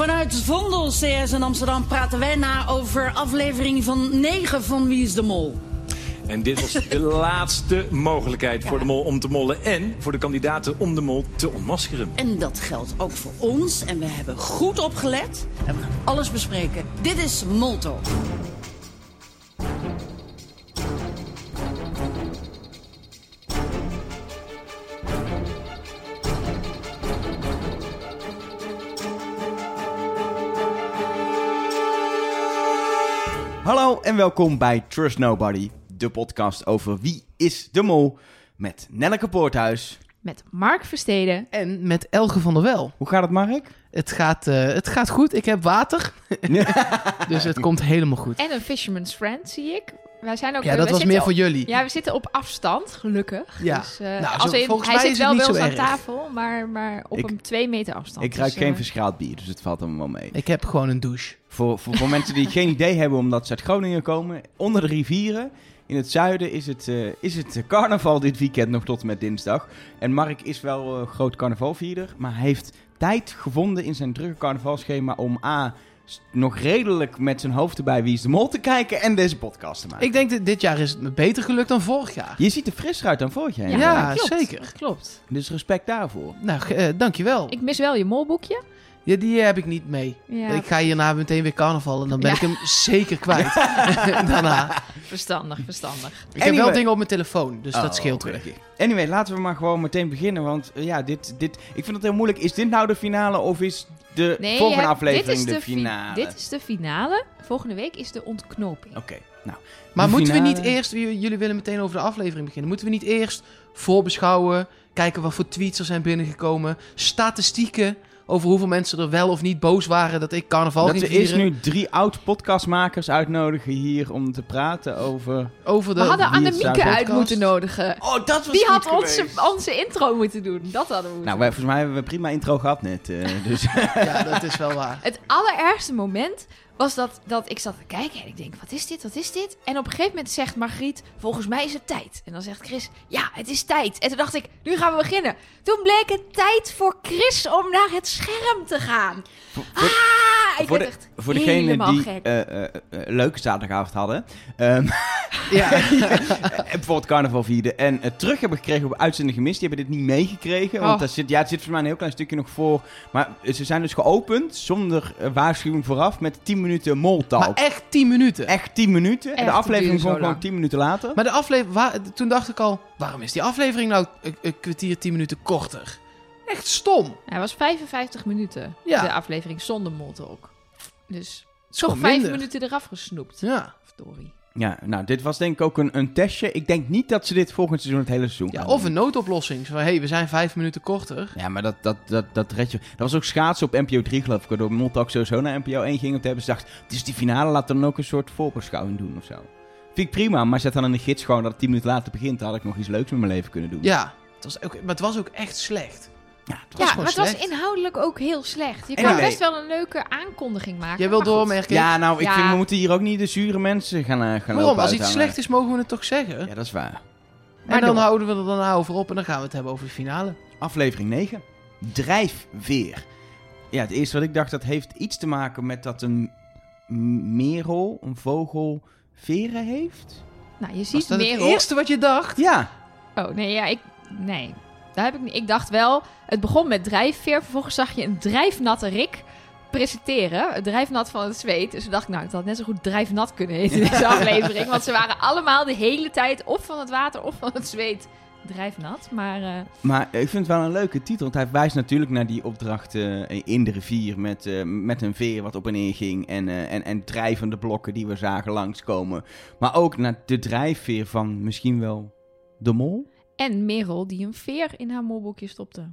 Vanuit Vondel CS in Amsterdam praten wij na over aflevering van 9 van Wie is de Mol. En dit was de laatste mogelijkheid voor de mol om te mollen en voor de kandidaten om de mol te ontmaskeren. En dat geldt ook voor ons. En we hebben goed opgelet en we gaan alles bespreken. Dit is Molto. En welkom bij Trust Nobody, de podcast over wie is de mol met Nelleke Poorthuis. Met Mark Versteden. En met Elge van der Wel. Hoe gaat het, Mark? Het gaat, eh, het gaat goed. Ik heb water. dus het komt helemaal goed. En een Fisherman's Friend, zie ik. Wij zijn ook, Ja, dat was meer voor jullie. Ja, we zitten op afstand, gelukkig. Ja. Dus, eh, Nou, als zo- in, volgens hij mij zit wel bij ons aan erg. tafel, maar, maar op Ik- een twee meter afstand. Ik ruik Dus, geen eh, verschaald bier, dus het valt allemaal mee. Ik heb gewoon een douche. Voor, voor, voor mensen die geen idee hebben omdat ze uit Groningen komen, onder de rivieren in het zuiden is het, eh, is het carnaval dit weekend nog tot en met dinsdag. En Mark is wel een groot carnavalvierder, maar hij heeft tijd gevonden in zijn drukke carnavalschema om A, nog redelijk met zijn hoofd erbij Wie is de Mol te kijken en deze podcast te maken. Ik denk dat dit jaar is het me beter gelukt dan vorig jaar. Je ziet er frisser uit dan vorig jaar. Ja. Ja, klopt, zeker. klopt. Dus respect daarvoor. Nou, eh, dankjewel. Ik mis wel je molboekje. Ja, die eh, heb ik niet mee. Ja, Ik ga hierna meteen weer carnaval en dan ben Ja. ik hem zeker kwijt. Daarna. verstandig, verstandig. Ik heb wel dingen op mijn telefoon, dus Oh, dat scheelt weer. gelukkig. Anyway, laten we maar gewoon meteen beginnen. Want eh, ja, dit, dit, ik vind het heel moeilijk. Is dit nou de finale of is de Nee, volgende hebt- aflevering dit is de fi- finale? Dit is de finale. Volgende week is de ontknoping. Oké, nou. Maar De moeten we niet eerst, jullie willen meteen over de aflevering beginnen, moeten we niet eerst voorbeschouwen, kijken wat voor tweets er zijn binnengekomen, statistieken over hoeveel mensen er wel of niet boos waren dat ik carnaval Dat ging we eerst vieren? nu drie oud-podcastmakers uitnodigen hier om te praten over... Over de We hadden Annemieke uit moeten nodigen. Oh, dat was Die had onze, onze intro moeten doen. Dat hadden we moeten Nou, wij, volgens mij hebben we een prima intro gehad net. eh, dus Ja, dat is wel waar. Het allerergste moment was dat, dat ik zat te kijken en ik denk, wat is dit, wat is dit? En op een gegeven moment zegt Margriet, volgens mij is het tijd. En dan zegt Chris, ja, het is tijd. En toen dacht ik, nu gaan we beginnen. Toen bleek het tijd voor Chris om naar het scherm te gaan. voor, voor- Ah, ik voor, de, echt voor degenen helemaal die eh, eh, eh, een leuke zaterdagavond hadden... ehm, Ja. en bijvoorbeeld carnaval vierden en het terug hebben gekregen op uitzending gemist. Die hebben dit niet meegekregen. Want Oh. daar zit, ja, het zit voor mij een heel klein stukje nog voor. Maar ze zijn dus geopend zonder waarschuwing vooraf met 10 minuten moltalk. Maar echt 10 minuten. Echt 10 minuten. en Echt, de aflevering kwam gewoon lang. 10 minuten later. Maar de aflevering, wa- toen dacht ik al, waarom is die aflevering nou een, een kwartier, 10 minuten korter? Echt stom. Hij was 55 minuten, Ja. de aflevering zonder moltalk. Dus toch gewoon vijf minder. minuten eraf gesnoept. Ja. Verdorie. Ja, nou, dit was denk ik ook een, een testje. Ik denk niet dat ze dit volgend seizoen het hele seizoen ja. gaan Of doen. een noodoplossing. Zo van, hé, hey, we zijn 5 minuten korter. Ja, maar dat, dat, dat, dat red je. Dat was ook schaatsen op NPO 3 geloof ik. Waardoor Moltalk sowieso naar NPO 1 ging. Om te hebben ze dacht, het is die finale, laat dan ook een soort voorbeschouwing doen of zo. Vind ik prima, maar zet dan in de gids gewoon dat het 10 minuten later begint. Dan had ik nog iets leuks met mijn leven kunnen doen. Ja. Het was ook, maar het was ook echt slecht. Ja, het was Ja, maar het was inhoudelijk ook heel slecht. Je kan nee. best wel een leuke aankondiging maken. Jij wil doormerken? Ja, nou, ik Ja. vind we moeten hier ook niet de zure mensen gaan, eh, gaan Waarom? lopen Als iets slecht is, mogen we het toch zeggen? Ja, dat is waar. Maar en dan door. houden we er daarna over op en dan gaan we het hebben over de finale. Aflevering 9. Drijfveer. Ja, het eerste wat ik dacht, dat heeft iets te maken met dat een merel, een vogel, veren heeft. Nou, je Was ziet dat het Merel... eerste wat je dacht? Ja, Oh, nee, ja, ik... Nee, daar heb ik niet... Ik dacht wel... Het begon met drijfveer. Vervolgens zag je een drijfnatte Rick presenteren. Drijfnat van het zweet. Dus toen dacht ik, nou, het had net zo goed drijfnat kunnen heten in deze aflevering. Want ze waren allemaal de hele tijd of van het water of van het zweet drijfnat. Maar eh, maar ik vind het wel een leuke titel. Want hij wijst natuurlijk naar die opdracht eh, in de rivier met, eh, met een veer wat op en neer ging. En, eh, en, en drijvende blokken die we zagen langskomen. Maar ook naar de drijfveer van misschien wel de mol. En Merel die een veer in haar molboekje stopte.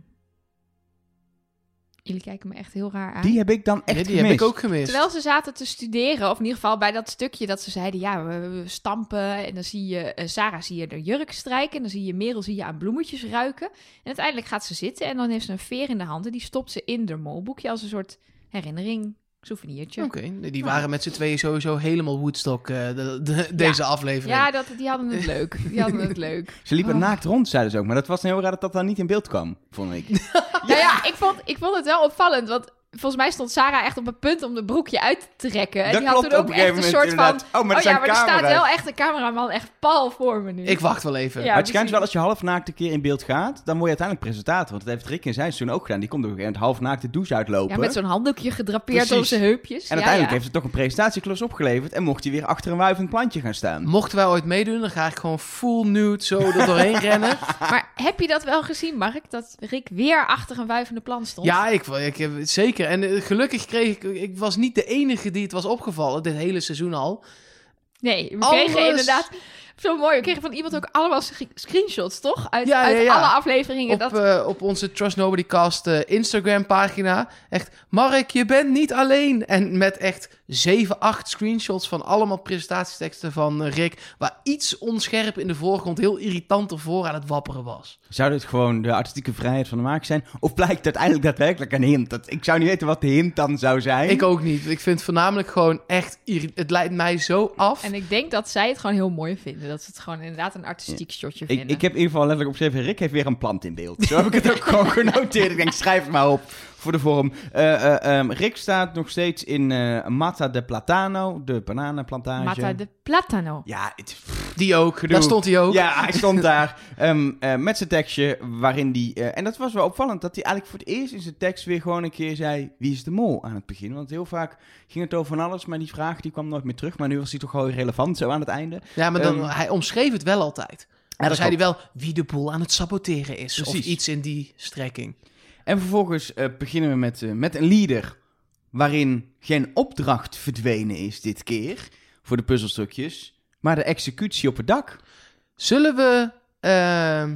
Jullie kijken me echt heel raar aan. Die heb ik dan echt die gemist. heb ik ook gemist. Terwijl ze zaten te studeren, of in ieder geval bij dat stukje dat ze zeiden, ja, we, we stampen. En dan zie je, eh, Sarah zie je de jurk strijken. En dan zie je Merel zie je aan bloemetjes ruiken. En uiteindelijk gaat ze zitten en dan heeft ze een veer in de hand. En die stopt ze in haar molboekje als een soort herinnering, souvenirtje. Oké, die waren met z'n tweeën sowieso helemaal Woodstock, eh, de, de- deze aflevering. Ja, dat, die hadden het leuk. Die hadden het leuk. Ze liepen Oh. naakt rond, zeiden ze ook. Maar dat was heel raar dat dat dan niet in beeld kwam, vond ik. Nou ja, ik vond, ik vond het wel opvallend. Want volgens mij stond Sarah echt op het punt om de broekje uit te trekken. En Dat die had toen ook een echt een soort van... Oh, maar er oh ja, zijn maar er staat wel echt een cameraman echt pal voor me nu. Ik wacht wel even. Ja. maar het schijnt wel als je half naakt een keer in beeld gaat, dan word je uiteindelijk presentator. Want dat heeft Rick in zijn seizoen ook gedaan. Die komt een gegeven moment half naakt de douche uitlopen. Ja, met zo'n handdoekje gedrapeerd Precies. op zijn heupjes. en Ja, uiteindelijk ja. heeft het toch een presentatieklus opgeleverd. En mocht hij weer achter een wuivend plantje gaan staan. Mochten wij ooit meedoen, dan ga ik gewoon full nude zo er doorheen rennen. Maar heb je dat wel gezien, Mark? Dat Rick weer achter een wuivende plant stond? Ja, ik, ik, heb- zeker. En eh, gelukkig kreeg ik... Ik was niet de enige die het was opgevallen, dit hele seizoen al. Nee, we Alles- kregen inderdaad... Zo mooi, we kregen van iemand ook allemaal sc- screenshots, toch? Uit, Ja, ja, uit alle afleveringen. Op, dat... eh, op onze Trust Nobody Cast eh, Instagram pagina. Echt, Mark, je bent niet alleen. En met echt 7, 8 screenshots van allemaal presentatieteksten van eh, Rick. Waar iets onscherp in de voorgrond heel irritant ervoor aan het wapperen was. Zou dit gewoon de artistieke vrijheid van de maak zijn? Of blijkt uiteindelijk daadwerkelijk een hint? Dat, ik zou niet weten wat de hint dan zou zijn. Ik ook niet. Ik vind het voornamelijk gewoon echt... Het leidt mij zo af. En ik denk dat zij het gewoon heel mooi vinden. Dat ze het gewoon inderdaad een artistiek shotje vinden. ik heb in ieder geval letterlijk opgeschreven, Rick heeft weer een plant in beeld. Zo heb ik het ook gewoon genoteerd. Ik denk, schrijf het maar op voor de vorm. Eh, eh, ehm, Rick staat nog steeds in eh Mata de Platano, de bananenplantage. Mata de Platano. Ja, het, Die ook. Gedoe. Daar stond hij ook. ja, hij stond daar ehm, eh, met zijn tekstje waarin die... eh, en dat was wel opvallend, dat hij eigenlijk voor het eerst in zijn tekst weer gewoon een keer zei... Wie is de mol aan het begin? Want heel vaak ging het over van alles, maar die vraag die kwam nooit meer terug. Maar nu was hij toch gewoon relevant zo aan het einde. Ja, maar dan, Ehm, hij omschreef het wel altijd. En dan zei hij wel wie de boel aan het saboteren is. Of iets in die strekking. En vervolgens eh, beginnen we met, eh, met een leader waarin geen opdracht verdwenen is dit keer voor de puzzelstukjes, maar de executie op het dak. Zullen we ehm,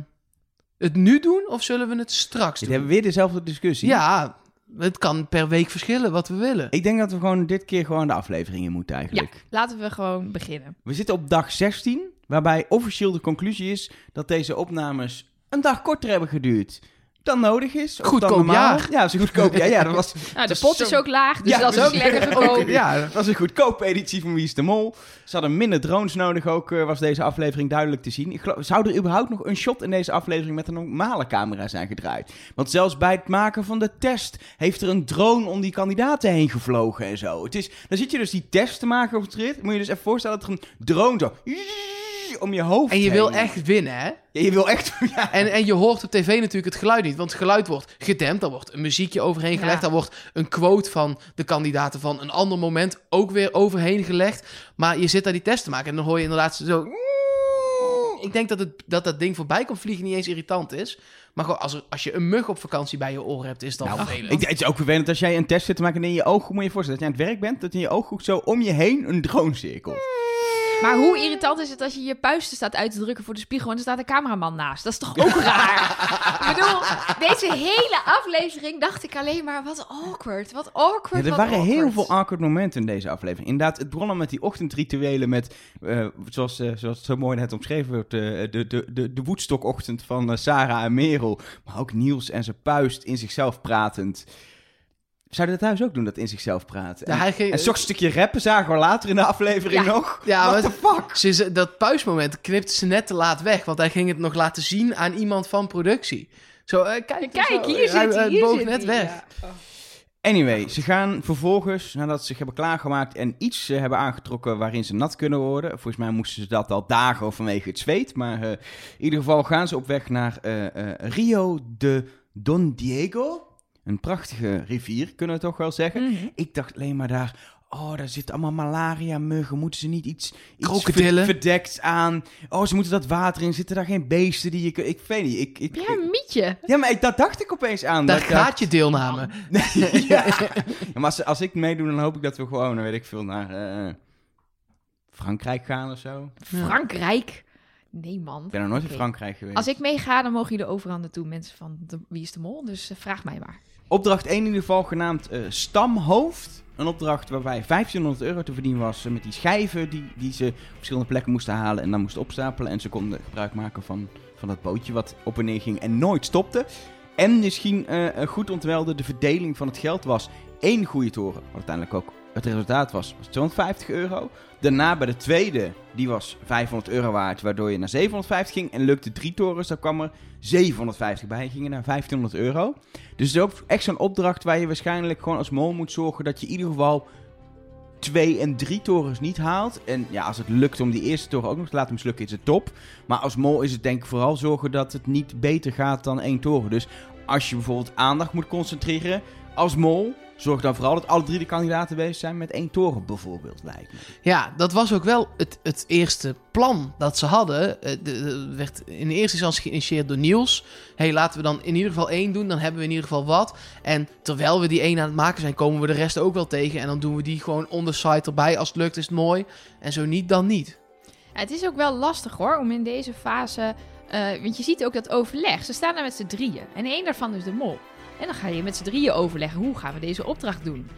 het nu doen of zullen we het straks Dit doen? hebben we weer dezelfde discussie. Ja, het kan per week verschillen wat we willen. Ik denk dat we gewoon dit keer gewoon de afleveringen moeten Ja, eigenlijk. laten we gewoon beginnen. We zitten op dag 16, waarbij officieel de conclusie is dat deze opnames een dag korter hebben geduurd dan nodig is. of Goedkoop dan normaal. Ja, zo goedkoop. Ja, ja, dat was, Nou, de dat is pot zo- is ook laag, dus Ja, dat is ook lekker goedkoop. Ja, dat was een goedkope editie van Wie is de Mol. Ze hadden minder drones nodig ook, eh, was deze aflevering duidelijk te zien. Ik geloof, zou er überhaupt nog een shot in deze aflevering met een normale camera zijn gedraaid? Want zelfs bij het maken van de test heeft er een drone om die kandidaten heen gevlogen en zo. Het is, dan zit je dus die test te maken op het rit. Moet je dus even voorstellen dat er een drone zo om je hoofd En je wil echt winnen, hè? Ja, je wil echt... Ja. En, en je hoort op tv natuurlijk het geluid niet. Want het geluid wordt gedempt. Daar wordt een muziekje overheen gelegd. Ja. Daar wordt een quote van de kandidaten van een ander moment ook weer overheen gelegd. Maar je zit daar die test te maken. En dan hoor je inderdaad zo... Ik denk dat, het, dat dat ding voorbij komt vliegen niet eens irritant is. Maar gewoon als, er, als je een mug op vakantie bij je oren hebt, is dat Nou, vervelend. ik, het is ook vervelend als jij een test zit te maken en in je ooghoek moet je je voorstellen dat je aan het werk bent, dat in je ooghoek zo om je heen een drone cirkelt. Maar hoe irritant is het als je je puisten staat uit te drukken voor de spiegel en er staat een cameraman naast? Dat is toch ook raar? Ik bedoel, deze hele aflevering dacht ik alleen maar, wat awkward, wat awkward, Ja, er waren heel veel awkward momenten in deze aflevering. Inderdaad, het begon al met die ochtendrituelen met, eh, zoals, eh, zoals het zo mooi net omschreven wordt, eh, de, de, de, de woedstokochtend van Sarah en Merel. Maar ook Niels en zijn puist in zichzelf pratend. Zouden dat thuis ook doen, dat in zichzelf praten? Ja, en, hij ging- en zo'n stukje rappen zagen we later in de aflevering Ja. nog. Ja, What maar- the fuck? Ze is- dat puismoment knipte ze net te laat weg. Want hij ging het nog laten zien aan iemand van productie. Zo, eh, kijk, Kijk, zo, hier zit hij, hij hier boog zit net hij, weg. ja. Anyway, ze gaan vervolgens, nadat ze zich hebben klaargemaakt en iets eh, hebben aangetrokken waarin ze nat kunnen worden. Volgens mij moesten ze dat al dagen vanwege het zweet. Maar eh, in ieder geval gaan ze op weg naar eh, eh, Rio de Don Diego. Een prachtige rivier, kunnen we toch wel zeggen. Mhm. Ik dacht alleen maar daar, oh, daar zitten allemaal malaria-muggen. Moeten ze niet iets, iets ver- verdekt aan? Oh, ze moeten dat water in. Zitten daar geen beesten die je... Ik weet niet, ik... ik Ja, een mietje. ja, maar ik, dat dacht ik opeens aan. Daar dat dacht- gaat je deelname. Nee, ja. Ja, maar als, als ik meedoe, dan hoop ik dat we gewoon, dan weet ik veel, naar eh, Frankrijk gaan of zo. Frankrijk. Nee, man. Ik ben nog nooit in Frankrijk geweest. Als ik meega, dan mogen jullie overal naartoe, mensen van de, Wie is de Mol. Dus eh, vraag mij maar. Opdracht 1 in ieder geval, genaamd eh, Stamhoofd. Een opdracht waarbij 1500 euro te verdienen was eh, met die schijven die, die ze op verschillende plekken moesten halen en dan moesten opstapelen. En ze konden gebruik maken van, van dat bootje wat op en neer ging en nooit stopte. En misschien eh, goed ontwelde de verdeling van het geld was één goede toren, wat uiteindelijk ook het resultaat was, was 250 euro. Daarna bij de tweede, die was 500 euro waard, waardoor je naar 750 ging. En lukte drie torens, dan kwam er 750 bij. Je ging naar 1500 euro. Dus het is ook echt zo'n opdracht waar je waarschijnlijk gewoon als mol moet zorgen dat je in ieder geval twee en drie torens niet haalt. En ja, als het lukt om die eerste toren ook nog te laten mislukken, is het top. Maar als mol is het denk ik vooral zorgen dat het niet beter gaat dan één toren. Dus als je bijvoorbeeld aandacht moet concentreren als mol, zorg dan vooral dat alle drie de kandidaten bezig zijn met één toren bijvoorbeeld, lijkt me. Ja, dat was ook wel het, het eerste plan dat ze hadden. Eh, de- de- werd in de eerste instantie geïnitieerd door Niels. hey, laten we dan in ieder geval één doen, dan hebben we in ieder geval wat. En terwijl we die één aan het maken zijn, komen we de rest ook wel tegen. En dan doen we die gewoon on the site erbij. Als het lukt is het mooi. En zo niet, dan niet. Ja, het is ook wel lastig hoor, om in deze fase... eh, want je ziet ook dat overleg. Ze staan daar met z'n drieën. En één daarvan is de mol. En dan ga je met z'n drieën overleggen, hoe gaan we deze opdracht doen?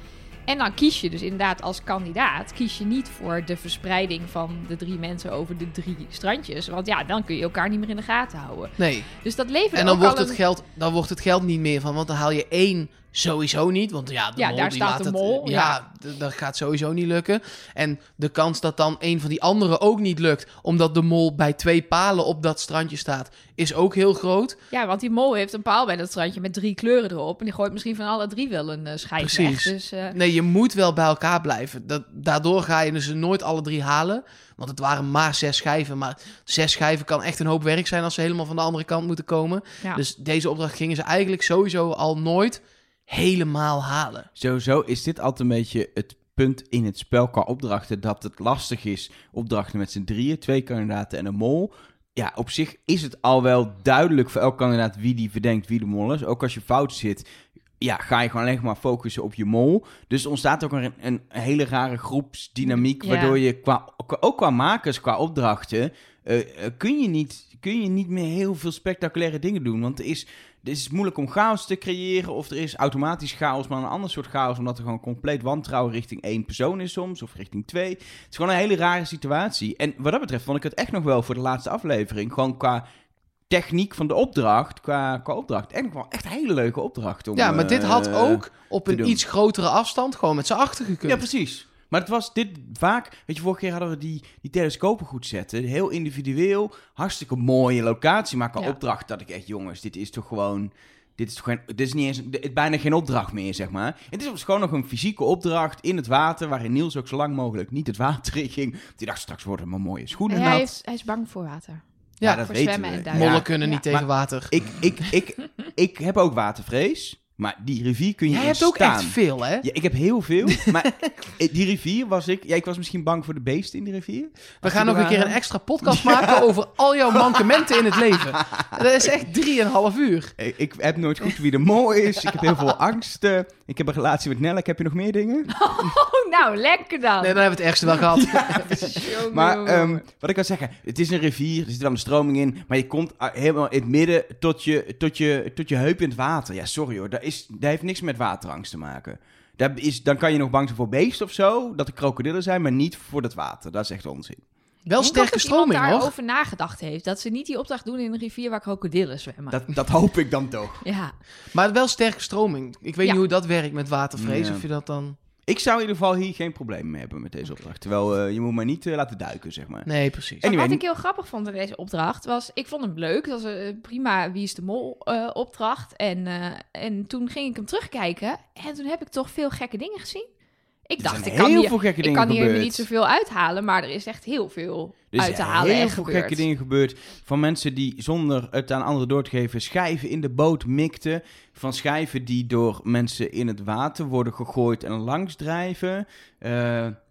En dan kies je dus inderdaad als kandidaat... kies je niet voor de verspreiding van de drie mensen over de drie strandjes. Want ja, dan kun je elkaar niet meer in de gaten houden. Nee. Dus dat levert En dan ook wordt, al het een- geld, dan wordt het geld niet meer van. Want dan haal je één sowieso niet. Want ja, de Ja, mol, daar die staat de het- mol, Ja, dat gaat sowieso niet lukken. En de kans dat dan een van die anderen ook niet lukt. Omdat de mol bij twee palen op dat strandje staat. Is ook heel groot. Ja, want die mol heeft een paal bij dat strandje met drie kleuren erop. En die gooit misschien van alle drie wel een eh schijf Precies. weg. Dus eh, Nee, je moet wel bij elkaar blijven. Dat, daardoor ga je dus nooit alle drie halen. Want het waren maar zes schijven. Maar zes schijven kan echt een hoop werk zijn als ze helemaal van de andere kant moeten komen. ja. Dus deze opdracht gingen ze eigenlijk sowieso al nooit helemaal halen. Sowieso is dit altijd een beetje het punt in het spel qua opdrachten dat het lastig is. Opdrachten met z'n drieën, twee kandidaten en een mol. Ja, op zich is het al wel duidelijk voor elk kandidaat wie die verdenkt wie de mol is. Ook als je fout zit, ja, ga je gewoon alleen maar focussen op je mol. Dus er ontstaat ook een, een hele rare groepsdynamiek, Ja. waardoor je qua, ook qua makers, qua opdrachten, eh, eh, kun, je niet, kun je niet meer heel veel spectaculaire dingen doen. Want er is, het is moeilijk om chaos te creëren, of er is automatisch chaos, maar een ander soort chaos, omdat er gewoon compleet wantrouwen richting één persoon is soms, of richting twee. Het is gewoon een hele rare situatie. En wat dat betreft vond ik het echt nog wel voor de laatste aflevering, gewoon qua techniek van de opdracht, qua, qua opdracht, echt nog wel echt een hele leuke opdracht. Om, Ja, maar dit had eh, ook op een doen. iets grotere afstand gewoon met z'n achter gekund. Ja, precies. Maar het was dit vaak... Weet je, vorige keer hadden we die, die telescopen goed zetten. Heel individueel. Hartstikke mooie locatie. Maar qua Ja. opdracht dat ik echt... Jongens, dit is toch gewoon... Dit is, toch geen, dit is niet eens, dit is bijna geen opdracht meer, zeg maar. Het is gewoon nog een fysieke opdracht in het water... waarin Niels ook zo lang mogelijk niet het water in ging. Die dacht, straks worden mijn mooie schoenen hij, nat. is, hij is bang voor water. ja, Ja, dat voor weten zwemmen we. en duiken. Mollen Ja, kunnen niet Ja. tegen water. ik, ik, ik, ik heb ook watervrees. Maar die rivier kun je Jij hebt ook staan. echt veel, hè? Ja, ik heb heel veel. Maar die rivier was ik... Ja, ik was misschien bang voor de beesten in die rivier. We gaan nog een keer een extra podcast maken over al jouw mankementen in het leven. Dat is echt drieënhalf uur. Ik, ik heb nooit goed wie de mol is. Ik heb heel veel angst. Ik heb een relatie met Nellek. Heb je nog meer dingen? Oh, nou, lekker dan. Nee, dan hebben we het ergste wel gehad. Maar ehm, wat ik wil zeggen, het is een rivier, er zit dan een stroming in, maar je komt ah, helemaal in het midden tot je, tot je, tot je heup in het water. Ja, sorry hoor, dat, is, dat heeft niks met waterangst te maken. Daar is, dan kan je nog bang zijn voor beesten of zo, dat er krokodillen zijn, maar niet voor het water. Dat is echt onzin. Wel sterke ook dat iemand stroming, hoor. daarover nagedacht heeft. Dat ze niet die opdracht doen in een rivier waar krokodillen zwemmen. Dat, dat hoop ik dan toch. Ja. Maar wel sterke stroming. Ik weet Ja. niet hoe dat werkt met watervrees. Ja. Of je dat dan... Ik zou in ieder geval hier geen probleem mee hebben met deze opdracht. Terwijl eh, je moet mij niet eh, laten duiken, zeg maar. Nee, precies. En- Anyway, Wat ik heel grappig vond in deze opdracht was, ik vond hem leuk. Dat was een prima Wie is de Mol eh, opdracht. En, eh, en toen ging ik hem terugkijken en toen heb ik toch veel gekke dingen gezien. Ik Er dacht, ik kan heel hier, veel gekke ik dingen kan hier gebeurd. niet zoveel uithalen, maar er is echt heel veel Er uit te zijn halen heel veel gebeurd. gekke dingen gebeurd. Van mensen die zonder het aan anderen door te geven schijven in de boot mikten. Van schijven die door mensen in het water worden gegooid en langs drijven. Eh,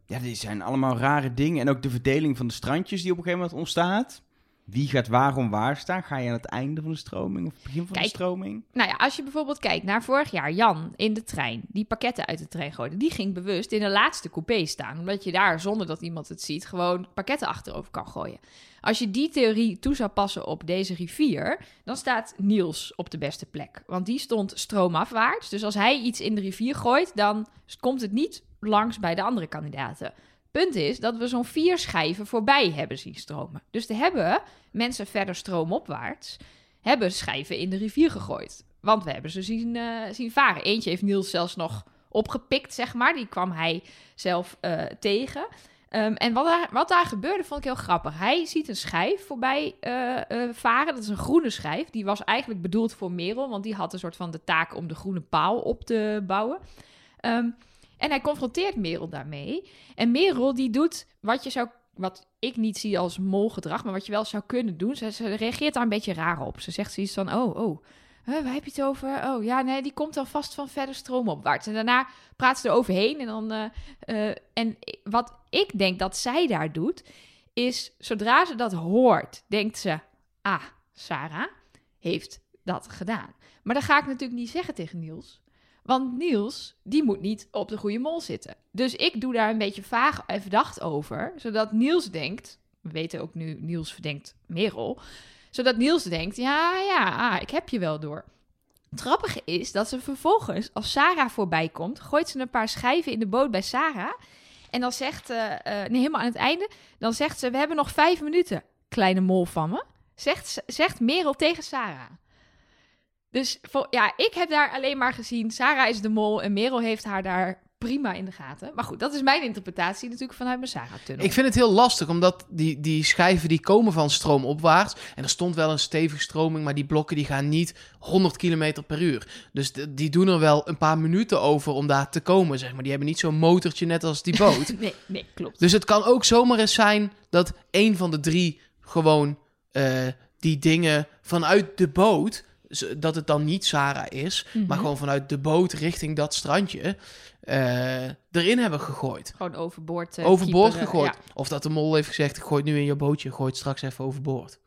ja, die zijn allemaal rare dingen. En ook de verdeling van de strandjes die op een gegeven moment ontstaat. Wie gaat waarom waar staan? Ga je aan het einde van de stroming of het begin van Kijk, de stroming? Nou ja, als je bijvoorbeeld kijkt naar vorig jaar, Jan in de trein, die pakketten uit de trein gooide, die ging bewust in de laatste coupé staan. Omdat je daar, zonder dat iemand het ziet, gewoon pakketten achterover kan gooien. Als je die theorie toe zou passen op deze rivier, dan staat Niels op de beste plek. Want die stond stroomafwaarts. Dus als hij iets in de rivier gooit, dan komt het niet langs bij de andere kandidaten. Punt is dat we zo'n vier schijven voorbij hebben zien stromen. Dus er hebben mensen verder stroomopwaarts hebben schijven in de rivier gegooid. Want we hebben ze zien, eh, zien varen. Eentje heeft Niels zelfs nog opgepikt, zeg maar. Die kwam hij zelf eh, tegen. Ehm, en wat daar, wat daar gebeurde, vond ik heel grappig. Hij ziet een schijf voorbij eh, varen. Dat is een groene schijf. Die was eigenlijk bedoeld voor Merel, want die had een soort van de taak om de groene paal op te bouwen. Ehm, en hij confronteert Merel daarmee. En Merel die doet wat je zou, wat ik niet zie als molgedrag, maar wat je wel zou kunnen doen. Ze, reageert daar een beetje raar op. Ze zegt zoiets van, oh, oh, waar heb je het over? Oh, ja, nee, die komt dan vast van verder stroomopwaarts. En daarna praat ze er overheen. En, dan, eh, eh, en wat ik denk dat zij daar doet, is zodra ze dat hoort, denkt ze, ah, Sarah heeft dat gedaan. Maar dat ga ik natuurlijk niet zeggen tegen Niels. Want Niels, die moet niet op de goede mol zitten. Dus ik doe daar een beetje vaag en verdacht over. Zodat Niels denkt, we weten ook nu, Niels verdenkt Merel. Zodat Niels denkt, ja, ja, ah, ik heb je wel door. Het grappige is dat ze vervolgens, als Sarah voorbij komt, gooit ze een paar schijven in de boot bij Sarah. En dan zegt, uh, nee, helemaal aan het einde, dan zegt ze, we hebben nog vijf minuten, kleine mol van me. Zegt, zegt Merel tegen Sarah. Dus ja, ik heb daar alleen maar gezien, Sarah is de mol en Merel heeft haar daar prima in de gaten. Maar goed, dat is mijn interpretatie natuurlijk vanuit mijn Sarah-tunnel. Ik vind het heel lastig, omdat die, die schijven die komen van stroomopwaarts. En er stond wel een stevige stroming, maar die blokken die gaan niet 100 km per uur. Dus die doen er wel een paar minuten over om daar te komen, zeg maar. Die hebben niet zo'n motortje net als die boot. nee, nee, klopt. Dus het kan ook zomaar eens zijn dat een van de drie gewoon uh, die dingen vanuit de boot dat het dan niet Sarah is, mm -hmm. maar gewoon vanuit de boot richting dat strandje uh, erin hebben gegooid. Gewoon overboord. Uh, overboord gegooid. Ja. Of dat de mol heeft gezegd: gooi nu in je bootje, gooi het straks even overboord.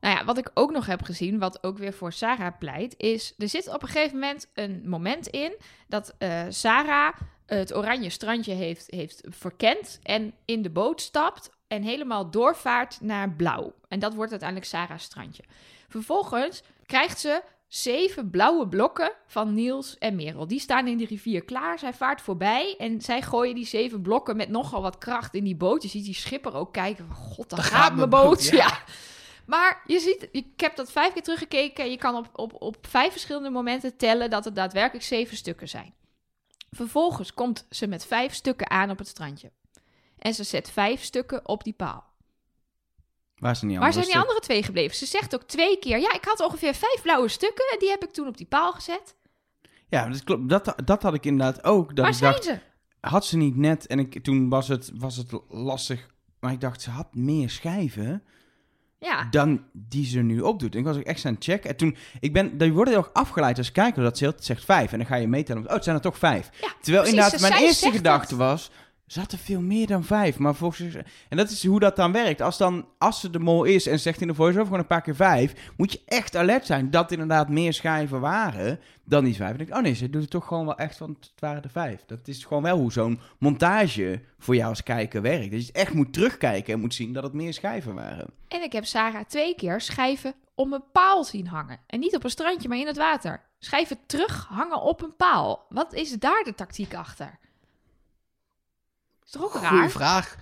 Nou ja, wat ik ook nog heb gezien, wat ook weer voor Sarah pleit, is er zit op een gegeven moment een moment in dat uh, Sarah het oranje strandje heeft, heeft verkend en in de boot stapt en helemaal doorvaart naar blauw. En dat wordt uiteindelijk Sarah's strandje. Vervolgens krijgt ze zeven blauwe blokken van Niels en Merel. Die staan in de rivier klaar. Zij vaart voorbij en zij gooien die zeven blokken met nogal wat kracht in die boot. Je ziet die schipper ook kijken van, god, daar, gaat, gaat mijn boot. boot. Ja. ja. Maar je ziet, ik heb dat vijf keer teruggekeken. Je kan op, op, op vijf verschillende momenten tellen dat het daadwerkelijk zeven stukken zijn. Vervolgens komt ze met vijf stukken aan op het strandje. En ze zet vijf stukken op die paal. Waar zijn die Waar andere zijn die andere twee gebleven? Ze zegt ook twee keer: Ja, ik had ongeveer vijf blauwe stukken. En die heb ik toen op die paal gezet. Ja, dat klopt. Dat, dat had ik inderdaad ook. Dat Waar ik zijn dacht, ze? Had ze niet net, en ik, toen was het, was het lastig. Maar ik dacht, ze had meer schijven Ja. dan die ze nu opdoet. En ik was ook echt aan het checken. En toen, ik ben, dan wordt heel erg afgeleid als kijker dat ze zegt vijf. En dan ga je metellen. Oh, het zijn er toch vijf. Ja, Terwijl precies, inderdaad, mijn eerste gedachte was... Zat er veel meer dan vijf, maar volgens En dat is hoe dat dan werkt. Als, dan, als ze de mol is en zegt in de voice-over gewoon een paar keer vijf... moet je echt alert zijn dat inderdaad meer schijven waren dan die vijf. En denk ik, oh nee, ze doet het toch gewoon wel echt van... het waren er vijf. Dat is gewoon wel hoe zo'n montage voor jou als kijker werkt. Dat je echt moet terugkijken en moet zien dat het meer schijven waren. En ik heb Sarah twee keer schijven om een paal zien hangen. En niet op een strandje, maar in het water. Schijven terug hangen op een paal. Wat is daar de tactiek achter? Is toch ook Goeie raar? vraag.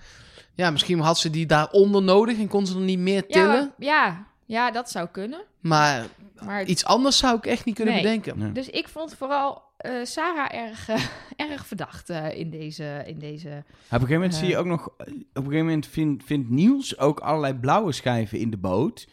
Ja, misschien had ze die daaronder nodig en kon ze er niet meer Ja, tillen. maar- ja, ja, dat zou kunnen. Maar Maar, iets anders zou ik echt niet kunnen Nee. bedenken. Nee. Dus ik vond vooral eh, Sarah erg, eh, erg verdacht eh, in, deze, in deze... Op een gegeven moment zie je ook nog... Op een gegeven moment vindt, vindt Niels ook allerlei blauwe schijven in de boot...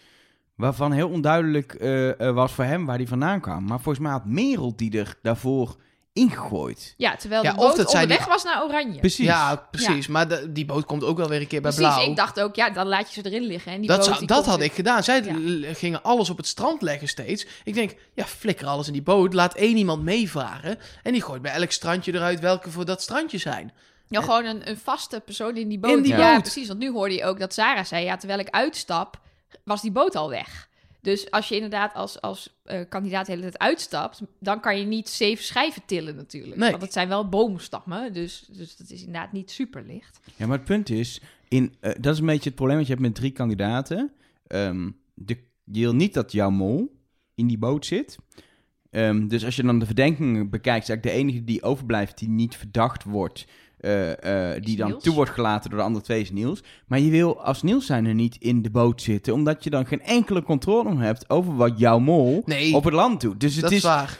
waarvan heel onduidelijk was voor hem waar die vandaan kwam. Maar volgens mij had Merel die er daarvoor ingegooid. Ja, terwijl Ja, de boot dat onderweg die- was naar Oranje. Precies. Ja, precies. Maar de- die boot komt ook wel weer een keer bij Precies, blauw. ik dacht ook, ja, dan laat je ze erin liggen. En die dat boot, zou- die dat had weer- ik gedaan. Zij Ja. gingen alles op het strand leggen steeds. Ik denk, ja, flikker alles in die boot. Laat één iemand meevaren. En die gooit bij elk strandje eruit welke voor dat strandje zijn. Ja, gewoon een, een vaste persoon in die boot. In die ja, boot. precies. Want nu hoorde je ook dat Sarah zei, ja, terwijl ik uitstap, was die boot al weg. Dus als je inderdaad als, als eh, kandidaat de hele tijd uitstapt, dan kan je niet zeven schijven tillen natuurlijk. Nee. Want het zijn wel boomstammen, dus, dus dat is inderdaad niet super licht. Ja, maar het punt is... In, eh, dat is een beetje het probleem wat je hebt met drie kandidaten. Ehm, de, je wil niet dat jouw mol in die boot zit. Ehm, dus als je dan de verdenkingen bekijkt... is eigenlijk de enige die overblijft die niet verdacht wordt... eh, eh, die dan Niels. toe wordt gelaten door de andere twee is Niels. Maar je wil als Niels zijn er niet in de boot zitten... omdat je dan geen enkele controle hebt over wat jouw mol Nee. op het land doet. Dus het dat is, is waar.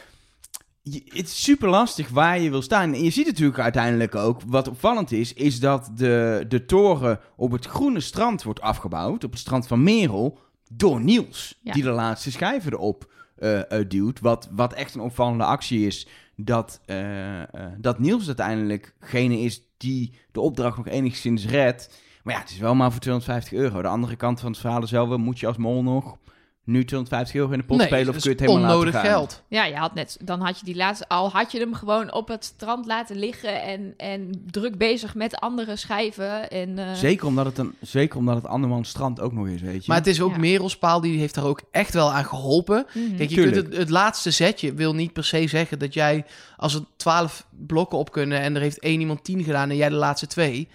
je- het is super lastig waar je wil staan. En je ziet natuurlijk uiteindelijk ook, wat opvallend is, is dat de, de toren op het groene strand wordt afgebouwd, op het strand van Merel, door Niels. Ja. Die de laatste schijven erop eh, duwt. Wat, wat echt een opvallende actie is, dat, eh, eh, dat Niels uiteindelijk degene is die de opdracht nog enigszins redt. Maar ja, het is wel maar voor 250 euro. De andere kant van het verhaal is wel, moet je als mol nog nu 250 euro in de pot nee, spelen of kun je het helemaal onnodig laten gaan? geld. Ja, je had net, dan had je die laatste, al had je hem gewoon op het strand laten liggen en, en druk bezig met andere schijven. En, eh, Zeker omdat het, een, zeker omdat het andermans strand ook nog is, weet je. Maar het is ook Ja. Merelspaal, die heeft daar ook echt wel aan geholpen. mhm. Kijk, je Tuurlijk. kunt het, het laatste zetje wil niet per se zeggen dat jij, als er twaalf blokken op kunnen en er heeft één iemand tien gedaan en jij de laatste twee,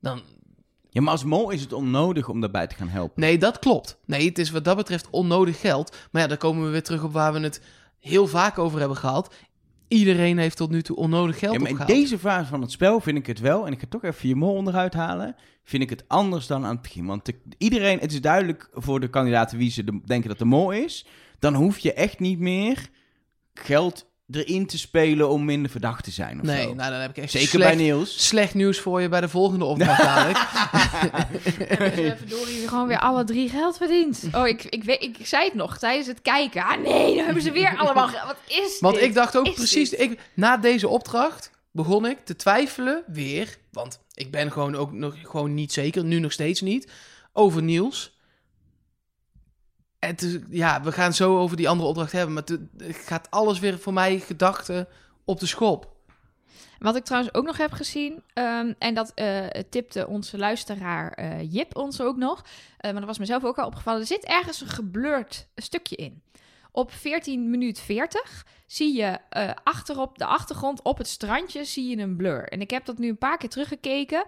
dan... Ja, maar als mol is het onnodig om daarbij te gaan helpen. Nee, dat klopt. Nee, het is wat dat betreft onnodig geld. Maar ja, dan komen we weer terug op waar we het heel vaak over hebben gehad. Iedereen heeft tot nu toe onnodig geld Ja, maar in opgehaald. deze fase van het spel vind ik het wel, en ik ga toch even je mol onderuit halen, vind ik het anders dan aan het begin. Want de- iedereen, het is duidelijk voor de kandidaten wie ze de- denken dat de mol is, dan hoef je echt niet meer geld erin te spelen om minder verdacht te zijn of Nee, zo. nou dan heb ik echt Zeker slecht, bij Niels. slecht nieuws voor je bij de volgende opdracht dadelijk. Dus verdorie gewoon weer alle drie geld verdiend. Oh, ik, ik, weet, ik, zei het nog tijdens het kijken. Ah nee, dan hebben ze weer allemaal geld. Wat is Want dit? ik dacht ook Is precies, dit? ik, na deze opdracht begon ik te twijfelen weer, want ik ben gewoon ook nog gewoon niet zeker, nu nog steeds niet, over Niels. Ja, we gaan zo over die andere opdracht hebben, maar het gaat alles weer voor mij gedachten op de schop. Wat ik trouwens ook nog heb gezien, ehm, en dat eh, tipte onze luisteraar eh, Jip ons ook nog, eh, maar dat was mezelf ook al opgevallen. Er zit ergens een geblurred stukje in. Op 14 minuut 40 zie je eh, achterop de achtergrond op het strandje zie je een blur. En ik heb dat nu een paar keer teruggekeken.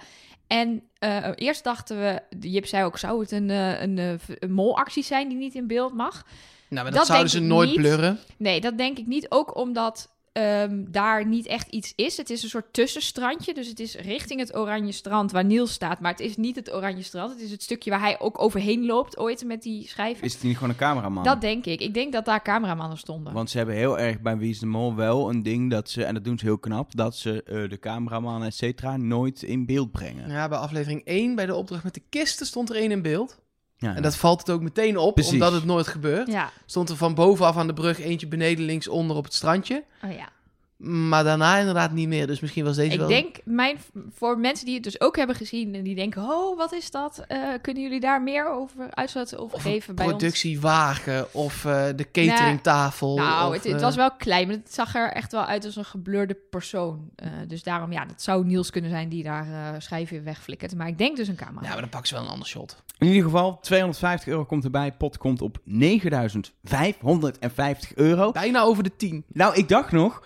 En eh, eerst dachten we, Jip zei ook, zou het een, eh, een, een molactie zijn die niet in beeld mag? Nou, maar dat, Dat zouden ze nooit niet. blurren. Nee, dat denk ik niet. Ook omdat ehm, daar niet echt iets is. Het is een soort tussenstrandje. Dus het is richting het Oranje Strand waar Niels staat. Maar het is niet het Oranje Strand. Het is het stukje waar hij ook overheen loopt ooit met die schijven. Is het niet gewoon een cameraman? Dat denk ik. Ik denk dat daar cameramannen stonden. Want ze hebben heel erg bij Wie is de Mol wel een ding dat ze, en dat doen ze heel knap, dat ze eh, de cameraman, et cetera, nooit in beeld brengen. Ja, bij aflevering 1, bij de opdracht met de kisten, stond er één in beeld. Ja, En dat valt het ook meteen op, Precies. omdat het nooit gebeurt. Ja. Stond er van bovenaf aan de brug eentje beneden linksonder op het strandje. Oh ja. Maar daarna inderdaad niet meer. Dus misschien was deze Ik wel... denk, mijn, voor mensen die het dus ook hebben gezien en die denken, oh, wat is dat? Eh, kunnen jullie daar meer over uitzetten of, Of geven een bij ons? productiewagen of eh, de cateringtafel. Nou, of, het, het eh, was wel klein, maar het zag er echt wel uit als een geblurde persoon. Eh, dus daarom, ja, dat zou Niels kunnen zijn die daar eh schijven wegflikkert. Maar ik denk dus een camera. Ja, maar dan pakken ze wel een ander shot. In ieder geval, 250 euro komt erbij. Pot komt op 9550 euro. Bijna over de 10. Nou, ik dacht nog,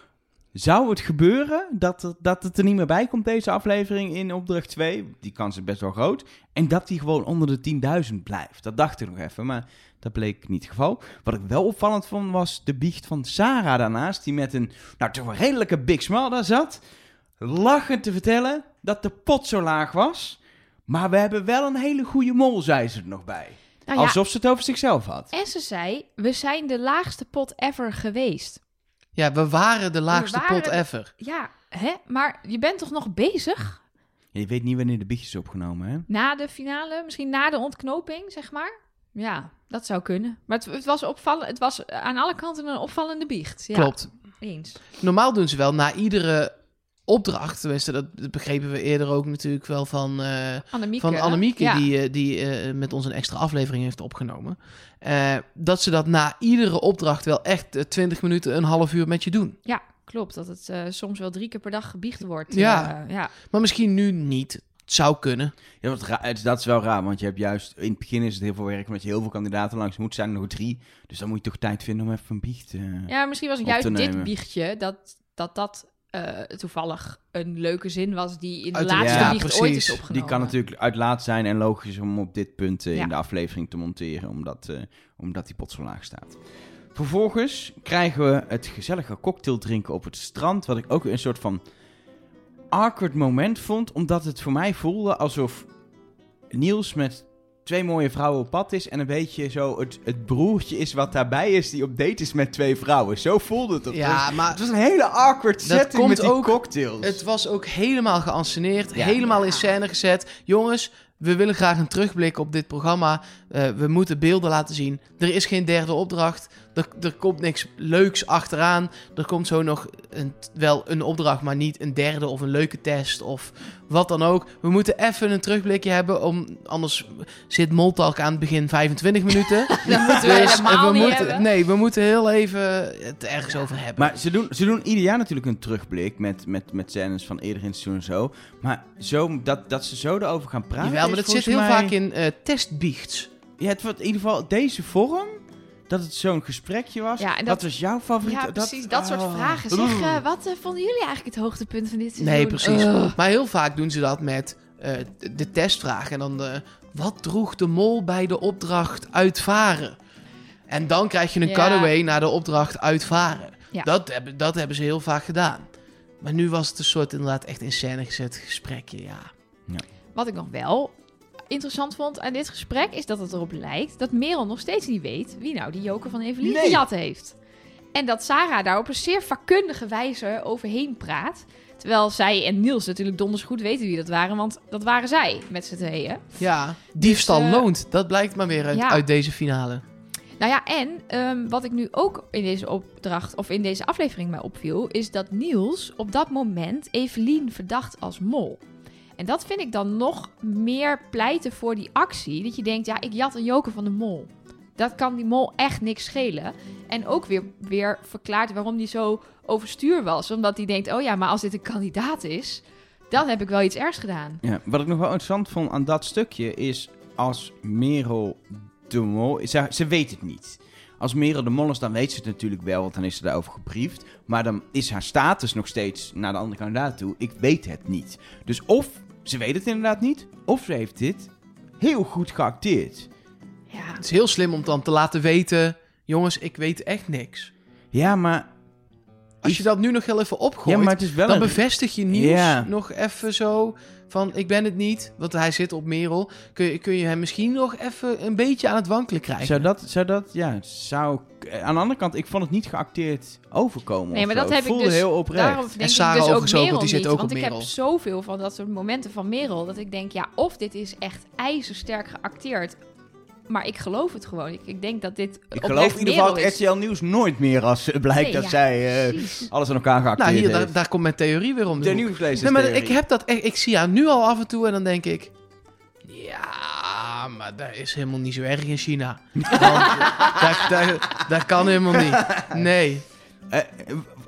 zou het gebeuren dat, het- dat het er niet meer bij komt, deze aflevering in opdracht 2? Die kans is best wel groot. En dat die gewoon onder de 10.000 blijft. Dat dacht ik nog even, maar dat bleek niet het geval. Wat ik wel opvallend vond, was de biecht van Sarah daarnaast. Die met een, nou toch een redelijke big smile daar zat. Lachend te vertellen dat de pot zo laag was. Maar we hebben wel een hele goede mol, zei ze er nog bij. Nou ja, Alsof ze het over zichzelf had. En ze zei, we zijn de laagste pot ever geweest. Ja, we waren de laagste waren pot ever. Ja, hè? Maar je bent toch nog bezig? Je weet niet wanneer de biecht is opgenomen, hè? Na de finale, misschien na de ontknoping, zeg maar? Ja, dat zou kunnen. Maar het, het was opvallend, het was aan alle kanten een opvallende biecht. Ja, Klopt. Eens. Normaal doen ze wel na iedere opdracht. Tenminste, dat dat begrepen we eerder ook natuurlijk wel van... eh, Annemieke. van Annemieke, ja. die, eh, die eh, met ons een extra aflevering heeft opgenomen. Eh, dat ze dat na iedere opdracht wel echt eh, 20 minuten, een half uur met je doen. Ja, klopt. Dat het soms wel drie keer per dag gebiecht wordt. Ja. Ja. Maar misschien nu niet. Het zou kunnen. Ja, het, dat is wel raar, want je hebt juist... In het begin is het heel veel werk, omdat je heel veel kandidaten langs moet. zijn er nog drie. Dus dan moet je toch tijd vinden om even een biecht... ja, misschien was het juist dit biechtje dat dat, dat eh, toevallig een leuke zin was die in de Uit laatste ja, precies. ooit is opgenomen. Die kan natuurlijk uit laat zijn en logisch om op dit punt eh, Ja. in de aflevering te monteren, omdat, eh, omdat die pot zo laag staat. Vervolgens krijgen we het gezellige cocktail drinken op het strand, wat ik ook een soort van awkward moment vond, omdat het voor mij voelde alsof Niels met twee mooie vrouwen op pad is en een beetje zo het, het broertje is wat daarbij is die op date is met twee vrouwen. Zo voelde het. op. Ja, maar het was een hele awkward Dat setting komt met die ook- cocktails. het was ook helemaal geanceneerd, Ja. helemaal in scène gezet. Jongens, we willen graag een terugblik op dit programma. Eh, we moeten beelden laten zien. Er is geen derde opdracht. Er, er komt niks leuks achteraan. Er komt zo nog een, wel een opdracht, maar niet een derde of een leuke test of wat dan ook. We moeten even een terugblikje hebben, om, anders zit Moltalk aan het begin 25 minuten. Dat moeten we Dus, helemaal we niet moeten, hebben. nee, we moeten heel even het ergens over hebben. Maar ze doen, ze doen ieder jaar natuurlijk een terugblik met, met, met scènes van eerder in het seizoen en zo. Maar zo, dat, dat ze zo erover gaan praten. Jawel, maar dat zit heel mij- vaak in eh testbiechts. Ja, het wordt in ieder geval deze vorm. Dat het zo'n gesprekje was. Ja, en dat, dat- was jouw favoriet. Ja, precies. Dat, soort oh. vragen. Zeg, eh, wat eh, vonden jullie eigenlijk het hoogtepunt van dit seizoen? Nee, precies. Maar heel vaak doen ze dat met eh, de- de testvraag. En dan, eh, wat droeg de mol bij de opdracht uitvaren? En dan krijg je een Ja. cutaway naar de opdracht uitvaren. Ja. Dat, hebben, dat hebben ze heel vaak gedaan. Maar nu was het een soort inderdaad echt in scène gezet gesprekje, ja. Wat ik nog wel interessant vond aan dit gesprek... is dat het erop lijkt dat Merel nog steeds niet weet... wie nou die joker van Evelien Nee. gejat heeft. En dat Sarah daar op een zeer vakkundige wijze overheen praat... Terwijl zij en Niels natuurlijk donders goed weten wie dat waren... want dat waren zij met z'n tweeën. Ja, diefstal eh, loont. Dat blijkt maar weer uit, ja. uit deze finale. Nou ja, en ehm, wat ik nu ook in deze opdracht of in deze aflevering mij opviel, is dat Niels op dat moment Evelien verdacht als mol. En dat vind ik dan nog meer pleiten voor die actie. Dat je denkt, ja, ik jat een joker van de mol. Dat kan die mol echt niks schelen. En ook weer, weer verklaart waarom die zo overstuur was. Omdat hij denkt, oh ja, maar als dit een kandidaat is, dan heb ik wel iets ergs gedaan. Ja, wat ik nog wel interessant vond aan dat stukje is als Merel de Mol... Ze, ze weet het niet. Als Merel de Mol is, dan weet ze het natuurlijk wel, want dan is ze daarover gebriefd. Maar dan is haar status nog steeds naar de andere kandidaat toe. Ik weet het niet. Dus of ze weet het inderdaad niet, of ze heeft dit heel goed geacteerd. Ja, Het is heel slim om dan te laten weten... jongens, ik weet echt niks. Ja, maar... Als je dat nu nog heel even opgooit... Ja, maar het is wel dan een... bevestig je nieuws Ja. nog even zo van ik ben het niet, want hij zit op Merel. Kun je, kun je hem misschien nog even een beetje aan het wankelen krijgen? Zou dat, zou dat, ja, zou... Aan de andere kant, ik vond het niet geacteerd overkomen. Nee, maar zo. dat heb Het ik voelde dus- heel oprecht. Daarom denk ik Sarah dus ook overigens ook, Merel want die zit ook want op ik heb Merel. zoveel van dat soort momenten van Merel... dat ik denk, ja, of dit is echt ijzersterk geacteerd... maar ik geloof het gewoon. Ik, ik denk dat dit Ik geloof in ieder geval het. RTL Nieuws nooit meer als eh, blijkt Nee, dat ja, zij eh, precies. alles aan elkaar geacteerd nou, hier, heeft. daar, daar komt mijn theorie weer om. de de hoek. nieuwslezer. Nee, maar ik heb dat echt, ik zie haar nu al af en toe en dan denk ik... Ja, maar dat is helemaal niet zo erg in China. Want, dat, dat, dat kan helemaal niet. Nee. Eh,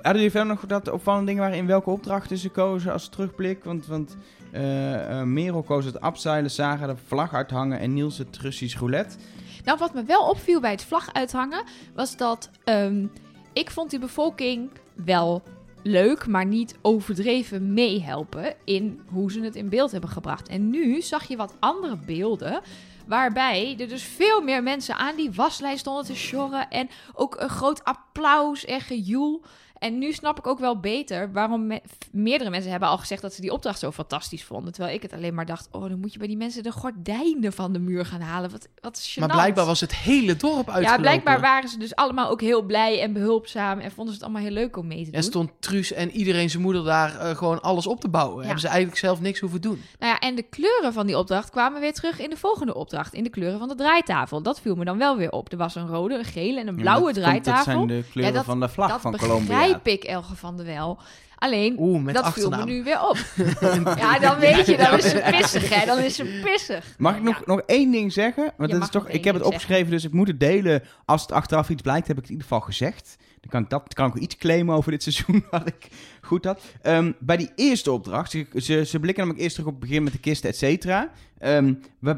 hadden jullie verder nog dat opvallende dingen waren in welke opdrachten ze kozen als terugblik? Want, want eh, eh, Merel koos het abseilen, Saga de vlag uithangen en Niels het Russisch roulette. Nou, wat me wel opviel bij het vlag uithangen... was dat ehm, ik vond die bevolking wel leuk... maar niet overdreven meehelpen... in hoe ze het in beeld hebben gebracht. En nu zag je wat andere beelden... Waarbij er dus veel meer mensen aan die waslijn stonden te sjorren. En ook een groot applaus en gejoel. En nu snap ik ook wel beter waarom me- meerdere mensen hebben al gezegd dat ze die opdracht zo fantastisch vonden. Terwijl ik het alleen maar dacht, oh, dan moet je bij die mensen de gordijnen van de muur gaan halen. Wat, wat gênant. Maar blijkbaar was het hele dorp uitgelopen. Ja, blijkbaar waren ze dus allemaal ook heel blij en behulpzaam. En vonden ze het allemaal heel leuk om mee te doen. En stond Truus en iedereen zijn moeder daar eh, gewoon alles op te bouwen. Ja. Hebben ze eigenlijk zelf niks hoeven doen. Nou ja, en de kleuren van die opdracht kwamen weer terug in de volgende opdracht. In de kleuren van de draaitafel. Dat viel me dan wel weer op. Er was een rode, een gele en een blauwe Ja, dat komt- draaitafel. Dat zijn de kleuren Ja, dat- van de vlag dat van Colombia. Ik, Elge van der Wel. Alleen, Oeh, met dat achternaam. viel me nu weer op. ja, dan weet je, dan is ze pissig, hè. Dan is ze pissig. Mag ik nog, Ja. nog één ding zeggen? Want Je dat is toch, ik heb het opgeschreven, dus ik moet het delen. Als het achteraf iets blijkt, heb ik het in ieder geval gezegd. Dan kan ik, dat, kan ik ook iets claimen over dit seizoen, wat ik goed had. Ehm, bij die eerste opdracht, ze, ze, ze blikken namelijk eerst terug op het begin met de kisten, et cetera. Ehm,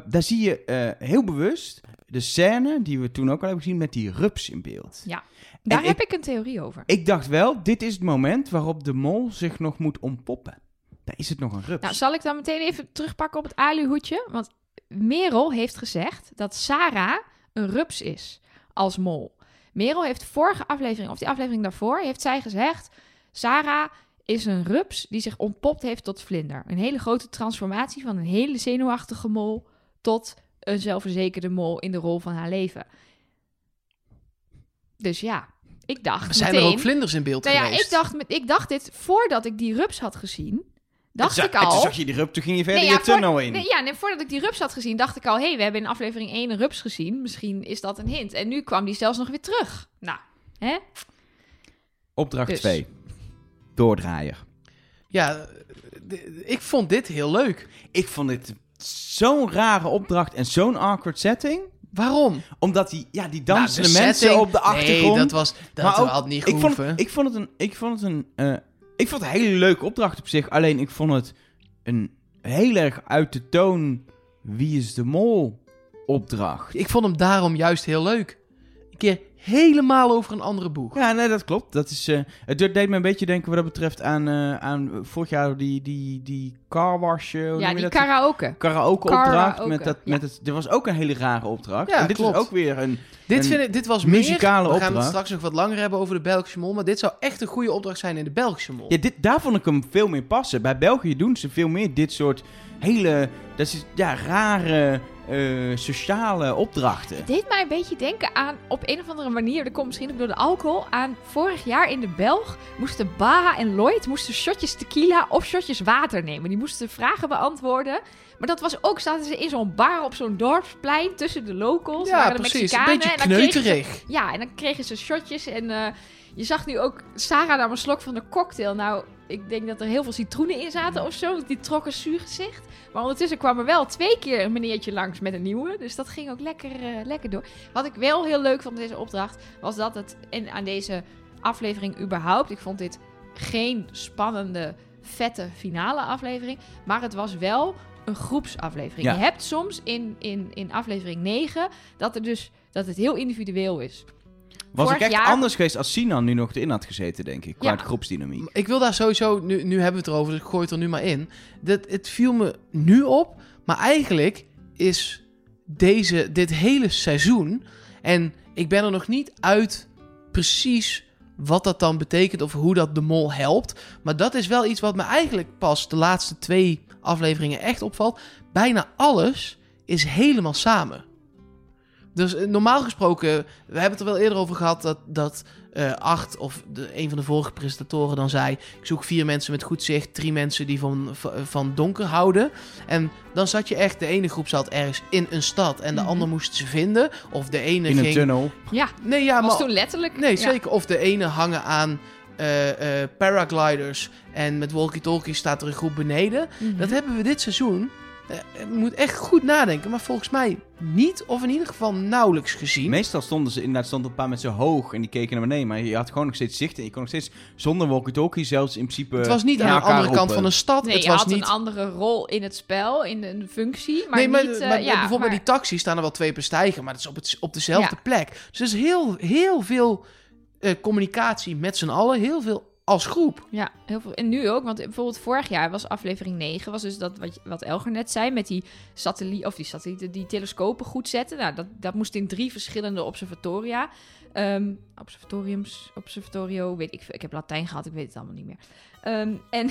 daar zie je eh, heel bewust de scène, die we toen ook al hebben gezien, met die rups in beeld. Ja. Daar En heb ik een theorie over. Ik dacht wel, dit is het moment waarop de mol zich nog moet ontpoppen. Daar is het nog een rups. Nou, zal ik dan meteen even terugpakken op het aluhoedje? Want Merel heeft gezegd dat Sarah een rups is als mol. Merel heeft vorige aflevering, of die aflevering daarvoor, heeft zij gezegd... Sarah is een rups die zich ontpopt heeft tot vlinder. Een hele grote transformatie van een hele zenuwachtige mol tot een zelfverzekerde mol in de rol van haar leven. Dus ja, ik dacht Er zijn meteen... er ook vlinders in beeld nou ja, geweest. ik dacht, met- ik dacht dit voordat ik die rups had gezien. Dacht Toen ik al... Toen zag je die rup, toen ging je verder Nee, je ja, tunnel in. Nee, ja, nee, voordat ik die rups had gezien, dacht ik al... hé, hey, we hebben in aflevering 1 een rups gezien. Misschien is dat een hint. En nu kwam die zelfs nog weer terug. Nou, hè? Opdracht Dus. 2. Doordraaier. Ja, ik vond dit heel leuk. Ik vond dit zo'n rare opdracht en zo'n awkward setting. Waarom? Omdat die, ja, die Nou, dansende de mensen setting- op de achtergrond. Nee, dat was dat Maar ook- had niet ik vond, gehoeven. ik vond het een, ik vond het een, eh, ik vond het een hele leuke opdracht op zich. Alleen ik vond het een heel erg uit de toon wie is de mol opdracht. Ik vond hem daarom juist heel leuk. Een keer helemaal over een andere boeg. Ja, nee, dat klopt. Dat is, eh, het deed me een beetje denken wat dat betreft aan, eh, aan vorig jaar die, die, die car wash. eh, Ja, die dat? karaoke. karaoke opdracht. Karaoke, Met dat, ja. met het, dit was ook een hele rare opdracht. Ja, en dit klopt. is ook weer een... Dit, Een vind ik, dit was muzikale meer, We gaan het opdracht. straks nog wat langer hebben over de Belgische mol. Maar dit zou echt een goede opdracht zijn in de Belgische mol. Ja, dit, daar vond ik hem veel meer passen. Bij België doen ze veel meer dit soort hele... Dat is, ja, rare eh, sociale opdrachten. Het deed mij een beetje denken aan, op een of andere manier, dat komt misschien ook door de alcohol, aan vorig jaar in de Belg moesten Baha en Lloyd moesten shotjes tequila of shotjes water nemen. Die moesten vragen beantwoorden. Maar dat was ook, zaten ze in zo'n bar op zo'n dorpsplein tussen de locals. ja, waren de precies. Een beetje en ze- kneuterig. Ja, en dan kregen ze shotjes en eh, je zag nu ook Sarah nam een slok van de cocktail. Nou, ik denk dat er heel veel citroenen in zaten of zo, die trok een zuur gezicht. Maar ondertussen kwam er wel twee keer een meneertje langs met een nieuwe, dus dat ging ook lekker, eh, lekker door. Wat ik wel heel leuk vond aan deze opdracht, was dat het in, aan deze aflevering überhaupt, ik vond dit geen spannende, vette finale aflevering, maar het was wel een groepsaflevering. Ja. Je hebt soms in, in, in aflevering 9 dat, er dus, dat het heel individueel is. Was Vorig ik echt jaar- anders geweest als Sinan nu nog erin had gezeten, denk ik. Qua Ja. groepsdynamiek. Ik wil daar sowieso, nu, nu hebben we het erover, dus ik gooi het er nu maar in. Dat, het viel me nu op, maar eigenlijk is deze, dit hele seizoen, en ik ben er nog niet uit precies wat dat dan betekent of hoe dat de mol helpt. Maar dat is wel iets wat me eigenlijk pas de laatste twee afleveringen echt opvalt. Bijna alles is helemaal samen. Dus eh, normaal gesproken, we hebben het er wel eerder over gehad dat, dat eh Art of de, een van de vorige presentatoren dan zei: Ik zoek vier mensen met goed zicht, drie mensen die van, van, van donker houden. En dan zat je echt, de ene groep zat ergens in een stad en de Mhm. ander moest ze vinden. Of de ene In een ging. tunnel. Ja, Nee, ja, was maar. toen letterlijk. Nee, ja. zeker. Of de ene hangen aan eh, eh, paragliders en met walkie-talkies staat er een groep beneden. Mhm. Dat hebben we dit seizoen. Eh, Je moet echt goed nadenken, maar volgens mij niet, of in ieder geval nauwelijks gezien. Meestal stonden ze inderdaad stond een paar mensen hoog en die keken naar beneden. Maar je had gewoon nog steeds zicht en je kon nog steeds zonder walkie-talkie zelfs in principe... het was niet aan de andere kant van een stad. Nee, het je was had niet. een andere rol in het spel, in een functie, maar nee, maar, niet... eh, maar ja, bijvoorbeeld maar- bij die taxi staan er wel twee per stijger, maar dat is op, het, op dezelfde Ja. plek. Dus er is heel, heel veel eh, communicatie met z'n allen, heel veel als groep. Ja, heel veel. En nu ook, want bijvoorbeeld vorig jaar was aflevering 9, was dus dat wat, wat Elger net zei, met die satelliet, of die satellieten, die telescopen goed zetten. Nou, dat, dat moest in drie verschillende observatoria. Ehm, observatoriums, observatorio, weet ik. Ik heb Latijn gehad, ik weet het allemaal niet meer. Ehm, en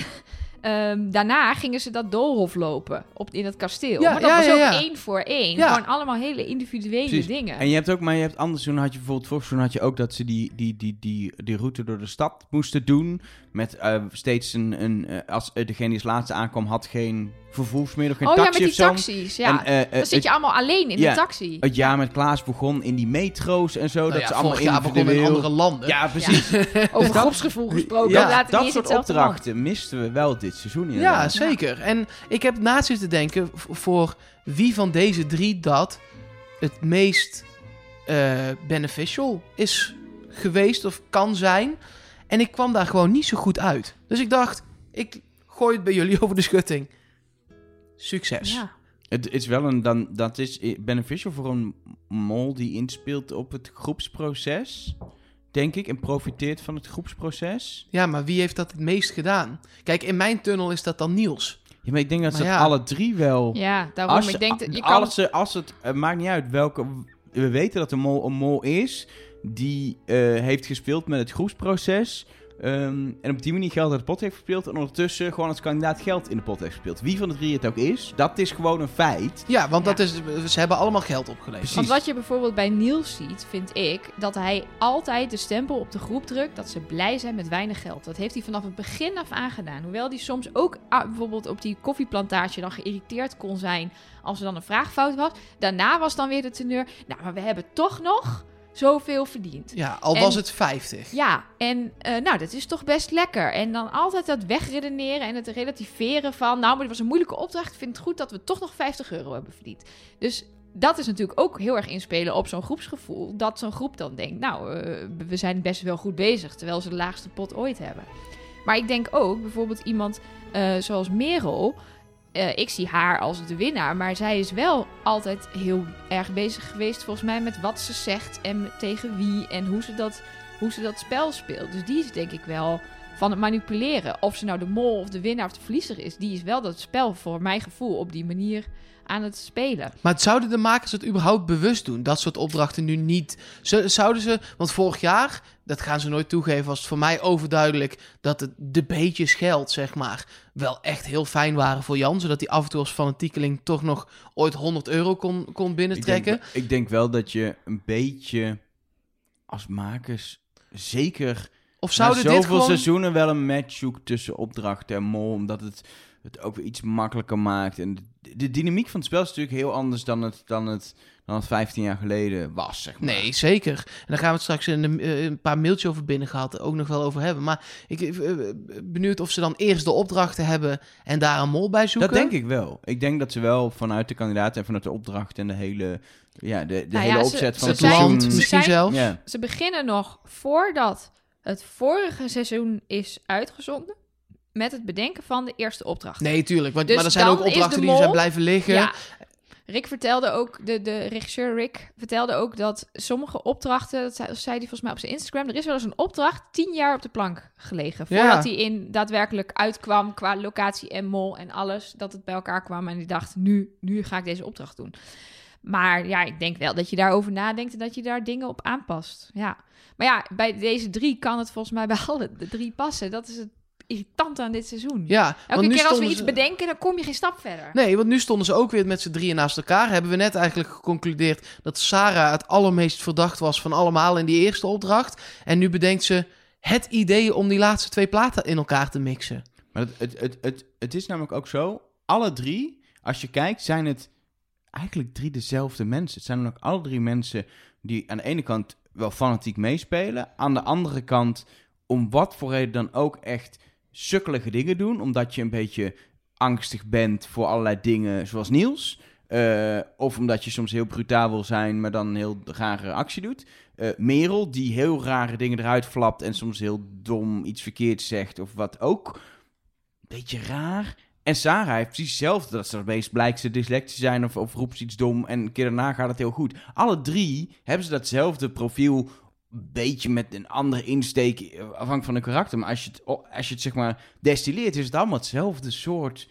ehm, daarna gingen ze dat doolhof lopen op, in het kasteel. Ja, maar dat ja, was ja, ook ja. één voor één. Ja. Gewoon allemaal hele individuele Precies. dingen. En je hebt ook, maar je hebt anders toen had je bijvoorbeeld vorig seizoen had je ook dat ze die, die, die, die, die route door de stad moesten doen. Met eh, steeds een, een eh, als eh, degene die als laatste aankwam had geen vervoersmiddel, geen oh ja, taxi met die taxis. Ja. En, eh, eh, dan zit je allemaal alleen in ja, de taxi. het jaar met Klaas begon in die metro's en zo. Nou dat ja, ze allemaal begon in individueel... andere landen. Ja, precies. Over dat- groepsgevoel gesproken. Ja, dat niet eens soort opdrachten misten we wel dit seizoen Ja, zeker. En ik heb na zitten denken voor wie van deze drie dat het meest eh, beneficial is geweest of kan zijn. En ik kwam daar gewoon niet zo goed uit. Dus ik dacht, ik gooi het bij jullie over de schutting. Succes. Ja. Het is wel een, dan, dat is i- beneficial voor een mol die inspeelt op het groepsproces, denk ik, en profiteert van het groepsproces. Ja, maar wie heeft dat het meest gedaan? Kijk, in mijn tunnel is dat dan Niels. Ja, maar ik denk dat Maar ze ja. alle drie wel... Ja, daarom. als, ik denk dat je kan... als, ze, als het, het maakt niet uit welke... We weten dat een mol een mol is die eh, heeft gespeeld met het groepsproces. Ehm, en op die manier geld uit de pot heeft gespeeld. En ondertussen gewoon als kandidaat geld in de pot heeft gespeeld. Wie van de drie het ook is, dat is gewoon een feit. Ja, want Dat is, ze hebben allemaal geld opgeleverd. Precies. Want wat je bijvoorbeeld bij Niels ziet, vind ik, dat hij altijd de stempel op de groep drukt dat ze blij zijn met weinig geld. Dat heeft hij vanaf het begin af aan gedaan. Hoewel hij soms ook ah, bijvoorbeeld op die koffieplantage dan geïrriteerd kon zijn als er dan een vraagfout was. Daarna was dan weer de teneur, nou, maar we hebben toch nog zoveel verdiend. Ja, al En- was het 50. Ja, en eh, nou, dat is toch best lekker. En dan altijd dat wegredeneren en het relativeren van... nou, maar het was een moeilijke opdracht. Ik vind het goed dat we toch nog 50 euro hebben verdiend. Dus dat is natuurlijk ook heel erg inspelen op zo'n groepsgevoel. Dat zo'n groep dan denkt, nou, eh, we zijn best wel goed bezig... terwijl ze de laagste pot ooit hebben. Maar ik denk ook, bijvoorbeeld iemand eh, zoals Merel... eh, ik zie haar als de winnaar, maar zij is wel altijd heel erg bezig geweest, volgens mij, met wat ze zegt en tegen wie en hoe ze dat hoe ze dat spel speelt. Dus die is denk ik wel van het manipuleren. Of ze nou de mol of de winnaar of de verliezer is, die is wel dat spel voor mijn gevoel op die manier aan het spelen. Maar zouden de makers het überhaupt bewust doen? Dat soort opdrachten nu niet. Zouden ze, want vorig jaar, dat gaan ze nooit toegeven, was het voor mij overduidelijk dat het, de beetjes geld, zeg maar, wel echt heel fijn waren voor Jan. Zodat hij af en toe als fanatiekeling toch nog ooit 100 euro kon, kon Ik binnentrekken. denk, ik denk wel dat je een beetje als makers zeker Of na zouden zoveel dit gewoon... seizoenen wel een match zoekt tussen opdracht en mol, omdat het het ook weer iets makkelijker maakt. En de, de dynamiek van het spel is natuurlijk heel anders dan het, dan het, dan het 15 jaar geleden was, zeg maar. Nee, zeker. En daar gaan we het straks in een, eh, een paar mailtjes over binnen gehad, ook nog wel over hebben. Maar ik ben benieuwd of ze dan eerst de opdrachten hebben en daar een mol bij zoeken. Dat denk ik wel. Ik denk dat ze wel vanuit de kandidaten en vanuit de opdracht en de hele, ja, de, de Nou hele ja, ze- opzet van ze het land seizoen. misschien. Ja. Ze beginnen nog voordat het vorige seizoen is uitgezonden met het bedenken van de eerste opdracht. Nee, tuurlijk. Want, Dus maar er zijn ook opdrachten die zijn blijven liggen. Ja. Rick vertelde ook, de, de regisseur Rick vertelde ook dat sommige opdrachten, dat zei, zei hij volgens mij op zijn Instagram, er is wel eens een opdracht tien jaar op de plank gelegen. Ja. Voordat hij in daadwerkelijk uitkwam qua locatie en mol en alles, dat het bij elkaar kwam en hij dacht, nu, nu ga ik deze opdracht doen. Maar ja, ik denk wel dat je daarover nadenkt en dat je daar dingen op aanpast. Ja. Maar ja, bij deze drie kan het volgens mij bij alle drie passen. Dat is het irritant aan dit seizoen. Ja, Elke want nu keer als we iets ze- bedenken, dan kom je geen stap verder. Nee, want nu stonden ze ook weer met z'n drieën naast elkaar. Hebben we net eigenlijk geconcludeerd dat Sarah het allermeest verdacht was van allemaal in die eerste opdracht. En nu bedenkt ze het idee om die laatste twee platen in elkaar te mixen. Maar het, het, het, het, het is namelijk ook zo, alle drie, als je kijkt, zijn het eigenlijk drie dezelfde mensen. Het zijn ook alle drie mensen die aan de ene kant wel fanatiek meespelen, aan de andere kant om wat voor reden dan ook echt sukkelige dingen doen, omdat je een beetje angstig bent voor allerlei dingen, zoals Niels. Eh, of omdat je soms heel brutaal wil zijn, maar dan een heel rare actie doet. Eh, Merel, die heel rare dingen eruit flapt en soms heel dom iets verkeerds zegt, of wat ook. Beetje raar. En Sarah heeft precies hetzelfde. Dat ze opeens blijkt ze dyslectisch zijn of, of roept ze iets dom. En een keer daarna gaat het heel goed. Alle drie hebben ze datzelfde profiel. Een beetje met een andere insteek. eh, Afhankelijk van hun karakter. Maar als je het, als je het zeg maar destilleert, is het allemaal hetzelfde soort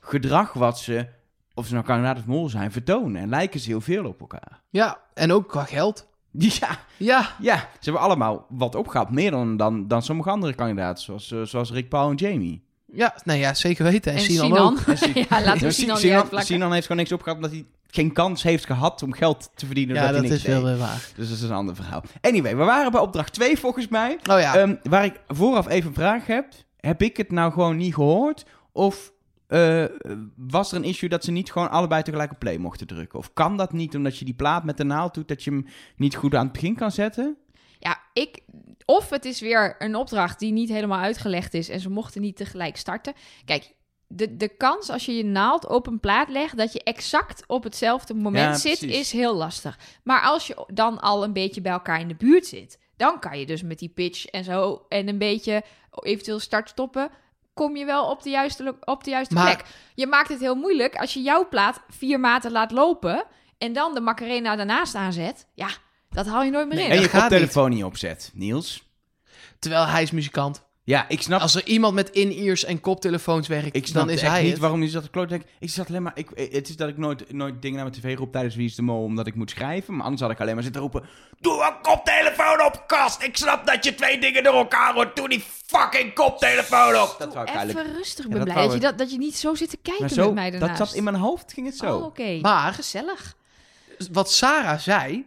gedrag wat ze. Of ze nou kandidaat of mol zijn, vertonen. En lijken ze heel veel op elkaar. Ja, en ook qua geld. Ja, Ja, ja, ze hebben allemaal wat opgehaald. Meer dan, dan, dan sommige andere kandidaten. Zoals, eh, zoals Rick Paul en Jamie. Ja, nou ja, zeker weten. En, En Sinan, Sinan. ook. En Ja, laten we Ja, Sinan niet Sinan, uitvlakken. Sinan heeft gewoon niks opgehaald omdat hij geen kans heeft gehad om geld te verdienen. Ja, dat hij is niks wel deed. weer waar. Dus dat is een ander verhaal. Anyway, we waren bij opdracht 2 volgens mij. Oh ja, Ehm, waar ik vooraf even een vraag heb. Heb ik het nou gewoon niet gehoord? Of eh, was er een issue dat ze niet gewoon allebei tegelijk op play mochten drukken? Of kan dat niet omdat je die plaat met de naald doet dat je hem niet goed aan het begin kan zetten? Ja, ik. Of het is weer een opdracht die niet helemaal uitgelegd is en ze mochten niet tegelijk starten. Kijk, de, de kans als je je naald op een plaat legt dat je exact op hetzelfde moment Ja, zit, precies. is heel lastig. Maar als je dan al een beetje bij elkaar in de buurt zit, dan kan je dus met die pitch en zo en een beetje eventueel start stoppen. Kom je wel op de juiste, op de juiste Maar- plek. Je maakt het heel moeilijk als je jouw plaat vier maten laat lopen en dan de Macarena daarnaast aanzet. Ja, dat haal je nooit meer Nee, in. en dat je gaat koptelefoon niet opzet, Niels. terwijl hij is muzikant. Ja, ik snap... Als er iemand met in-ears en koptelefoons werkt, Ik snap dan is echt hij niet het. waarom hij zat te kloot. Ik zat alleen maar... Ik, het is dat ik nooit, nooit dingen naar mijn tv roep tijdens Wie is de Mol, omdat ik moet schrijven. Maar anders had ik alleen maar zitten roepen... Doe een koptelefoon op, kast! Ik snap dat je twee dingen door elkaar hoort. Doe die fucking koptelefoon op! Dat wou ik eigenlijk... Even rustig, Ja, ben dat blij dat je, dat, dat je niet zo zit te kijken zo, met mij dat daarnaast. zat in mijn hoofd, ging het zo. Oh, oké. Maar- Gezellig. Wat Sarah zei,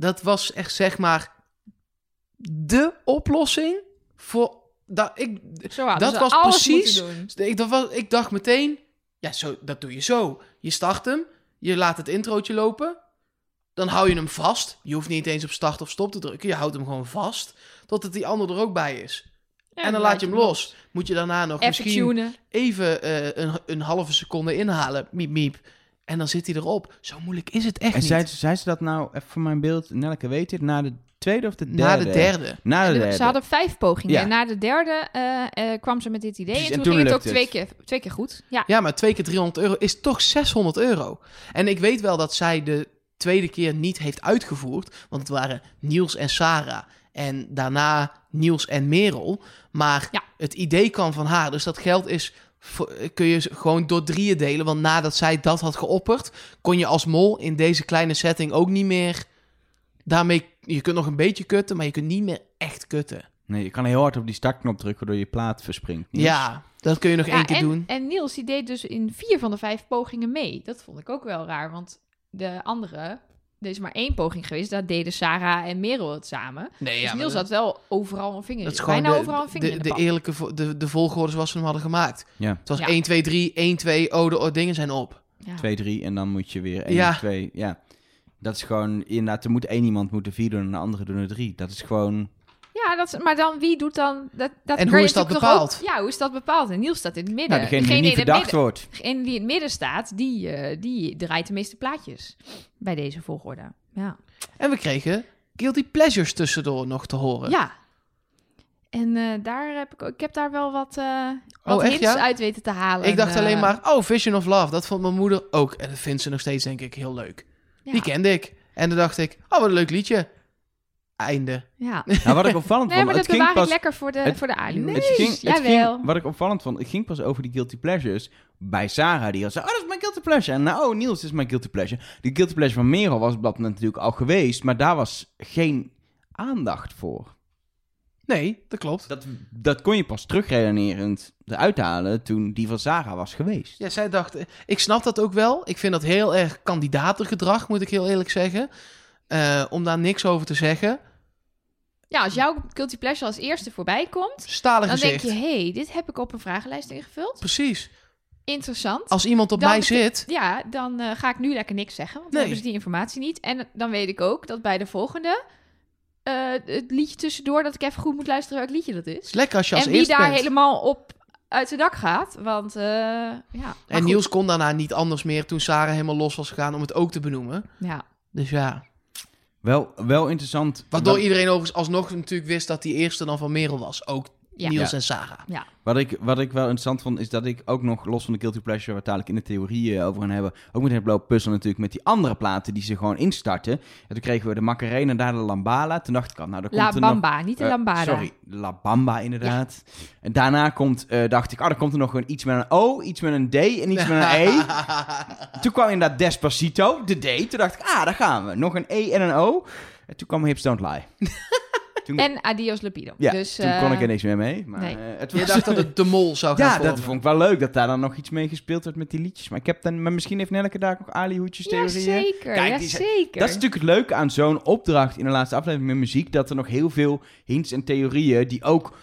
dat was echt zeg maar de oplossing voor... Dat, ik, Zo dat ze was precies... Ik, dat was, ik dacht meteen, ja, zo, dat doe je zo. Je start hem, je laat het introotje lopen, dan hou je hem vast. Je hoeft niet eens op start of stop te drukken, je houdt hem gewoon vast, totdat die ander er ook bij is. Ja, en dan laat je hem los. Moet je daarna nog Even misschien tunen. even eh, een, een halve seconde inhalen, miep miep. En dan zit hij erop. Zo moeilijk is het echt En niet. zei, zei ze dat nou, even voor mijn beeld, Nelke weet dit, na de tweede of de derde? Na de derde. Na de derde. Ze hadden vijf pogingen. Ja. En na de derde eh, eh, kwam ze met dit idee. Precies, en en toen, toen ging het ook twee het. keer, twee keer goed. Ja. Ja, maar twee keer 300 euro is toch 600 euro. En ik weet wel dat zij de tweede keer niet heeft uitgevoerd. Want het waren Niels en Sarah. En daarna Niels en Merel. Maar Ja. het idee kwam van haar. Dus dat geld is... kun je gewoon door drieën delen. Want nadat zij dat had geopperd... kon je als mol in deze kleine setting ook niet meer... Daarmee, je kunt nog een beetje kutten, maar je kunt niet meer echt kutten. Nee, je kan heel hard op die startknop drukken waardoor je plaat verspringt. Niels? Ja, dat kun je nog Ja, één keer en, doen. En Niels die deed dus in vier van de vijf pogingen mee. Dat vond ik ook wel raar. Want de andere... Er is maar één poging geweest. Daar deden Sarah en Merel het samen. Nee, dus ja, maar Niels dat- had wel overal een vinger Dat is gewoon Bijna de, overal een vinger de, in de de, pap. eerlijke vo- de, de volgorde zoals ze hem hadden gemaakt. Ja, Het was Ja. 1, 2, 3, 1, 2, oh, de oh, dingen zijn op. Ja. 2, 3 en dan moet je weer 1, Ja. 2. Ja. Dat is gewoon, inderdaad, er moet één iemand moeten vier doen en de andere doen er drie. Dat is gewoon... Ja, dat maar dan wie doet dan... Dat, dat En hoe is dat bepaald? Ook, ja, hoe is dat bepaald? En Niels staat in het midden. Nou, degene die niet in het verdacht midden- wordt. Degene die in het midden staat, die, eh, die draait de meeste plaatjes. Bij deze volgorde. Ja. En we kregen Guilty Pleasures tussendoor nog te horen. Ja. En eh, daar heb ik, ik heb daar wel wat, eh wat Oh, echt, hints ja? uit weten te halen. Ik dacht En, alleen maar, oh, Vision of Love. Dat vond mijn moeder ook. En dat vindt ze nog steeds, denk ik, heel leuk. ja. Die kende ik. En toen dacht ik, oh, wat een leuk liedje. Einde. Ja. Nou, wat ik opvallend Nee, vond, maar het dat ging ik pas... lekker voor de, het- voor de alu. Het ging, het Jawel. ging, wat ik opvallend vond, het ging pas over die guilty pleasures bij Sarah. Die had zei, oh, dat is mijn guilty pleasure. En nou, oh, Niels, is mijn guilty pleasure. Die guilty pleasure van Merel was op dat moment natuurlijk al geweest, maar daar was geen aandacht voor. Nee, dat klopt. Dat, dat kon je pas terugredenerend eruit halen toen die van Sarah was geweest. Ja, zij dacht, eh, ik snap dat ook wel. Ik vind dat heel erg kandidatengedrag, moet ik heel eerlijk zeggen. Eh, om daar niks over te zeggen. Ja, als jouw Guilty Pleasure als eerste voorbij komt, Stalen dan gezicht. denk je, hé, hey, dit heb ik op een vragenlijst ingevuld. Precies. Interessant. Als iemand op Dan mij zit, Ja, dan eh, ga ik nu lekker niks zeggen, want dan Nee. hebben ze die informatie niet. En dan weet ik ook dat bij de volgende eh, het liedje tussendoor, dat ik even goed moet luisteren welk liedje dat is. is lekker als je als En wie daar bent. helemaal op uit de dak gaat, want eh, ja. Maar En goed. Niels kon daarna niet anders meer toen Sarah helemaal los was gegaan om het ook te benoemen. Ja, Dus ja. Wel, wel interessant. Waardoor iedereen overigens alsnog natuurlijk wist dat die eerste dan van Merel was. Ook Ja. Niels Ja. en Sarah. ja. wat, ik, wat ik wel interessant vond, is dat ik ook nog, los van de guilty pleasure, waar we het dadelijk in de theorie eh, over gaan hebben, ook met heb lopen puzzelen natuurlijk met die andere platen die ze gewoon instarten. En toen kregen we de Macarena en daar de Lambala. Toen dacht ik al, nou, daar La komt er nog... Bamba, niet de Eh, Lambada. sorry, La Bamba inderdaad. En daarna komt, eh, dacht ik, oh, dan komt er nog een, iets met een O, iets met een D en iets met een E. toen kwam inderdaad Despacito, de D. Toen dacht ik, ah, daar gaan we. Nog een E en een O. En toen kwam Hips Don't Lie. toen, En Adios Lapido. ja, dus, toen kon eh, ik er niks meer mee. Maar, nee. eh, het Je dacht dat het de mol zou gaan ja, vormen. dat vond ik wel leuk dat daar dan nog iets mee gespeeld werd met die liedjes. Maar, ik heb dan, maar misschien heeft Nelleke daar ook nog Ali Hoedjes Ja, theorieën. zeker. Kijk, ja, die zijn- zeker. Dat is natuurlijk het leuke aan zo'n opdracht in de laatste aflevering met muziek. Dat er nog heel veel hints en theorieën die ook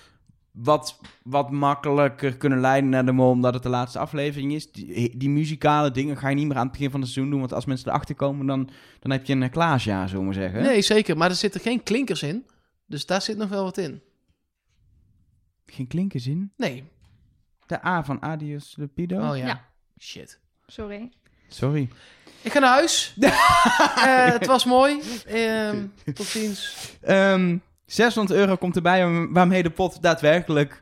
wat, wat makkelijker kunnen leiden naar de mol. Omdat het de laatste aflevering is. Die, die muzikale dingen ga je niet meer aan het begin van het seizoen doen. Want als mensen erachter komen, dan, dan heb je een klaasjaar, zullen we maar zeggen. Nee, zeker. Maar er zitten geen klinkers in. Dus daar zit nog wel wat in. Geen klinkers in. Nee. De A van Adios Lepido. Oh ja. Ja. Shit. Sorry. Sorry. Ik ga naar huis. Eh, het was mooi. Ehm, tot ziens. Ehm 600 euro komt erbij waarm- waarmee de pot daadwerkelijk...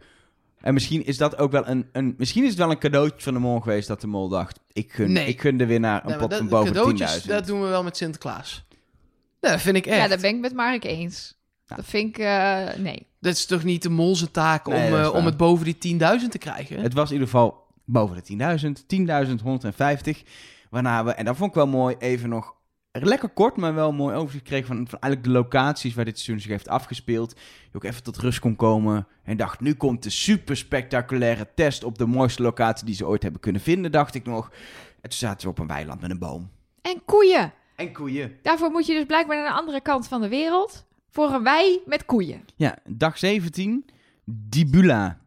En misschien is dat ook wel een, een... Misschien is het wel een cadeautje van de mol geweest dat de mol dacht... Ik gun, Nee. ik gun de winnaar een Nee, pot dat- van boven cadeautjes, 10.000. Dat doen we wel met Sinterklaas. Dat vind ik echt. Ja, dat ben ik met Mark eens. Dat vind ik, eh, nee. Dat is toch niet de molse taak Nee, om, eh, om het boven die 10.000 te krijgen? Het was in ieder geval boven de 10.000. 10.150. Waarna we, en dat vond ik wel mooi, even nog lekker kort, maar wel een mooi overzicht kregen van, van eigenlijk de locaties waar dit seizoen zich heeft afgespeeld. Je ook even tot rust kon komen en dacht, nu komt de super spectaculaire test op de mooiste locatie die ze ooit hebben kunnen vinden, dacht ik nog. En toen zaten we op een weiland met een boom. En koeien. En koeien. Daarvoor moet je dus blijkbaar naar de andere kant van de wereld. Voor een wei met koeien. Ja, dag 17, Dibula.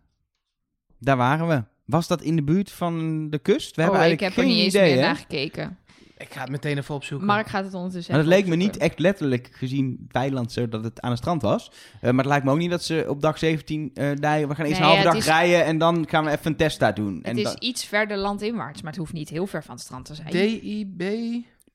Daar waren we. Was dat in de buurt van de kust? We hebben oh, ik eigenlijk heb er niet eens idee, meer hè? naar gekeken. Ik ga het meteen even opzoeken. Mark gaat het ondertussen Maar dat even leek me niet echt letterlijk gezien het weiland zo dat het aan het strand was. Eh, maar het lijkt me ook niet dat ze op dag 17 eh daar, we gaan eerst Nee, een halve het dag is- rijden en dan gaan we even een test daar doen. Het en is iets verder landinwaarts, maar het hoeft niet heel ver van het strand te zijn. D-I-B...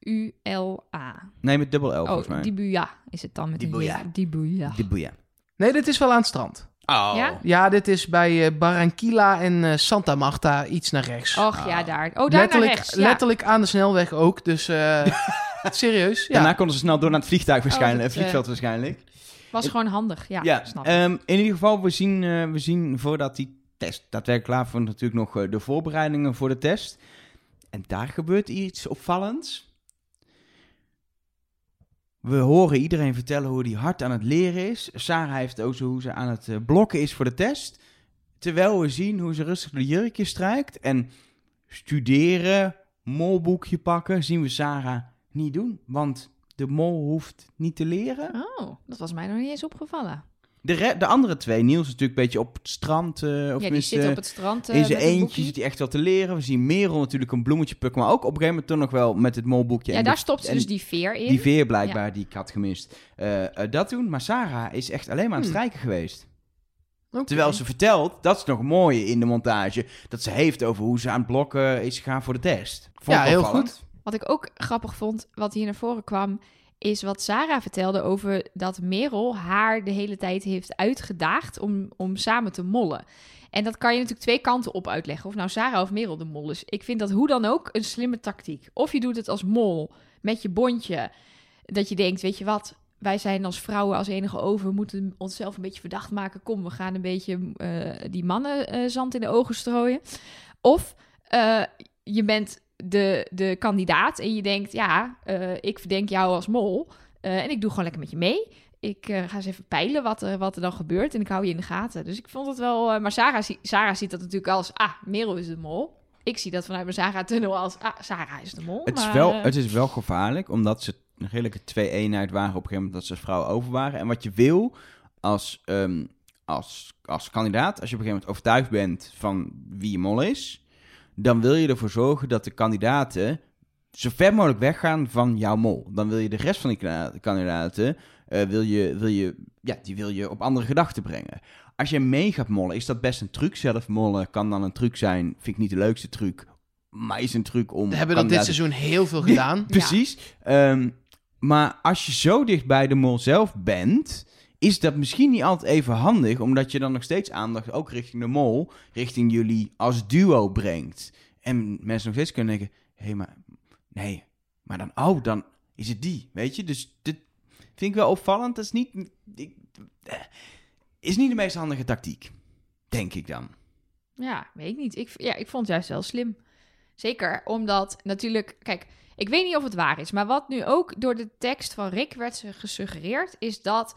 U-L-A. nee, met dubbel L volgens Oh, mij. Dibuya is het dan met Dibuya. een. Dibuya. Dibuya. Nee, dit is wel aan het strand. Oh. Ja? Ja, dit is bij eh, Barranquilla en eh, Santa Marta iets naar rechts. Och, ja, daar. Oh, daar letterlijk, naar rechts. Ja. letterlijk aan de snelweg ook. Dus eh, serieus. Ja. Daarna konden ze snel door naar het vliegtuig waarschijnlijk, dat, het vliegveld waarschijnlijk. Was gewoon handig. Ja, Ja, snap ehm, in ieder geval, we zien, eh, we zien voordat die test daadwerkelijk klaar voor natuurlijk nog eh, de voorbereidingen voor de test. En daar gebeurt iets opvallends. We horen iedereen vertellen hoe hij hard aan het leren is. Sarah heeft ook zo hoe ze aan het eh, blokken is voor de test. Terwijl we zien hoe ze rustig de jurkje strijkt. En studeren, molboekje pakken, zien we Sarah niet doen. Want de mol hoeft niet te leren. Oh, dat was mij nog niet eens opgevallen. De, de andere twee, Niels is natuurlijk een beetje op het strand. eh of ja, die zit op het strand eh, in zijn met een eentje zit hij echt wel te leren. We zien Merel natuurlijk een bloemetje plukken, maar ook op een gegeven moment toch nog wel met het molboekje. Ja, en daar de- stopt ze dus die veer in. Die veer blijkbaar, die ik had gemist. Eh, eh, dat doen, maar Sarah is echt alleen maar aan het Hmm. strijken geweest. Terwijl ze vertelt, dat is nog mooie in de montage, dat ze heeft over hoe ze aan het blokken is gegaan voor de test. Vond Ja, heel goed. Wat ik ook grappig vond, wat hier naar voren kwam, is wat Sarah vertelde over dat Merel haar de hele tijd heeft uitgedaagd om, om samen te mollen. En dat kan je natuurlijk twee kanten op uitleggen. Of nou Sarah of Merel de mol is. Ik vind dat hoe dan ook een slimme tactiek. Of je doet het als mol met je bondje. Dat je denkt, weet je wat, wij zijn als vrouwen als enige over. We moeten onszelf een beetje verdacht maken. Kom, we gaan een beetje eh, die mannen eh, zand in de ogen strooien. Of eh, je bent de, de kandidaat en je denkt, ja, eh, ik verdenk jou als mol. eh, en ik doe gewoon lekker met je mee. Ik eh, ga eens even peilen wat, er wat er dan gebeurt en ik hou je in de gaten. Dus ik vond het wel... maar Sarah, Sarah ziet dat natuurlijk als, ah, Merel is de mol. Ik zie dat vanuit mijn Sarah-tunnel als, ah, Sarah is de mol. Het is, wel, het is wel gevaarlijk, omdat ze een redelijke twee-eenheid waren op een gegeven moment dat ze als vrouwen over waren. En wat je wil als, ehm, als, als kandidaat, als je op een gegeven moment overtuigd bent van wie je mol is, dan wil je ervoor zorgen dat de kandidaten zo ver mogelijk weggaan van jouw mol. Dan wil je de rest van die kandidaten, eh, wil je, wil je, ja, die wil je op andere gedachten brengen. Als je mee gaat mollen, is dat best een truc. Zelf mollen kan dan een truc zijn, vind ik niet de leukste truc, maar is een truc om... We hebben dat dit seizoen heel veel gedaan. Precies. Ehm, maar als je zo dicht bij de mol zelf bent, is dat misschien niet altijd even handig, omdat je dan nog steeds aandacht ook richting de mol, richting jullie als duo brengt. En mensen nog steeds kunnen denken, hé, hey, maar nee, maar dan, oh, dan is het die, weet je? Dus dit vind ik wel opvallend. Dat is niet, ik, eh, is niet de meest handige tactiek, denk ik dan. Ja, weet ik niet. Ik, ja, ik vond het juist wel slim. Zeker omdat natuurlijk, kijk, ik weet niet of het waar is, maar wat nu ook door de tekst van Rick werd gesuggereerd, is dat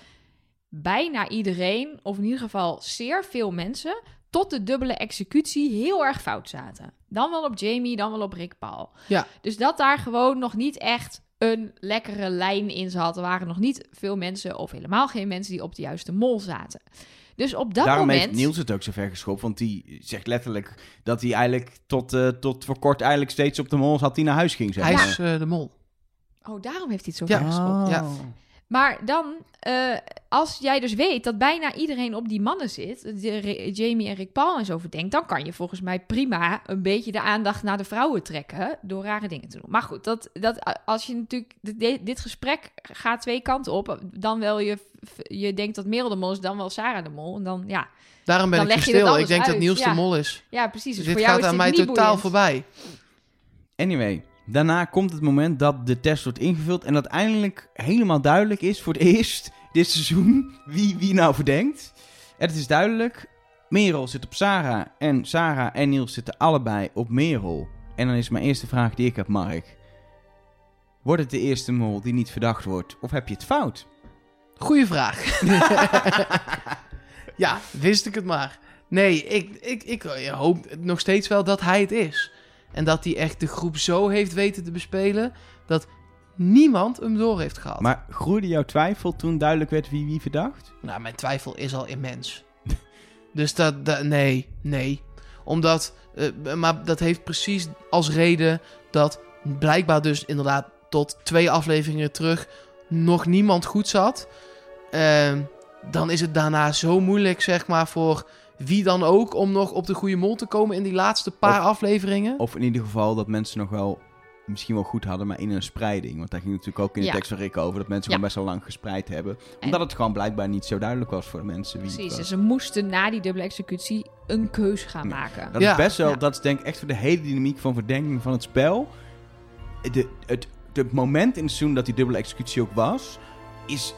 bijna iedereen, of in ieder geval zeer veel mensen, tot de dubbele executie heel erg fout zaten. Dan wel op Jamie, dan wel op Rick Paul. Ja. Dus dat daar gewoon nog niet echt een lekkere lijn in zat. Er waren nog niet veel mensen, of helemaal geen mensen, die op de juiste mol zaten. Dus op dat Daarom moment... heeft Niels het ook zo ver geschopt, want die zegt letterlijk dat hij eigenlijk tot, eh, tot voor kort eigenlijk steeds op de mol zat die naar huis ging. Zeg Hij is eh, de mol. Oh, daarom heeft hij het zo Ja. ver geschopt. Ja. Maar dan, eh, als jij dus weet dat bijna iedereen op die mannen zit, de, Jamie en Rick Paul en zo verdenkt, dan kan je volgens mij prima een beetje de aandacht naar de vrouwen trekken door rare dingen te doen. Maar goed, dat, dat, als je natuurlijk, dit, dit gesprek gaat twee kanten op, dan wel je, je denkt dat Merel de mol is, dan wel Sarah de mol. En dan, ja, Daarom ben Dan ik zo leg je stil. Ik denk dat Niels ja. de mol is. ja precies. Dus dit voor jou gaat is aan dit mij niet totaal boeiend. voorbij. Anyway, daarna komt het moment dat de test wordt ingevuld en dat eindelijk helemaal duidelijk is voor het eerst dit seizoen wie, wie nou verdenkt. En het is duidelijk. Merel zit op Sarah. En Sarah en Niels zitten allebei op Merel. En dan is mijn eerste vraag die ik heb, Mark. Wordt het de eerste mol die niet verdacht wordt? Of heb je het fout? Goeie vraag. ja, wist ik het maar. Nee, ik, ik, ik hoop nog steeds wel dat hij het is. En dat hij echt de groep zo heeft weten te bespelen... dat niemand hem door heeft gehad. Maar groeide jouw twijfel toen duidelijk werd wie wie verdacht? Nou, mijn twijfel is al immens. dus dat, dat- nee, nee. Omdat, eh, maar dat heeft precies als reden dat blijkbaar dus inderdaad tot twee afleveringen terug nog niemand goed zat. Ehm, dan is het daarna zo moeilijk, zeg maar, voor wie dan ook om nog op de goede mol te komen in die laatste paar Of- afleveringen. Of in ieder geval dat mensen nog wel misschien wel goed hadden, maar in een spreiding. Want daar ging natuurlijk ook in de Ja. tekst van Rick over, dat mensen Ja. gewoon best wel lang gespreid hebben. En- Omdat het gewoon blijkbaar niet zo duidelijk was voor de mensen wie Precies, was. dus ze moesten na die dubbele executie een keus gaan maken. Dat Ja. is best wel, Ja. dat is denk ik echt voor de hele dynamiek van verdenking van het spel. De, het, het moment in het seizoen dat die dubbele executie ook was, is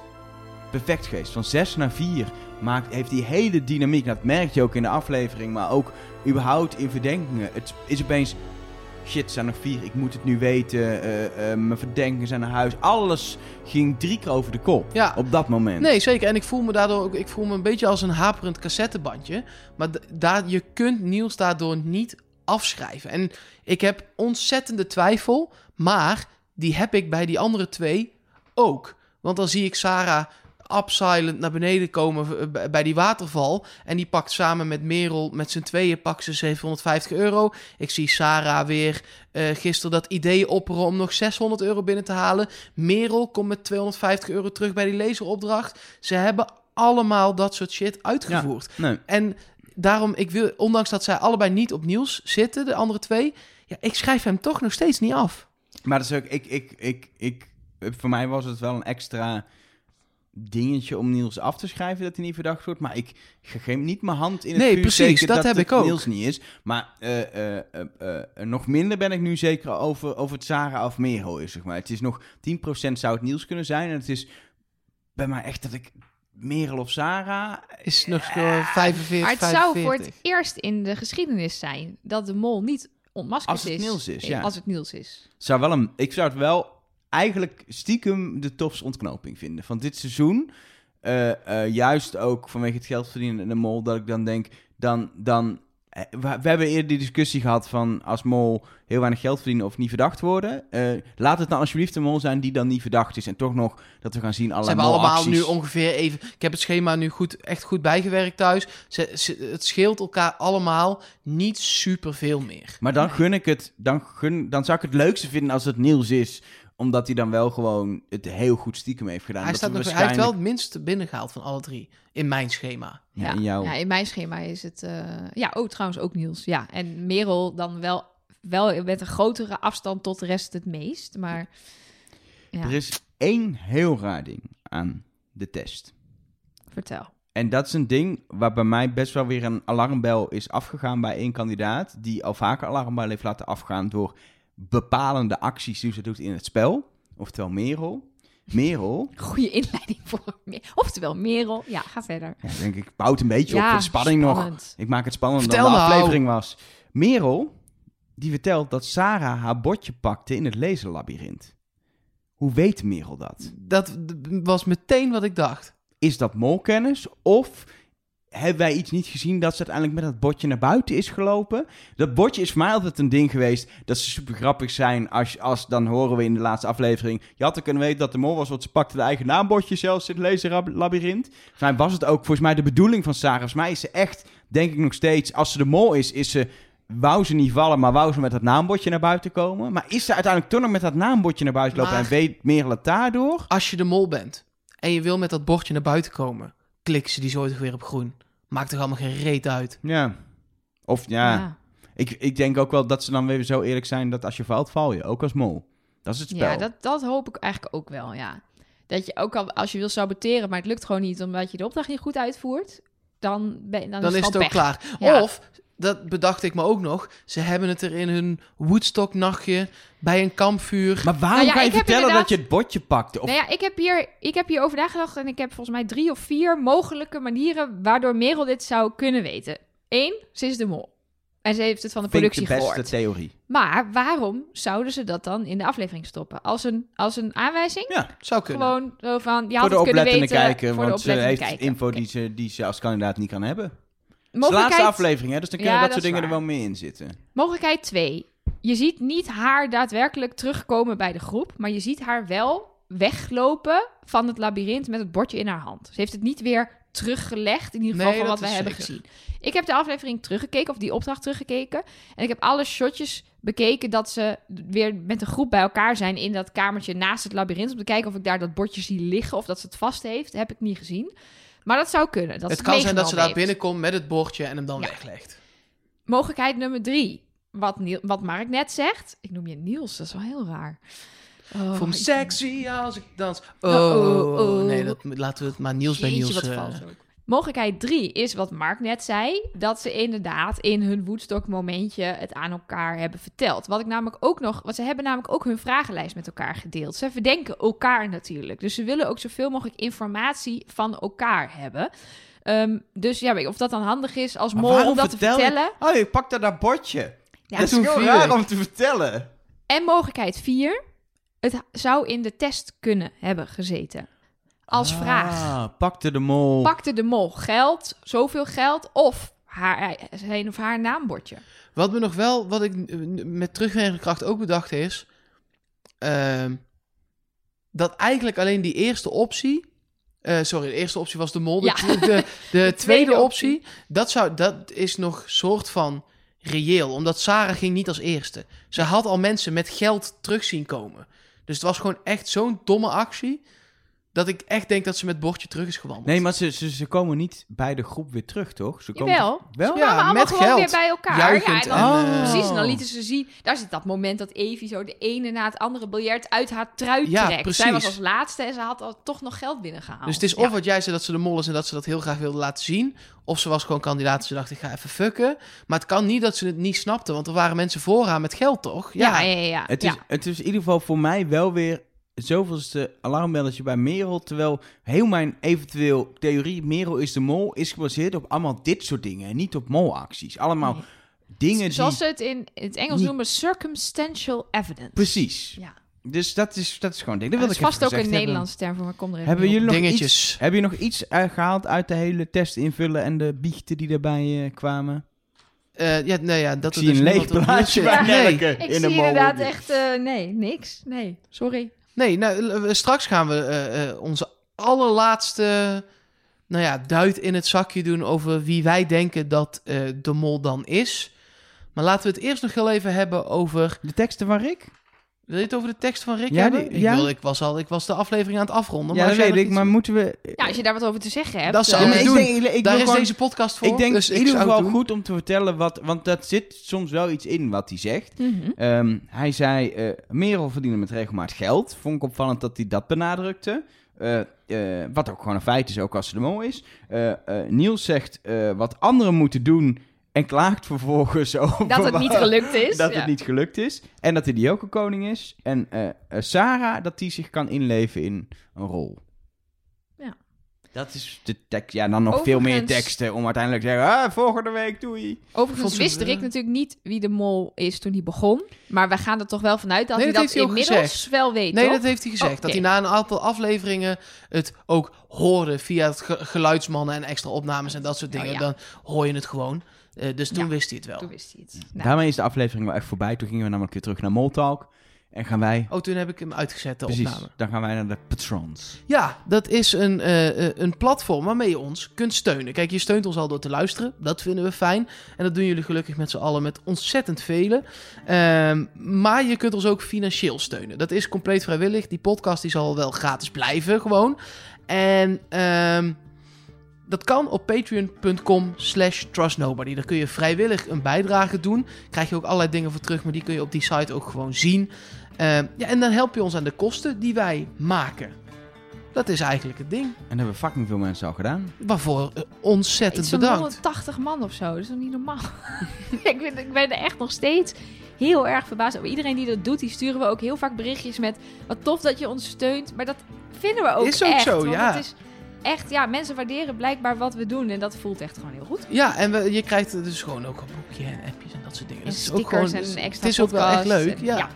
perfect geweest. Van 6 naar 4 maakt, heeft die hele dynamiek, dat merk je ook in de aflevering, maar ook überhaupt in verdenkingen. Het is opeens, shit, er zijn nog vier, ik moet het nu weten, eh, eh, mijn verdenkingen zijn naar huis. Alles ging drie keer over de kop Ja. op dat moment. Nee, zeker. En ik voel me daardoor ook, ik voel me een beetje als een haperend cassettebandje. Maar daar, je kunt Niels daardoor niet afschrijven. En ik heb ontzettende twijfel, maar die heb ik bij die andere twee ook. Want dan zie ik Sarah upsilent naar beneden komen eh, bij- die waterval. En die pakt samen met Merel, met z'n tweeën, pakt ze 750 euro. Ik zie Sarah weer eh, gisteren dat idee opperen om nog 600 euro binnen te halen. Merel komt met 250 euro terug bij die laseropdracht. Ze hebben allemaal dat soort shit uitgevoerd. Nee. En daarom, ik wil, ondanks dat zij allebei niet op nieuws zitten, de andere twee, ja, ik schrijf hem toch nog steeds niet af. Maar dat is ook, ik, ik, ik, ik, voor mij was het wel een extra dingetje om Niels af te schrijven dat hij niet verdacht wordt. Maar ik geef niet mijn hand in het Nee, vuur precies, zeker dat dat heb het ik ook. Niels niet is. Maar eh, eh, eh, nog minder ben ik nu zeker over, over het Sarah of Merel is, zeg maar. Het is nog 10% zou het Niels kunnen zijn. En het is bij mij echt dat ik Merel of Sarah... Is nog uh, 45, Maar het 45. zou voor het eerst in de geschiedenis zijn dat de mol niet ontmaskerd Als het is. Niels is, ja. Als het Niels is. Zou wel een, ik zou het wel eigenlijk stiekem de tofste ontknoping vinden van dit seizoen. Eh, eh, juist ook vanwege het geld verdienen in de mol, dat ik dan denk, dan, dan eh, we, hebben eerder die discussie gehad van als mol heel weinig geld verdienen of niet verdacht worden. Laat het dan alsjeblieft een mol zijn die dan niet verdacht is. En toch nog dat we gaan zien Ze allerlei hebben allemaal nu ongeveer even... Ik heb het schema nu goed, echt goed bijgewerkt thuis. Ze, ze- het scheelt elkaar allemaal niet super veel meer. Maar dan gun ik het, dan, gun, dan zou ik het leukste vinden als het Niels is omdat hij dan wel gewoon het heel goed stiekem heeft gedaan. Hij, Dat staat we nog, hij heeft wel waarschijnlijk- het minste binnengehaald van alle drie. In mijn schema. Ja, in jouw... ja, in mijn schema is het... eh, ja, oh, trouwens ook Niels. Ja, en Merel dan wel, wel met een grotere afstand tot de rest het meest. Maar ja, Er is één heel raar ding aan de test. vertel. En dat is een ding waar bij mij best wel weer een alarmbel is afgegaan bij één kandidaat. Die al vaker alarmbel heeft laten afgaan door bepalende acties die ze doet in het spel. Oftewel Merel. Merel, Goede inleiding voor Me- Oftewel, Merel. Ja, ga verder. ja, denk ik, bouwt een beetje op Ja, de spanning nog. spannend. Ik maak het spannender Vertel dan de nou. aflevering was. Merel, die vertelt dat Sarah haar bordje pakte in het laserlabyrint. Hoe weet Merel dat? Dat was meteen wat ik dacht. Is dat molkennis? Of hebben wij iets niet gezien dat ze uiteindelijk met dat bordje naar buiten is gelopen? Dat bordje is voor mij altijd een ding geweest dat ze super grappig zijn. Als, als dan horen we in de laatste aflevering. Je had er kunnen weten dat de mol was, want ze pakte de eigen naambordje zelfs in het. Volgens mij was het ook volgens mij de bedoeling van Sarah. Volgens mij is ze echt, denk ik nog steeds, als ze de mol is, is ze. Wou ze niet vallen, maar wou ze met dat naambordje naar buiten komen? Maar is ze uiteindelijk toch nog met dat naambordje naar buiten lopen Maar- en weet Merel het daardoor? Als je de mol bent en je wil met dat bordje naar buiten komen, klik ze die zo toch weer op groen. Maakt toch allemaal geen reet uit. Ja. Of ja. Ik, ik denk ook wel dat ze dan weer zo eerlijk zijn dat als je valt, val je. Ook als mol. Dat is het spel. Ja, dat, dat hoop ik eigenlijk ook wel, ja. Dat je ook al, als je wil saboteren, maar het lukt gewoon niet omdat je de opdracht niet goed uitvoert, dan, ben, dan, Dan is het het ook pech. klaar. Ja. Of dat bedacht ik me ook nog. Ze hebben het er in hun Woodstock-nachtje bij een kampvuur. Maar waarom Nou ja, ga je vertellen dat je het bordje pakte? Of, Nou ja, ik heb, hier, ik heb hierover nagedacht en ik heb volgens mij drie of vier mogelijke manieren waardoor Merel dit zou kunnen weten. Eén, ze is de mol. En ze heeft het van de productie de beste gehoord. theorie. Maar waarom zouden ze dat dan in de aflevering stoppen? Als een, als een aanwijzing? Ja, Zou kunnen. Gewoon zo van, je voor had de het kunnen oplettende weten. kijker, voor de want ze oplettende heeft info die, ze, die ze als kandidaat niet kan hebben. Het Mogelijkheid- laatste aflevering, hè? dus dan kunnen Ja, dat dat soort dingen er wel mee in zitten. Mogelijkheid 2. Je ziet niet haar daadwerkelijk terugkomen bij de groep, maar je ziet haar wel weglopen van het labyrint met het bordje in haar hand. Ze heeft het niet weer teruggelegd, in ieder geval Nee, van wat wij is hebben zeker. gezien. Ik heb de aflevering teruggekeken, of die opdracht teruggekeken. En ik heb alle shotjes bekeken dat ze weer met een groep bij elkaar zijn in dat kamertje naast het labyrint. Om te kijken of ik daar dat bordje zie liggen of dat ze het vast heeft. heb ik niet gezien. Maar dat zou kunnen. Dat het kan zijn dat ze daar binnenkomt met het bordje en hem dan Ja. weglegt. Mogelijkheid nummer drie. Wat, Niel, wat Mark net zegt. Ik noem je Niels, dat is wel heel raar. Oh, Voel me sexy als ik dans. Oh, Oh, oh, oh. nee, dat, laten we het maar Niels bij Niels. wat vals ook. Mogelijkheid drie is wat Mark net zei. Dat ze inderdaad in hun Woodstock momentje het aan elkaar hebben verteld. Wat ik namelijk ook nog... Want ze hebben namelijk ook hun vragenlijst met elkaar gedeeld. Ze verdenken elkaar natuurlijk. Dus ze willen ook zoveel mogelijk informatie van elkaar hebben. Ehm, dus ja, weet je, of dat dan handig is als mol om dat vertel te vertellen. Oh, je pakt daar dat bordje. Ja, dat is heel raar om te vertellen. En mogelijkheid 4. Het zou in de test kunnen hebben gezeten. Als vraag. Ah, pakte de mol. Pakte de mol geld, zoveel geld, of haar, zijn of haar naambordje? Wat me nog wel, wat ik met terugwerkende kracht ook bedacht is... ehm, dat eigenlijk alleen die eerste optie... eh, sorry, de eerste optie was de mol. De, Ja. de, de, tweede, tweede optie, dat, zou, dat is nog soort van reëel. Omdat Sarah ging niet als eerste. Ze had al mensen met geld terug zien komen. Dus het was gewoon echt zo'n domme actie... dat ik echt denk dat ze met bordje terug is gewandeld. Nee, maar ze, ze, ze komen niet bij de groep weer terug, toch? Ze komen Jawel. Wel? Ze Ja, kwamen met gewoon geld. weer bij elkaar. Juichend ja, en dan- en, eh, Precies, en dan lieten ze zien... Daar zit dat moment dat Evie zo de ene na het andere biljart uit haar trui Ja, trekt. precies. Zij was als laatste en ze had al toch nog geld binnengehaald. Dus het is Ja. of wat jij zei dat ze de mol is en dat ze dat heel graag wilde laten zien. Of ze was gewoon kandidaat en ze dacht ik ga even fucken. Maar het kan niet dat ze het niet snapte, want er waren mensen voor haar met geld toch? Ja, ja, ja. ja. Het is, Ja. het is in ieder geval voor mij wel weer zoveelste alarmbelletje bij Merel. Terwijl heel mijn eventueel theorie Merel is de mol is gebaseerd op allemaal dit soort dingen. En niet op molacties. Allemaal Nee. dingen die... Zoals ze het in het Engels niet- noemen, circumstantial evidence. Precies. Ja. Dus dat is, dat is gewoon ding. Dat Dat is ik vast ook een. Nederlandse term voor, maar kom er even Hebben jullie nog Dingetjes. iets, heb je nog iets eh, gehaald uit de hele test invullen en de biechten die daarbij eh, kwamen? Eh, ja, nee, ja, dat Ik zie dus een leeg plaatje bij zit. Nee, Ik in zie inderdaad echt... nee, niks. Nee, sorry. Nee nou, eh, straks gaan we eh, eh, onze allerlaatste nou ja, duit in het zakje doen over wie wij denken dat de mol dan is. Maar laten we het eerst nog heel even hebben over... De teksten van Rick? Wil je het over de tekst van Rick Ja, hebben? die- ik, ja. wil, ik, was al, ik was de aflevering aan het afronden. ja, maar weet ik. Maar moeten we... Ja, als je daar wat over te zeggen hebt... Dat zou eh, ik maar doen. denk- ik Daar is gewoon- deze podcast voor. Ik denk dus in ik ieder zou het geval doen. goed om te vertellen wat... Want dat zit soms wel iets in wat hij zegt. mhm. Ehm, hij zei, eh Merel verdienen met regelmaat geld. Vond ik opvallend dat hij dat benadrukte. Eh, eh, wat ook gewoon een feit is, ook als ze de mol is. Eh, eh, Niels zegt eh, wat anderen moeten doen en klaagt vervolgens over Dat het niet gelukt is. dat ja. het niet gelukt is. En dat hij die ook een koning is. En eh, eh, Sarah, dat die zich kan inleven in een rol. Ja. Dat is de tekst. Ja, dan nog veel meer teksten om uiteindelijk te zeggen... Ah, volgende week, doei. Overigens wist Rick natuurlijk niet wie de mol is toen hij begon. Maar wij gaan er toch wel vanuit dat Nee, hij dat inmiddels gezegd. wel weet, Nee, toch? dat heeft hij gezegd. Dat hij na een aantal afleveringen het ook hoorde via het ge- geluidsmannen en extra opnames en dat soort dingen. Oh, ja. Dan hoor je het gewoon. Eh, dus toen Ja. wist hij het wel. Toen wist hij het. Nou, Daarmee is de aflevering wel echt voorbij. Toen gingen we namelijk weer terug naar Moltalk. En gaan wij... Oh, toen heb ik hem uitgezet, de Precies, opname. dan gaan wij naar de patrons. Ja, dat is een, eh, eh, een platform waarmee je ons kunt steunen. Kijk, je steunt ons al door te luisteren. Dat vinden we fijn. En dat doen jullie gelukkig met z'n allen met ontzettend velen. Ehm, maar je kunt ons ook financieel steunen. Dat is compleet vrijwillig. Die podcast die zal wel gratis blijven, gewoon. En ehm, dat kan op patreon.com slash trustnobody. Daar kun je vrijwillig een bijdrage doen. Krijg je ook allerlei dingen voor terug, maar die kun je op die site ook gewoon zien. Ehm, ja, en dan help je ons aan de kosten die wij maken. Dat is eigenlijk het ding. En dat hebben fucking veel mensen al gedaan. Waarvoor eh, ontzettend Iets bedankt. 180 man of zo. Dat is nog niet normaal. ik, ben, ik ben er echt nog steeds heel erg verbaasd over. Iedereen die dat doet, die sturen we ook heel vaak berichtjes met... Wat tof dat je ons steunt. Maar dat vinden we ook Is ook echt. zo, want ja. Het is echt, ja, mensen waarderen blijkbaar wat we doen. En dat voelt echt gewoon heel goed. Ja, en we, je krijgt dus gewoon ook een boekje en appjes en dat soort dingen. En Dat is ook stickers gewoon, en dus extra Het is ook wel echt leuk. en- ja. ja.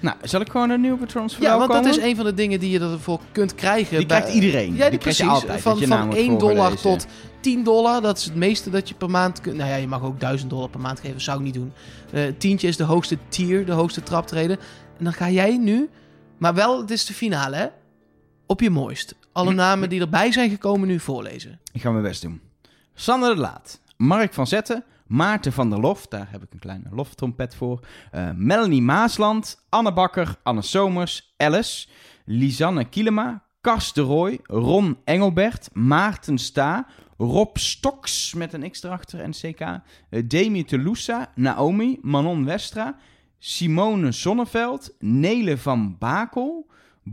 Nou, zal ik gewoon een nieuwe patrons Ja, want dat is een van de dingen die je ervoor kunt krijgen. Die bij- krijgt iedereen. Ja, die krijg precies. je altijd. van van wordt 1 dollar tot 10 dollar. Dat is het meeste dat je per maand kunt. Nou ja, je mag ook 1000 dollar per maand geven. Zou ik niet doen. Eh tientje is de hoogste tier, de hoogste traptreden. En dan ga jij nu, maar wel, het is de finale, hè? Op je mooist. Alle namen die erbij zijn gekomen nu voorlezen. Ik ga mijn best doen. Sander de Laat, Mark van Zetten, Maarten van der Lof, daar heb ik een kleine loftrompet voor. eh, Melanie Maasland, Anne Bakker, Anne Somers, Alice, Lisanne Kielema, Kars de Rooij, Ron Engelbert, Maarten Sta, Rob Stoks met een X erachter en CK, eh, Demi Telusa, Naomi, Manon Westra, Simone Zonneveld, Nele van Bakel,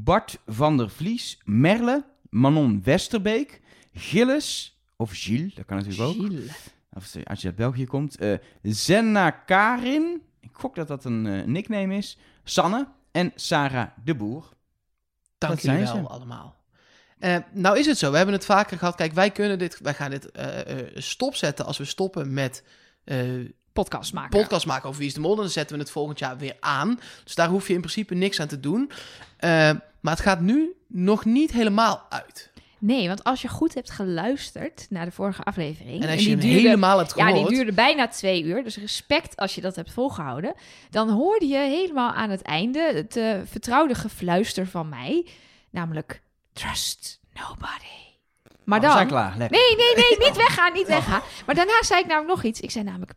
Bart van der Vlies, Merle, Manon Westerbeek, Gilles, of Gilles, dat kan natuurlijk ook. Of eh, als je uit België komt. eh Zenna Karin, ik gok dat dat een eh, nickname is. Sanne en Sarah de Boer. Dank Dat jullie wel allemaal. Nou is het zo, we hebben het vaker gehad. Kijk, wij kunnen dit, wij gaan dit stopzetten als we stoppen met Podcast maken. podcast maken over Wie is de Mol. Dan zetten we het volgend jaar weer aan. Dus daar hoef je in principe niks aan te doen. Eh, maar het gaat nu nog niet helemaal uit. Nee, want als je goed hebt geluisterd naar de vorige aflevering... En als die je hem duurde- helemaal hebt Ja, gehoord... die duurde bijna twee uur. Dus respect als je dat hebt volgehouden. Dan hoorde je helemaal aan het einde het eh, vertrouwde gefluister van mij. Namelijk, trust nobody. Maar Oh, we zijn dan... klaar. Lekker. Nee, nee, nee, niet weggaan, niet weggaan. Maar daarna zei ik namelijk nog iets. Ik zei namelijk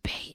.be.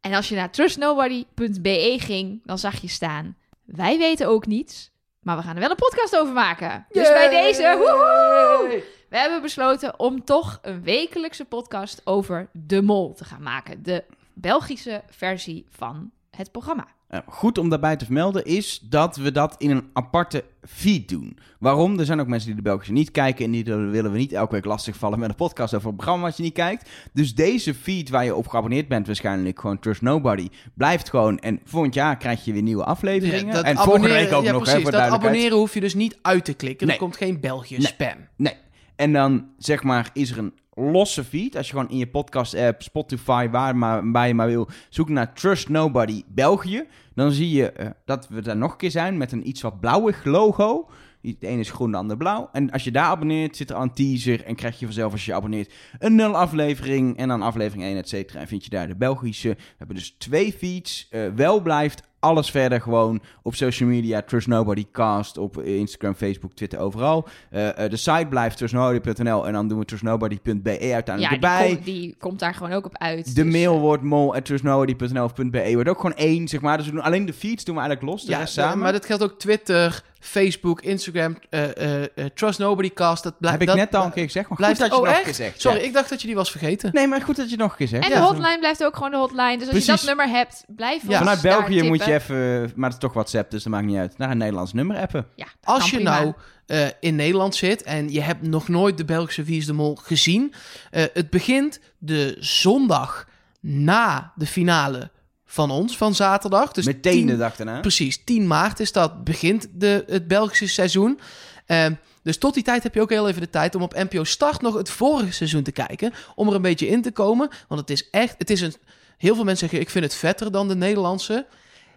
En als je naar trustnobody.be ging, dan zag je staan... Wij weten ook niets, maar we gaan er wel een podcast over maken. Dus bij deze, woehoe! We hebben besloten om toch een wekelijkse podcast over De Mol te gaan maken. De Belgische versie van het programma. Eh, goed om daarbij te vermelden is dat we dat in een aparte feed doen. Waarom? Er zijn ook mensen die de Belgische niet kijken en die willen we niet elke week lastigvallen met een podcast over een programma wat je niet kijkt. Dus deze feed waar je op geabonneerd bent, waarschijnlijk gewoon Trust Nobody, blijft gewoon. En volgend jaar krijg je weer nieuwe afleveringen. en volgende abonneren- week ook ja, nog, hè, voor dat abonneren hoef je dus niet uit te klikken. Nee. Er komt geen België Nee. spam. Nee. En dan zeg maar, is er een losse feed. Als je gewoon in je podcast-app, Spotify, waar, maar, waar je maar wil, zoek naar Trust Nobody België. Dan zie je eh, dat we daar nog een keer zijn met een iets wat blauwig logo. De ene is groen, de ander blauw. En als je daar abonneert, zit er al een teaser. En krijg je vanzelf, als je abonneert, een nul aflevering. En dan aflevering 1, et cetera. En vind je daar de Belgische. We hebben dus twee feeds. Eh, wel blijft alles verder gewoon op social media. Trust Nobody Cast. Op Instagram, Facebook, Twitter, overal. Eh, eh, de site blijft trustnobody.nl. En dan doen we trustnobody.be uiteindelijk Ja, erbij. die, komt, die komt daar gewoon ook op uit. De Dus, mail eh, wordt mol.trustnobody.nl of .be. Wordt ook gewoon één, zeg maar. Dus we doen alleen de feeds doen we eigenlijk los. De Ja, rest samen. maar dat geldt ook Twitter, Facebook, Instagram, eh, eh, eh, Trust Nobody Cast. Dat blijft, heb ik dat, net al een keer gezegd. Maar blijft, goed dat je oh, nog zegt. Sorry, ja. ik dacht dat je die was vergeten. Nee, maar goed dat je nog een keer zegt. En Ja. de hotline blijft ook gewoon de hotline. Dus als je dat nummer hebt, blijf Ja. ons Vanuit daar België moet je even, maar het is toch WhatsApp, dus dat maakt niet uit, naar een Nederlands nummer appen. Ja, dat Als kan je prima. nou eh, in Nederland zit en je hebt nog nooit de Belgische Wie is de Mol gezien. eh, het begint de zondag na de finale van ons, van zaterdag. Dus Meteen 10 de dag daarna. Precies, 10 maart is dat, begint de, het Belgische seizoen. Ehm, dus tot die tijd heb je ook heel even de tijd om op NPO Start nog het vorige seizoen te kijken. Om er een beetje in te komen. Want het is echt, het is een, heel veel mensen zeggen ik vind het vetter dan de Nederlandse.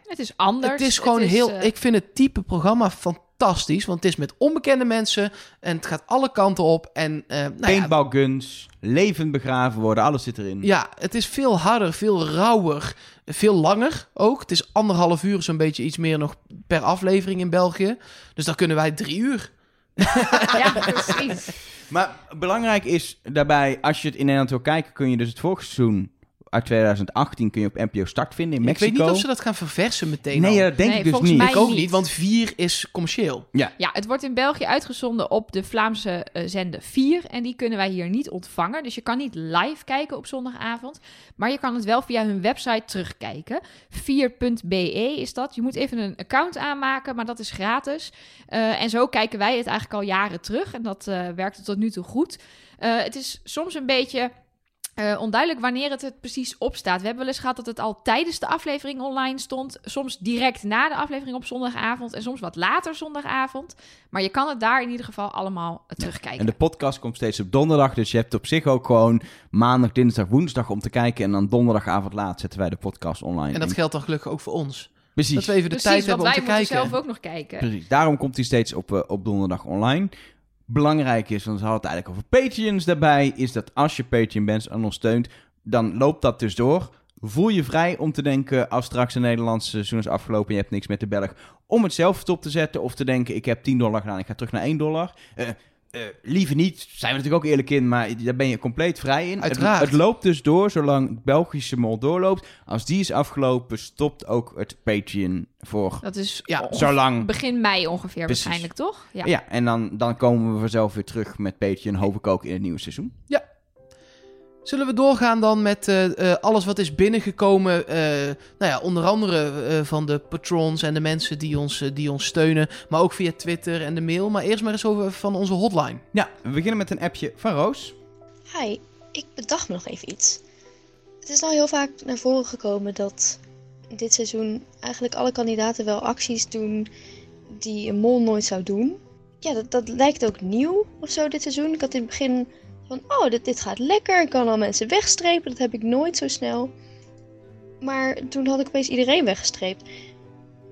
Het is anders. het is gewoon heel, eh, ik vind het type programma fantastisch. Want het is met onbekende mensen en het gaat alle kanten op. En nou ja, guns, levend begraven worden, alles zit erin. ja, het is veel harder, veel rauwer, veel langer ook. Het is anderhalf uur, zo'n beetje iets meer nog per aflevering in België. Dus dan kunnen wij drie uur. ja, precies. Maar belangrijk is daarbij, als je het in Nederland wil kijken, kun je dus het vorige seizoen uit 2018 kun je op NPO Start vinden in Ik Mexico. weet niet of ze dat gaan verversen meteen Nee, al. dat denk Nee, ik dus niet. mij Ik ook niet. want 4 is commercieel. Ja, het wordt in België uitgezonden op de Vlaamse eh, zender 4. En die kunnen wij hier niet ontvangen. Dus je kan niet live kijken op zondagavond. Maar je kan het wel via hun website terugkijken. 4.be is dat. Je moet even een account aanmaken, maar dat is gratis. Eh, en zo kijken wij het eigenlijk al jaren terug. En dat eh werkte tot nu toe goed. Eh, het is soms een beetje eh, onduidelijk wanneer het er precies op staat. We hebben wel eens gehad dat het al tijdens de aflevering online stond. Soms direct na de aflevering op zondagavond. En soms wat later zondagavond. Maar je kan het daar in ieder geval allemaal terugkijken. En de podcast komt steeds op donderdag. Dus je hebt op zich ook gewoon maandag, dinsdag, woensdag om te kijken. En dan donderdagavond laat zetten wij de podcast online. En dat geldt dan gelukkig ook voor ons. Precies. Dat we even de Precies, tijd hebben wij om te moeten kijken. zelf ook nog kijken. Precies. Daarom komt hij steeds op, eh, op donderdag online. Belangrijk is, want we hadden het eigenlijk over Patreons daarbij, is dat als je Patreon bent en ons steunt, dan loopt dat dus door. Voel je vrij om te denken, als straks een Nederlandse seizoen is afgelopen en je hebt niks met de Belg, om het zelf stop te zetten of te denken, ik heb 10 dollar gedaan, ik ga terug naar 1 dollar. Eh, eh, liever niet, zijn we natuurlijk ook eerlijk in, maar daar ben je compleet vrij in. Uiteraard. Het, het loopt dus door, zolang het Belgische mol doorloopt. Als die is afgelopen, stopt ook het Patreon voor Dat is Ja, zolang begin mei ongeveer Precies. waarschijnlijk, toch? Ja. ja, en dan, dan komen we vanzelf weer terug met Patreon, hoop ik ook in het nieuwe seizoen. Zullen we doorgaan dan met eh, eh, alles wat is binnengekomen? eh, nou ja, onder andere eh, van de patrons en de mensen die ons, die ons steunen. Maar ook via Twitter en de mail. Maar eerst maar eens over van onze hotline. Ja, we beginnen met een appje van Roos. Hi, ik bedacht me nog even iets. Het is nou heel vaak naar voren gekomen dat dit seizoen eigenlijk alle kandidaten wel acties doen die een mol nooit zou doen. Ja, dat, dat lijkt ook nieuw of zo dit seizoen. Ik had in het begin van, oh, dit, dit gaat lekker. Ik kan al mensen wegstrepen. Dat heb ik nooit zo snel. Maar toen had ik opeens iedereen weggestreept.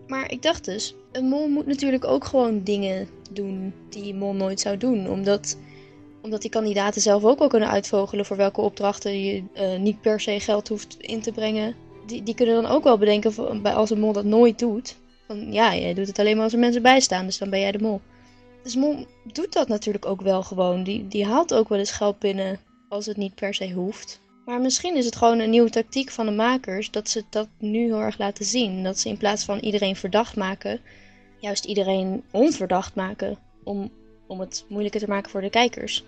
Maar ik dacht dus, een mol moet natuurlijk ook gewoon dingen doen die een mol nooit zou doen. Omdat omdat die kandidaten zelf ook wel kunnen uitvogelen voor welke opdrachten je eh, niet per se geld hoeft in te brengen. Die, die kunnen dan ook wel bedenken van- als een mol dat nooit doet. Van ja, jij doet het alleen maar als er mensen bij staan, dus dan ben jij de mol. Dus mol doet dat natuurlijk ook wel gewoon. Die, die haalt ook wel eens geld binnen als het niet per se hoeft. Maar misschien is het gewoon een nieuwe tactiek van de makers dat ze dat nu heel erg laten zien. Dat ze in plaats van iedereen verdacht maken, juist iedereen onverdacht maken. Om, om het moeilijker te maken voor de kijkers.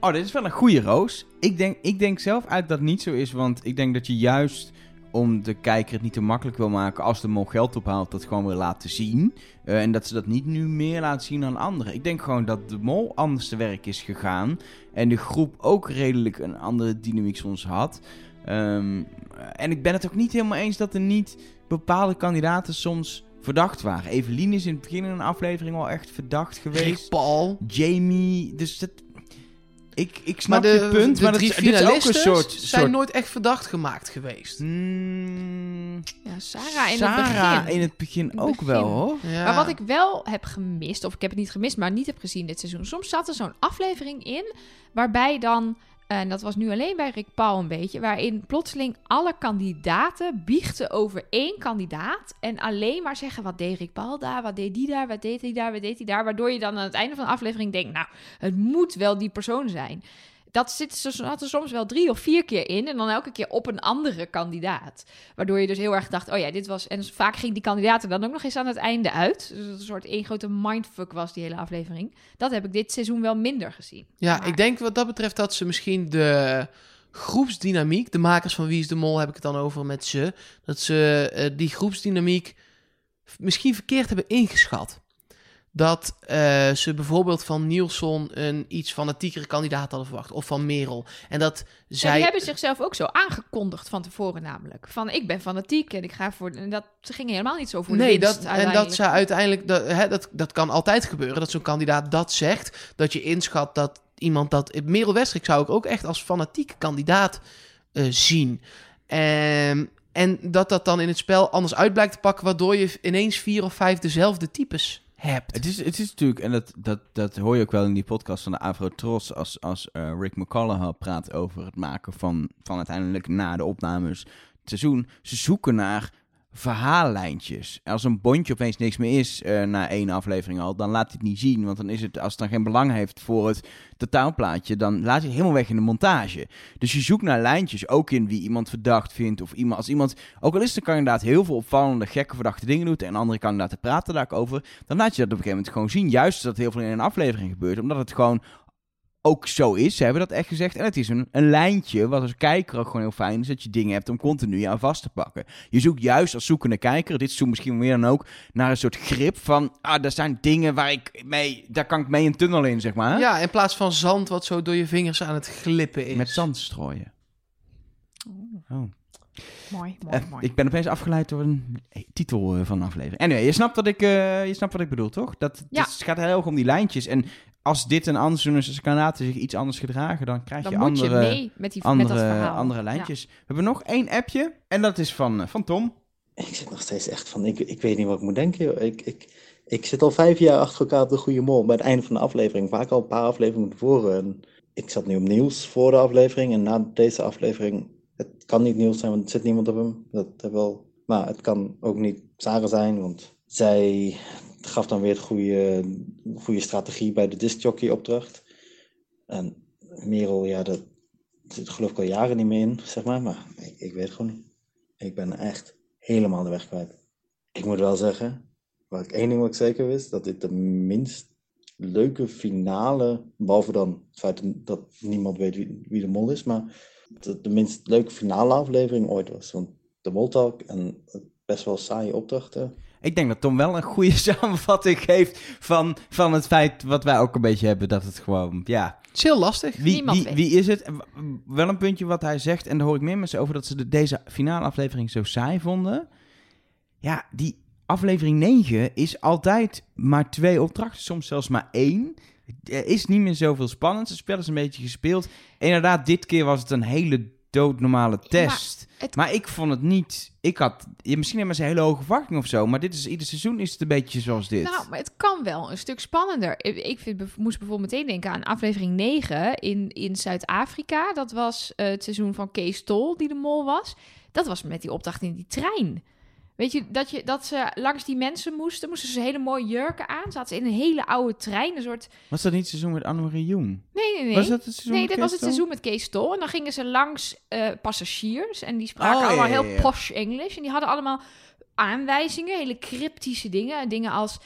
Oh, dit is wel een goede Roos. Ik denk, ik denk zelf uit dat het niet zo is, want ik denk dat je juist om de kijker het niet te makkelijk wil maken als de mol geld ophaalt, dat gewoon wil laten zien. Eh, en dat ze dat niet nu meer laten zien dan anderen. Ik denk gewoon dat de mol anders te werk is gegaan. En de groep ook redelijk een andere dynamiek soms had. Ehm, en ik ben het ook niet helemaal eens dat er niet bepaalde kandidaten soms verdacht waren. Evelien is in het begin in een aflevering al echt verdacht geweest. Paul. Jamie, dus dat... Ik, ik snap Maar de, je punt, de maar drie dat, dit is ook een soort... zijn soort nooit echt verdacht gemaakt geweest. Hmm, Ja, Sarah in Sarah het begin. in het begin het ook begin. wel, hoor. Ja. Maar wat ik wel heb gemist, of ik heb het niet gemist, maar niet heb gezien dit seizoen. Soms zat er zo'n aflevering in, waarbij dan, en dat was nu alleen bij Rick Paul een beetje, waarin plotseling alle kandidaten biechten over één kandidaat. En alleen maar zeggen, wat deed Rick Paul daar, wat deed die daar, wat deed hij daar, wat deed hij daar. Waardoor je dan aan het einde van de aflevering denkt, nou, het moet wel die persoon zijn. Dat zit, zat er soms wel drie of vier keer in. En dan elke keer op een andere kandidaat. Waardoor je dus heel erg dacht, oh ja, dit was... En vaak ging die kandidaat er dan ook nog eens aan het einde uit. Dus een soort één grote mindfuck was, die hele aflevering. Dat heb ik dit seizoen wel minder gezien. Ja, Maar- ik denk wat dat betreft dat ze misschien de groepsdynamiek, de makers van Wie is de Mol heb ik het dan over met ze, dat ze eh, die groepsdynamiek misschien verkeerd hebben ingeschat. Dat eh, ze bijvoorbeeld van Nielsen een iets fanatiekere kandidaat hadden verwacht. Of van Merel. En dat Zij... die hebben zichzelf ook zo aangekondigd van tevoren namelijk. Van, ik ben fanatiek en ik ga voor... En dat, ze gingen helemaal niet zo voor de Nee, winst dat, en dat ze uiteindelijk... Dat, hè, dat, dat kan altijd gebeuren, dat zo'n kandidaat dat zegt. Dat je inschat dat iemand dat... Merel Westrik zou ik ook echt als fanatieke kandidaat eh, zien. Ehm, en dat dat dan in het spel anders uit blijkt te pakken... waardoor je ineens vier of vijf dezelfde types hebt. Het is, het is natuurlijk, en dat, dat, dat hoor je ook wel in die podcast van de Avro Tros, als, als eh, Rick McCullough praat over het maken van, van uiteindelijk na de opnames het seizoen. Ze zoeken naar verhaallijntjes. Als een bondje opeens niks meer is eh, na één aflevering al, dan laat hij het niet zien. Want dan is het, als het dan geen belang heeft voor het totaalplaatje, dan laat hij het helemaal weg in de montage. Dus je zoekt naar lijntjes, ook in wie iemand verdacht vindt. Of iemand, als iemand, ook al is de kandidaat heel veel opvallende, gekke, verdachte dingen doet. En andere kandidaten praten daar ook over. Dan laat je dat op een gegeven moment gewoon zien. Juist dat heel veel in een aflevering gebeurt. Omdat het gewoon ook zo is. Ze hebben dat echt gezegd. En het is een, een lijntje, wat als kijker ook gewoon heel fijn is, dat je dingen hebt om continu aan vast te pakken. Je zoekt juist als zoekende kijker, dit seizoen misschien meer dan ook, naar een soort grip van, ah, er zijn dingen waar ik mee, daar kan ik mee een tunnel in, zeg maar. Ja, in plaats van zand wat zo door je vingers aan het glippen is. Met zand strooien. Oh. Mooi, mooi, Eh, mooi. ik ben opeens afgeleid door een eh, titel eh, van de aflevering. Anyway, je snapt wat ik, eh, je snapt wat ik bedoel, toch? Dat, Ja. Het gaat heel erg om die lijntjes. En als dit een ander seizoen is, als de kandidaten zich iets anders gedragen, dan krijg Dan je moet andere, je mee met, die, andere, met dat verhaal. andere lijntjes. We hebben nog één appje en dat is van, eh, van Tom. Ik zit nog steeds echt van, ik, ik weet niet wat ik moet denken. Joh. Ik, ik, ik zit al vijf jaar achter elkaar op de goede mol. Bij het einde van de aflevering, vaak al een paar afleveringen tevoren. En ik zat nu op nieuws voor de aflevering. En na deze aflevering, het kan niet nieuws zijn, want er zit niemand op hem. Dat heb wel, maar het kan ook niet Sarah zijn, want zij gaf dan weer het goede, goede strategie bij de discjockey opdracht. En Merel, ja, dat zit geloof ik al jaren niet meer in, zeg maar. Maar ik, weet gewoon niet. Ik ben echt helemaal de weg kwijt. Ik moet wel zeggen, waar ik één ding wat ik zeker wist, dat dit de minst leuke finale, behalve dan het feit dat niemand weet wie, wie de mol is, maar de, de minst leuke finale aflevering ooit was. Want de Moltalk en best wel saaie opdrachten. Ik denk dat Tom wel een goede samenvatting geeft van, van het feit wat wij ook een beetje hebben. Dat het gewoon, ja... Het is heel lastig. Wie, Niemand wie, weet. wie is het? Wel een puntje wat hij zegt, en daar hoor ik meer mensen over, dat ze de, deze finale aflevering zo saai vonden. Ja, die aflevering 9 is altijd maar twee opdrachten, soms zelfs maar één. Er is niet meer zoveel spannend. Het spel is een beetje gespeeld. Inderdaad, dit keer was het een hele doodnormale test. het- Maar ik vond het niet... Ik had... Misschien hebben ze hele hoge verwachting of zo, maar dit is, ieder seizoen is het een beetje zoals dit. Nou, maar het kan wel een stuk spannender. Ik, vind, moest bijvoorbeeld meteen denken aan aflevering 9 in, in Zuid-Afrika. Dat was eh, het seizoen van Kees Tol, die de mol was. Dat was met die opdracht in die trein. Weet je, dat, je, dat ze langs die mensen moesten, moesten ze hele mooie jurken aan. Zaten ze in een hele oude trein, een soort... Was dat niet het seizoen met Annemarie Jong? Nee, nee, nee. Was dat het seizoen nee, dat was het seizoen met Kees Tol. En dan gingen ze langs eh, passagiers. En die spraken Oh, ja, allemaal ja, heel posh Engels. En die hadden allemaal aanwijzingen, hele cryptische dingen. Dingen als...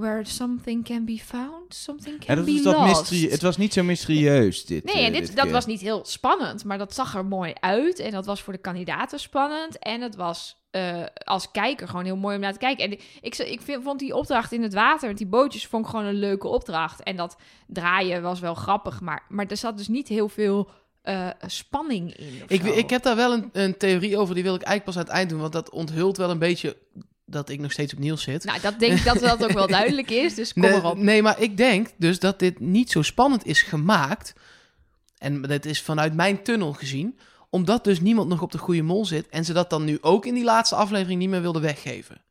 Where something can be found, something can dat be is dat lost. mysterie, het was niet zo mysterieus, dit. Nee, eh, en dit, dit dat keer. was niet heel spannend, maar dat zag er mooi uit. En dat was voor de kandidaten spannend. En het was eh, als kijker gewoon heel mooi om naar te kijken. En ik, ik vind, vond die opdracht in het water, met die bootjes, vond ik gewoon een leuke opdracht. En dat draaien was wel grappig, maar, maar er zat dus niet heel veel eh, spanning in. Ik, ik heb daar wel een, een theorie over, die wil ik eigenlijk pas aan het eind doen. Want dat onthult wel een beetje dat ik nog steeds op Niels zit. Nou, dat denk ik dat dat ook wel duidelijk is, dus kom nee, erop. nee, maar ik denk dus dat dit niet zo spannend is gemaakt. En dat is vanuit mijn tunnel gezien. Omdat dus niemand nog op de goede mol zit. En ze dat dan nu ook in die laatste aflevering niet meer wilden weggeven.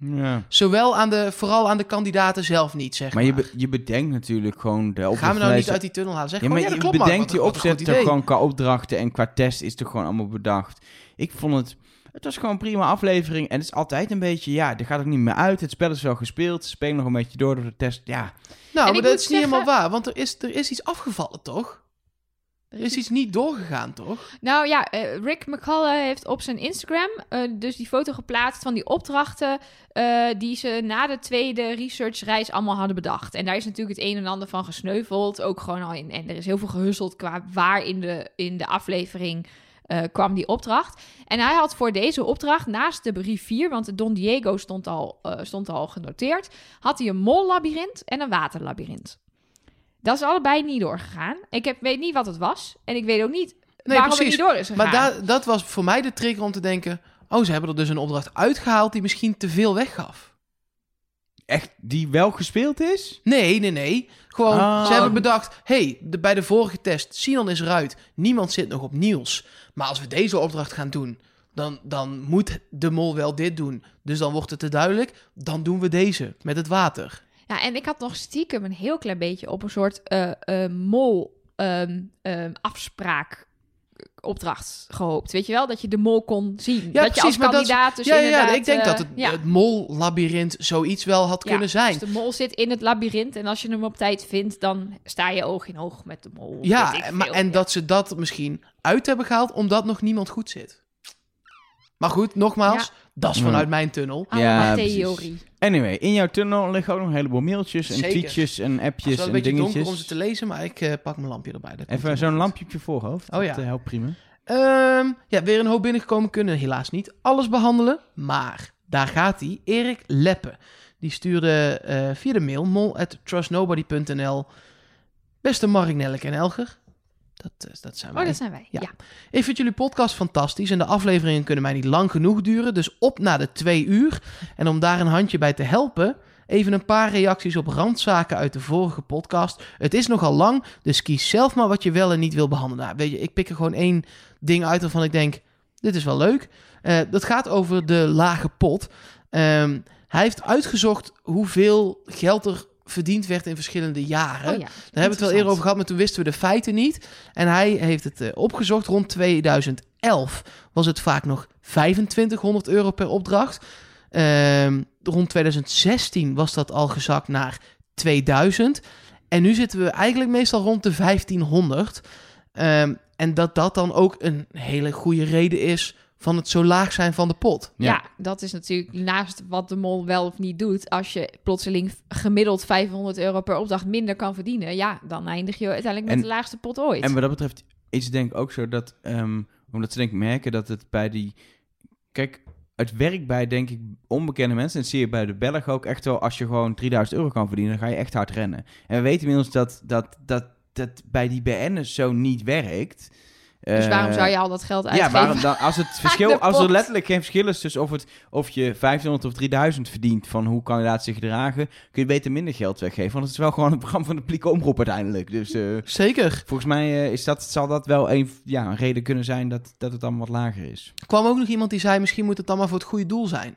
Ja. Zowel aan de, vooral aan de kandidaten zelf niet, zeg Maar maar. je, be- je bedenkt natuurlijk gewoon de. Gaan we nou niet uit die tunnel halen? Zeg Ja, maar gewoon, ja, dat je bedenkt die opzet toch gewoon qua opdrachten en qua test is toch gewoon allemaal bedacht. Ik vond het, het was gewoon een prima aflevering en het is altijd een beetje, ja, er gaat ook niet meer uit. Het spel is wel gespeeld, ze spelen nog een beetje door door de test. Ja, Nou, En maar dat is niet helemaal waar. Want er is, er is iets afgevallen, toch? Er is iets niet doorgegaan, toch? Nou ja, eh, Rick McCullough heeft op zijn Instagram eh, dus die foto geplaatst van die opdrachten eh, die ze na de tweede researchreis allemaal hadden bedacht. En daar is natuurlijk het een en ander van gesneuveld, ook gewoon al in. En er is heel veel gehusseld qua waar in de, in de aflevering eh, kwam die opdracht. En hij had voor deze opdracht, naast de rivier, want de Don Diego stond al, eh, stond al genoteerd, had hij een mollabyrint en een waterlabyrint. Dat is allebei niet doorgegaan. Ik heb, weet niet wat het was. En ik weet ook niet Nee, waarom precies. het niet door is gegaan. Maar daar- dat was voor mij de trigger om te denken... Oh, ze hebben er dus een opdracht uitgehaald die misschien te veel weggaf. echt, die wel gespeeld is? Nee, nee, nee. Gewoon, Ah. ze hebben bedacht... hey, de, bij de vorige test, Sinan is eruit. Niemand zit nog op Niels. Maar als we deze opdracht gaan doen... Dan, dan moet de mol wel dit doen. Dus dan wordt het te duidelijk. Dan doen we deze, met het water. Ja, en ik had nog stiekem een heel klein beetje op een soort eh, eh, mol ehm, ehm, afspraak opdracht gehoopt. Weet je wel? Dat je de mol kon zien. Ja, dat je als maar dat is- kandidaat dus ja, ja, ik denk eh, dat het, ja. het mol-labyrinth zoiets wel had Ja, kunnen zijn. Dus de mol zit in het labyrint en als je hem op tijd vindt, dan sta je oog in oog met de mol. Ja, maar, en dat ze dat misschien uit hebben gehaald omdat nog niemand goed zit. Maar goed, nogmaals, dat is vanuit mijn tunnel. Allemaal Ja, precies. theorie. Anyway, in jouw tunnel liggen ook nog een heleboel mailtjes en Zeker. tweetjes en Het is appjes wel een en beetje donker dingetjes. om ze te lezen, maar ik eh, pak mijn lampje erbij. Dat Even zo'n lampje op je voorhoofd. Oh ja. Dat eh, helpt prima. Ehm, ja, weer een hoop binnengekomen. Kunnen helaas niet alles behandelen. Maar daar gaat hij. Erik Leppe. Die stuurde eh, via de mail mol@trustnobody.nl. Beste Mark, Nelleke en Elger. Dat, eh, dat zijn wij. Oh, dat zijn wij. Ja. Ja. Ik vind jullie podcast fantastisch en de afleveringen kunnen mij niet lang genoeg duren. Dus op naar de twee uur. En om daar een handje bij te helpen, even een paar reacties op randzaken uit de vorige podcast. Het is nogal lang, dus kies zelf maar wat je wel en niet wil behandelen. Nou, weet je, ik pik er gewoon één ding uit waarvan ik denk, dit is wel leuk. Eh, dat gaat over de lage pot. Ehm, hij heeft uitgezocht hoeveel geld er verdiend werd in verschillende jaren. Oh ja. Daar hebben we het wel eerder over gehad, maar toen wisten we de feiten niet. En hij heeft het eh, opgezocht. Rond 2011 was het vaak nog 2500 euro per opdracht. Ehm, rond 2016 was dat al gezakt naar 2000. En nu zitten we eigenlijk meestal rond de 1500. Ehm, en dat dat dan ook een hele goede reden is van het zo laag zijn van de pot. Ja. Ja. dat is natuurlijk naast wat de mol wel of niet doet. Als je plotseling gemiddeld 500 euro per opdracht minder kan verdienen, ja, dan eindig je uiteindelijk met En- de laagste pot ooit. En wat dat betreft is het denk ik ook zo dat, ehm, omdat ze denk ik merken dat het bij die, kijk, het werkt bij denk ik onbekende mensen, en dat zie je bij de Belg ook echt wel, als je gewoon 3000 euro kan verdienen, dan ga je echt hard rennen. En we weten inmiddels dat dat, dat, dat bij die BN'ers zo niet werkt. Dus waarom Eh, zou je al dat geld ja, uitgeven? waarom dan, als het verschil, als er letterlijk geen verschil is tussen of, het, of je 500 of 3000 verdient van hoe kandidaten zich gedragen, kun je beter minder geld weggeven. Want het is wel gewoon een programma van de publieke omroep uiteindelijk. Dus eh, Zeker. volgens mij eh, is dat, zal dat wel een, ja, een reden kunnen zijn dat, dat het dan wat lager is. Er kwam ook nog iemand die zei, misschien moet het dan maar voor het goede doel zijn.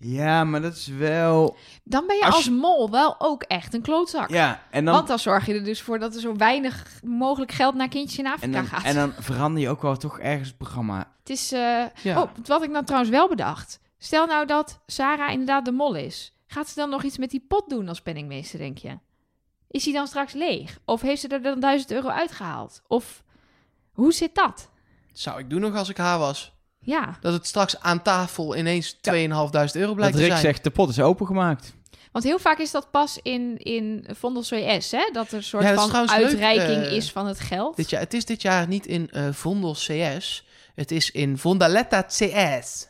Ja, maar dat is wel... Dan ben je Als als, je- mol wel ook echt een klootzak. Ja, en dan... Want dan zorg je er dus voor dat er zo weinig mogelijk geld naar kindjes in en Afrika dan, gaat. en dan verander je ook wel toch ergens het programma. Het is. eh, Ja. Oh, wat ik nou trouwens wel bedacht. Stel nou dat Sarah inderdaad de mol is. Gaat ze dan nog iets met die pot doen als penningmeester, denk je? Is die dan straks leeg? Of heeft ze er dan 1000 euro uitgehaald? Of hoe zit dat? Zou ik doen nog als ik haar was. Ja, Dat het straks aan tafel ineens 2.500 euro Dat blijkt te Rick zijn. zegt, de pot is opengemaakt. want heel vaak is dat pas in, in Vondel CS, hè? Dat er een soort Ja, dat is van leuk, uitreiking eh, is van het geld. Dit jaar, het is dit jaar niet in eh Vondel CS. Het is in Vondaletta CS.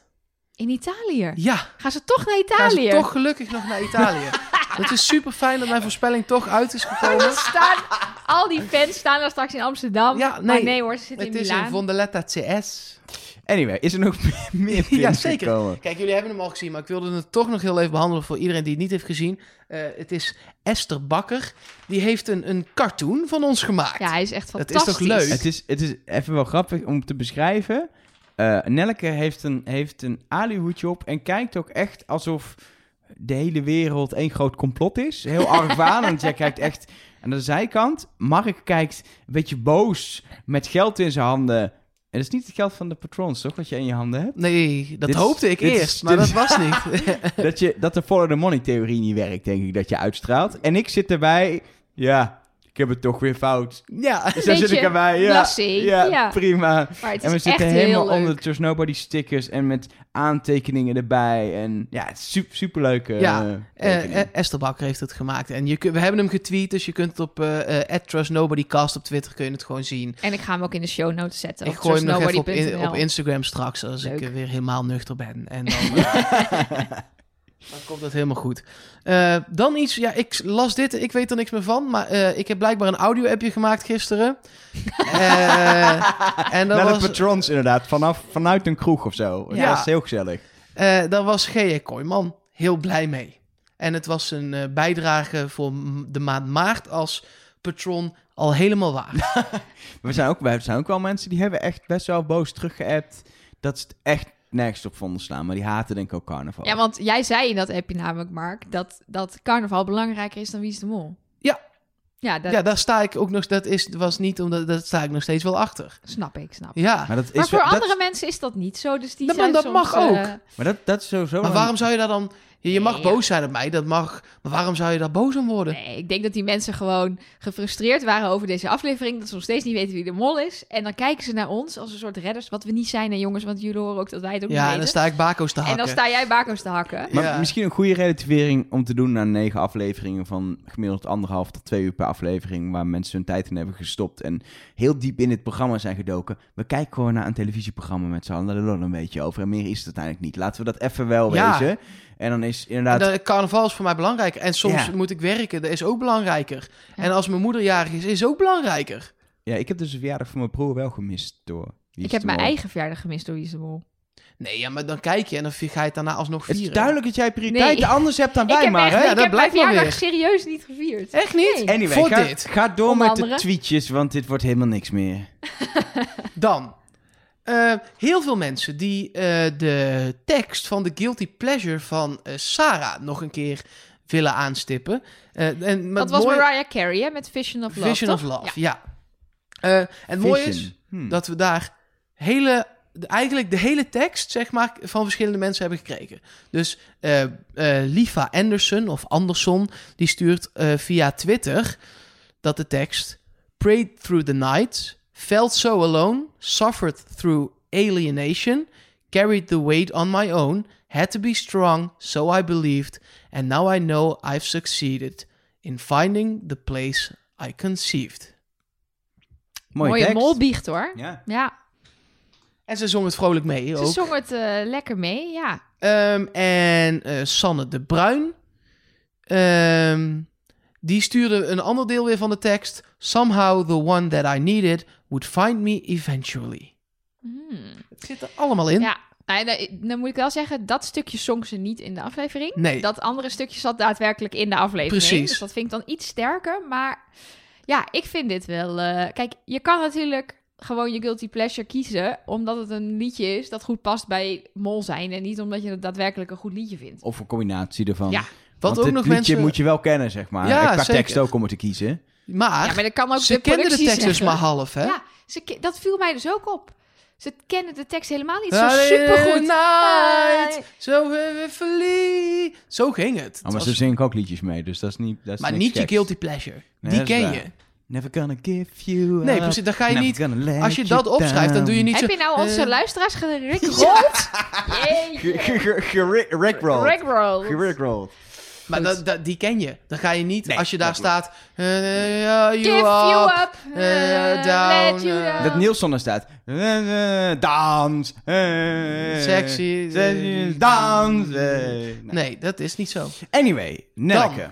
In Italië. Ja, Gaan ze toch naar gaan ze Italië? toch gelukkig nog naar Italië. Het is super fijn dat mijn voorspelling toch uit is gekomen. Staan, al die fans staan dan straks in Amsterdam. Ja, Maar nee, nee hoor, ze zitten Het in is in Milaan. Vondaletta CS. Anyway, is er nog meer Ja, zeker. gekomen? Kijk, jullie hebben hem al gezien, maar ik wilde het toch nog heel even behandelen voor iedereen die het niet heeft gezien. Eh, het is Esther Bakker. Die heeft een, een cartoon van ons gemaakt. Ja, hij is echt Dat is toch fantastisch. leuk? Het is, het is even wel grappig om te beschrijven. Eh Nelke heeft een, heeft een alihoedje op en kijkt ook echt alsof de hele wereld één groot complot is. Heel argwanend. Jij kijkt echt aan de zijkant. Mark kijkt een beetje boos met geld in zijn handen. En dat is niet het geld van de patrons, toch? Wat je in je handen hebt. Nee, dat Dit hoopte ik is- eerst, maar dat was niet. Dat, je, dat de follow the money theorie niet werkt, denk ik, dat je uitstraalt. En ik zit erbij, ja, heb het toch weer fout. ja, Dus dan zit ik erbij, ja, ja, ja. prima. Maar het En we is zitten echt helemaal heel leuk. onder de Trust Nobody stickers en met aantekeningen erbij. En ja, het is super, superleuke Ja, eh, Eh, eh, Esther Bakker heeft het gemaakt. En je, kun- we hebben hem getweet, dus je kunt het op eh eh, @trustnobodycast op Twitter kun je het gewoon zien. En ik ga hem ook in de show notes zetten. ik op gooi hem nog even op, in- op Instagram straks, als ik Leuk. weer helemaal nuchter ben. En dan, dan komt het helemaal goed. Eh, dan iets, ja, ik las dit, ik weet er niks meer van, maar eh, ik heb blijkbaar een audio-appje gemaakt gisteren. Eh, en dat Naar was, de patrons inderdaad, vanaf, vanuit een kroeg of zo. Dat was heel gezellig. Eh, daar was G.J. Kooijman heel blij mee. En het was een eh, bijdrage voor de maand maart als patron al helemaal waar. We zijn, ook, we zijn ook wel mensen die hebben echt best wel boos teruggeappt dat ze het echt nergens op vonden slaan. Maar die haten denk ik ook carnaval. Ja, want jij zei in dat appje namelijk, Mark, dat, dat carnaval belangrijker is dan Wie is de Mol. Ja, dat Ja, daar sta ik ook nog... Dat is, was niet omdat... Dat sta ik nog steeds wel achter. snap ik, snap ik. Ja. Maar, dat is Maar voor wel- dat- andere mensen is dat niet zo, dus die Dat- zijn dat soms, mag ook. eh, Maar dat, dat is sowieso... Maar waarom zou je daar dan... Je, mag Nee, ja. boos zijn op mij, dat mag. Maar waarom zou je daar boos om worden? Nee, ik denk dat die mensen gewoon gefrustreerd waren over deze aflevering. Dat ze nog steeds niet weten wie de mol is. En dan kijken ze naar ons als een soort redders. Wat we niet zijn, hè, jongens. Want jullie horen ook dat wij het ook Ja, niet en dan weten. sta ik bako's te En hakken. dan sta jij bako's te hakken. Maar Ja. misschien een goede relativering om te doen na negen afleveringen van gemiddeld anderhalf tot twee uur per aflevering, waar mensen hun tijd in hebben gestopt en heel diep in het programma zijn gedoken. We kijken gewoon naar een televisieprogramma met z'n allen, daar lullen een beetje over en meer is het uiteindelijk niet. Laten we dat even wel Ja. wezen. En dan is inderdaad... de, carnaval is voor mij belangrijk. En soms Ja. moet ik werken, dat is ook belangrijker. Ja. En als mijn moeder jarig is, is ook belangrijker. Ja, ik heb dus de verjaardag van mijn broer wel gemist door... Wie Ik heb mijn eigen verjaardag gemist door Wie. Nee, ja, maar dan kijk je en dan ga je het daarna alsnog Het vieren. is duidelijk dat jij prioriteiten Nee. anders hebt dan wij, heb, maar echt, hè? Ja, ik dat heb mijn verjaardag serieus niet gevierd. Echt niet? Nee. Anyway, ga, dit. ga door Onder met de tweetjes, want dit wordt helemaal niks meer. Dan. Eh, heel veel mensen die eh, de tekst van de Guilty Pleasure van eh, Sarah nog een keer willen aanstippen. Eh, en, maar Dat was Mariah Carey hè, met Vision of Love, Vision of? Love, ja. Eh, en het mooie is. Hmm. dat we daar hele, eigenlijk de hele tekst, zeg maar, van verschillende mensen hebben gekregen. Dus eh eh, Liva Anderson of Anderson, die stuurt eh, via Twitter dat de tekst prayed through the night, felt so alone, suffered through alienation, carried the weight on my own, had to be strong, so I believed, and now I know I've succeeded in finding the place I conceived. Mooie, Mooie tekst. molbiecht hoor. Ja. Ja, En ze zong het vrolijk mee ze ook. zong het eh, lekker mee, ja. Ehm, en eh, Sanne de Bruin, ehm, die stuurde een ander deel weer van de tekst. Somehow the one that I needed would find me eventually. Hmm. Het zit er allemaal in. Ja, nou, dan, dan moet ik wel zeggen, dat stukje zong ze niet in de aflevering. Nee. Dat andere stukje zat daadwerkelijk in de aflevering. Precies. Dus dat vind ik dan iets sterker. Maar ja, ik vind dit wel... eh, kijk, je kan natuurlijk gewoon je guilty pleasure kiezen... omdat het een liedje is dat goed past bij mol zijn... en niet omdat je het daadwerkelijk een goed liedje vindt. Of een combinatie ervan. Ja. Wat Want ook nog liedje mensen... moet je wel kennen, zeg maar. Ja, Ja, Qua zeker. tekst ook om het te kiezen. Maar, ja, maar dat kan ook ze de kenden de tekst dus maar half, hè? Ja, ze, dat viel mij dus ook op. Ze kennen de tekst helemaal niet zo supergoed. Night, zo we verlie- Zo ging het. Oh, maar was- ze zingen ook liedjes mee, dus dat is niet dat is maar niet je guilty pleasure. Nee, Die ken waar. je. Never gonna give you Nee, precies. Dan ga je Never niet... Als je dat opschrijft, dan doe je niet Heb zo... je nou onze eh, luisteraars gerickrolled? Ge- ge- ge- ge- Rickrolled. Rickrolled. Gerickrolled. Maar dat, dat, die ken je. Dan ga je niet, Nee, als je daar staat... yeah, you Give up, you up. eh, eh, down, you eh, down. Dat Nielsen er staat. Eh, Dans. eh, Sexy. Sexy. Dans. eh. Nee. Nee, dat is niet zo. Anyway, Nelke.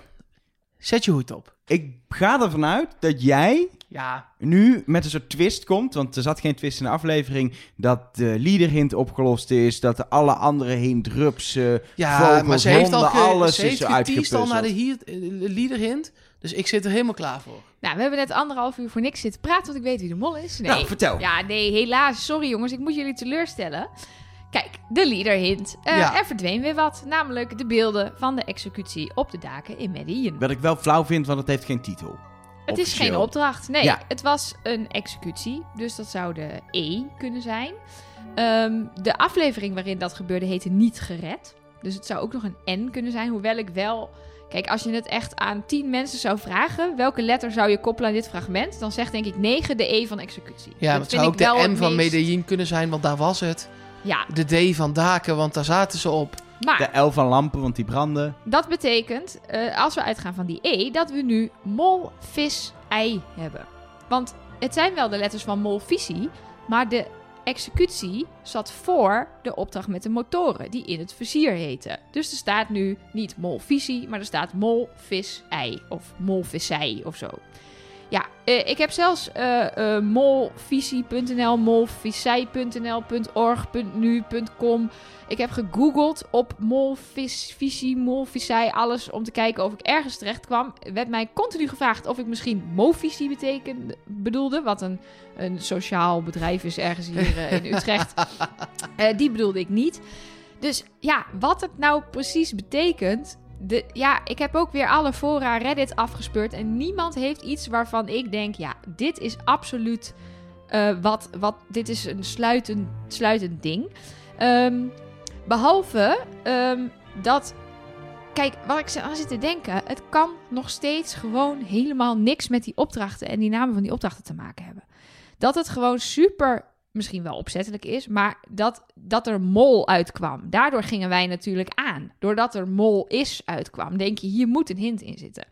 Zet je hoed op. Ik ga ervan uit dat jij Ja. nu met een soort twist komt. Want er zat geen twist in de aflevering. Dat de leader hint opgelost is. Dat de alle andere hint, rupsen, Ja, vogels, maar ze heeft al, honden, alles ze is heeft al naar de uitgepuzzeld. hier, eh, leader hint. Dus ik zit er helemaal klaar voor. Nou, we hebben net anderhalf uur voor niks zitten praten, want ik weet wie de mol is. Nee. Nou, vertel. Ja, nee, helaas. Sorry jongens, ik moet jullie teleurstellen. Kijk, de leader hint. Eh, Ja. Er verdween weer wat, namelijk de beelden van de executie op de daken in Medellin. Wat ik wel flauw vind, want het heeft geen titel. Het is geen opdracht. Nee, Ja. het was een executie. Dus dat zou de E kunnen zijn. Ehm, de aflevering waarin dat gebeurde heette Niet Gered. Dus het zou ook nog een N kunnen zijn. Hoewel ik wel... Kijk, als je het echt aan tien mensen zou vragen... welke letter zou je koppelen aan dit fragment... dan zegt denk ik 9 de E van executie. Ja, Dat het zou ook de M van meest- Medellin kunnen zijn, want daar was het. Ja, De D van Daken, want daar zaten ze op. maar De L van lampen, want die branden. dat betekent, eh, als we uitgaan van die E... dat we nu mol, vis, ei hebben. Want het zijn wel de letters van mol, visie... maar de executie zat voor de opdracht met de motoren... die in het vizier heten. Dus er staat nu niet mol, visie... maar er staat mol, vis, ei of mol, vissei of zo. Ja, eh, ik heb zelfs eh eh, molvisie.nl, molvisei.nl, .org, .nu, .com... Ik heb gegoogeld op molvis, visie, molvisei, alles om te kijken of ik ergens terecht kwam. Er werd mij continu gevraagd of ik misschien movisie betekende, bedoelde, wat een, een sociaal bedrijf is ergens hier in Utrecht. Die bedoelde ik niet. Dus ja, wat het nou precies betekent, ja, ik heb ook weer alle fora Reddit afgespeurd. En niemand heeft iets waarvan ik denk: ja, dit is absoluut. eh, wat, wat, dit is een sluitend, sluitend ding. Ehm, behalve ehm, dat. Kijk, wat ik aan zit te denken. Het kan nog steeds gewoon helemaal niks met die opdrachten en die namen van die opdrachten te maken hebben. Dat het gewoon super misschien wel opzettelijk is, maar dat, dat er mol uitkwam. Daardoor gingen wij natuurlijk aan. Doordat er mol is uitkwam, denk je, hier moet een hint in zitten.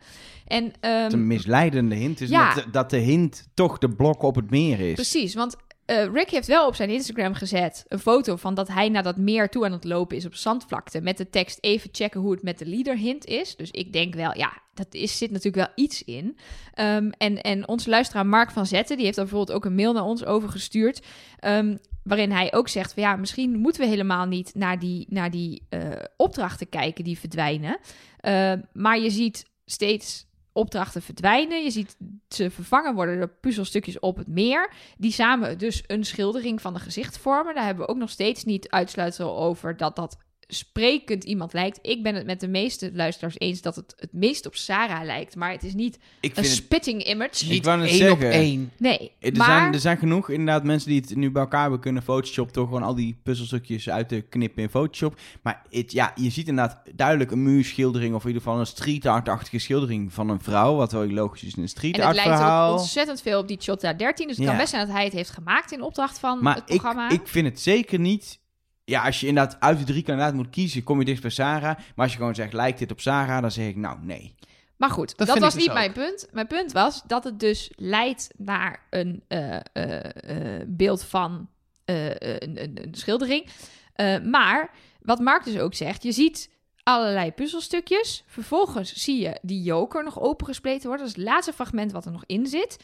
En, ehm, een misleidende hint is ja. dat, de- dat de hint toch de blok op het meer is. Precies, want eh, Rick heeft wel op zijn Instagram gezet een foto van dat hij naar dat meer toe aan het lopen is op zandvlakte. Met de tekst even checken hoe het met de leader hint is. Dus ik denk wel, ja, dat is, zit natuurlijk wel iets in. Ehm, en, en onze luisteraar Mark van Zetten, die heeft daar bijvoorbeeld ook een mail naar ons over gestuurd. ehm, waarin hij ook zegt van ja, misschien moeten we helemaal niet naar die, naar die eh, opdrachten kijken die verdwijnen. Eh, maar je ziet steeds opdrachten verdwijnen. Je ziet ze vervangen worden door puzzelstukjes op het meer. Die samen dus een schildering van een gezicht vormen. Daar hebben we ook nog steeds niet uitsluitsel over dat dat sprekend iemand lijkt. Ik ben het met de meeste luisteraars eens dat het het meest op Sarah lijkt. Maar het is niet Ik een het, spitting image. Ik Niet één op zeggen. één. Nee, er, maar... zijn, er zijn genoeg inderdaad mensen die het nu bij elkaar hebben kunnen Photoshop. Toch gewoon al die puzzelstukjes uit te knippen in Photoshop. Maar het, ja, je ziet inderdaad duidelijk een muurschildering. Of in ieder geval een street art-achtige schildering van een vrouw. Wat wel logisch is in een street En het art lijkt ook verhaal. ontzettend veel op die Chota 13. Dus het Ja. kan best zijn dat hij het heeft gemaakt in opdracht van Maar het ik, programma. ik vind het zeker niet... Ja, als je inderdaad uit de drie kandidaten moet kiezen, kom je dicht bij Sarah. Maar als je gewoon zegt, lijkt dit op Sarah, dan zeg ik nou nee. Maar goed, Dat was dus niet mijn punt. Mijn punt was dat het dus leidt naar een eh, eh, eh, beeld van eh, een, een, een schildering. Eh, maar wat Mark dus ook zegt, je ziet allerlei puzzelstukjes. Vervolgens zie je die joker nog opengespleten worden. Dat is het laatste fragment wat er nog in zit.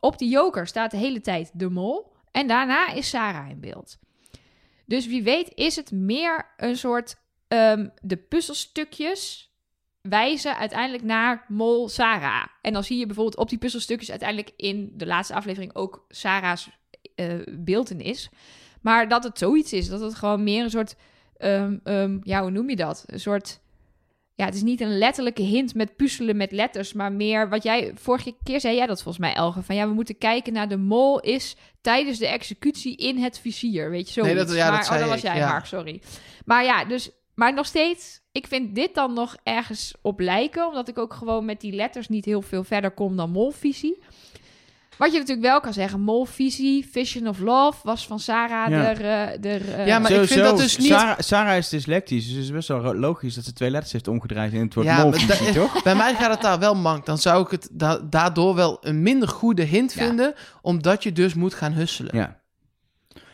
Op die joker staat de hele tijd de mol. En daarna is Sarah in beeld. Dus wie weet is het meer een soort... ehm, de puzzelstukjes wijzen uiteindelijk naar Mol Sarah. En dan zie je bijvoorbeeld op die puzzelstukjes uiteindelijk in de laatste aflevering ook Sarah's eh beeldenis. Maar dat het zoiets is, dat het gewoon meer een soort, ehm, ehm, ja, hoe noem je dat? Een soort, ja, het is niet een letterlijke hint met puzzelen met letters, maar meer wat jij, vorige keer zei jij dat volgens mij, Elge, van ja, we moeten kijken naar de mol is tijdens de executie in het vizier, weet je, zo. Nee, dat- ja, dat maar, oh, dat was jij, ja. Mark, sorry. Maar ja, dus, maar nog steeds, ik vind dit dan nog ergens op lijken, omdat ik ook gewoon met die letters niet heel veel verder kom dan molvisie. Wat je natuurlijk wel kan zeggen, molvisie, Vision of Love was van Sarah Ja. de, eh, de, eh, Ja, maar ik vind dat dus niet- Sarah, Sarah is dyslectisch, dus het is best wel logisch dat ze twee letters heeft omgedraaid in het woord Ja, mol, maar da- toch? Bij mij gaat het daar wel mank. Dan zou ik het da- daardoor wel een minder goede hint Ja. vinden, omdat je dus moet gaan husselen. Ja.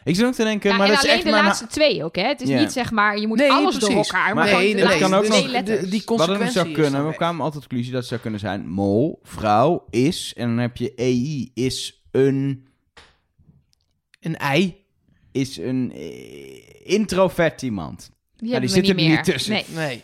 Ik zit ook te denken, Ja, maar en dat is alleen echt de maar... laatste twee ook, hè? Het is Ja. niet zeg maar, je moet Nee, alles door precies. elkaar. Maar nee, nee, kan ook nog- de- die Wat consequentie zou is kunnen, dan we weg. kwamen altijd tot de conclusie dat het zou kunnen zijn mol, vrouw, is, en dan heb je EI, is een, Een ei? is een eh, introvert iemand. Die, zit er niet meer. niet tussen. Nee. Nee.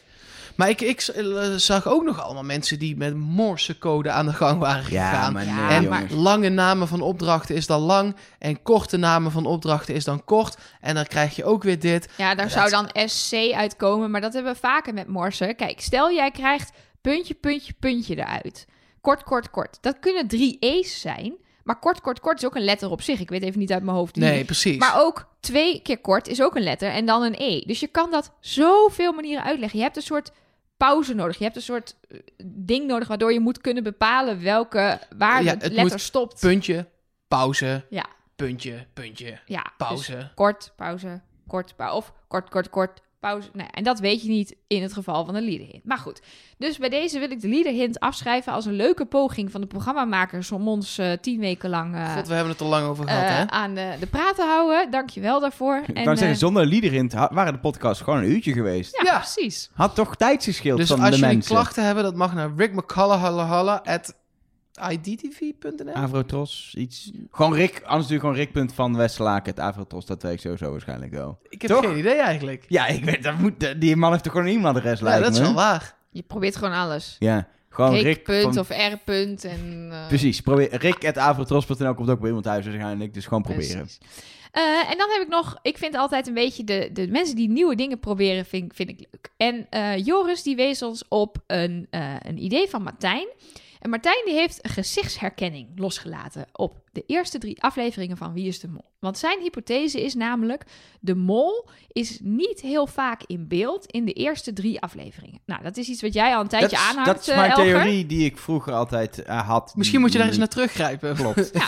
Maar ik, ik eh, zag ook nog allemaal mensen die met morsecode aan de gang waren Ja, gegaan. maar nee, Ja, en jongens. lange namen van opdrachten is dan lang. En korte namen van opdrachten is dan kort. En dan krijg je ook weer dit. Ja, daar Dat- zou dan SC uitkomen, maar dat hebben we vaker met morsen. Kijk, stel jij krijgt puntje, puntje, puntje eruit. Kort, kort, kort. Dat kunnen drie E's zijn, maar kort, kort, kort is ook een letter op zich. Ik weet even niet uit mijn hoofd wie. Nee, precies. Maar ook twee keer kort is ook een letter en dan een E. Dus je kan dat zoveel manieren uitleggen. Je hebt een soort pauze nodig. Je hebt een soort eh, ding nodig waardoor je moet kunnen bepalen welke waar Ja, de het letter stopt. Puntje, pauze, Ja. puntje, puntje, Ja, dus pauze. kort, pauze, kort, pauze. Of kort, kort, kort, pauze. Nee, en dat weet je niet in het geval van een leaderhint. Maar goed, dus bij deze wil ik de leaderhint afschrijven als een leuke poging van de programmamakers om ons eh, tien weken lang eh, God, we hebben het er lang over gehad, eh, hè? aan de, de praat te houden. Dankjewel daarvoor. Ik En, kan zeggen, zonder lieder in waren de podcast gewoon een uurtje geweest. ja, Ja. precies. Had toch tijdsgeschil Dus van als de jullie mensen. klachten hebben, dat mag naar Rick McCullough at idtv.nl. Avrotros, iets. Gewoon Rick, anders natuurlijk gewoon Rick. van Westerlaken, het Avrotros, dat weet ik sowieso waarschijnlijk wel. Ik heb Toch? geen idee eigenlijk. Ja, ik weet, dat moet, die man heeft toch gewoon een e-mailadres, Ja, dat is me. wel waar. Je probeert gewoon alles. Ja, gewoon Rick, Rick, punt van- of R punt en... eh, Precies, probeer, Rick.avrotros.nl komt ook bij iemand thuis waarschijnlijk, dus gewoon proberen. precies. Eh, en dan heb ik nog, ik vind altijd een beetje de, de mensen die nieuwe dingen proberen, vind, vind ik leuk. En eh, Joris die wees ons op een, eh, een idee van Martijn. En Martijn die heeft een gezichtsherkenning losgelaten op de eerste drie afleveringen van Wie is de Mol. Want zijn hypothese is namelijk, de mol is niet heel vaak in beeld in de eerste drie afleveringen. Nou, dat is iets wat jij al een tijdje dat, dat is eh, mijn Elger. theorie die ik vroeger altijd eh, had. Misschien moet je daar eens naar teruggrijpen. Klopt.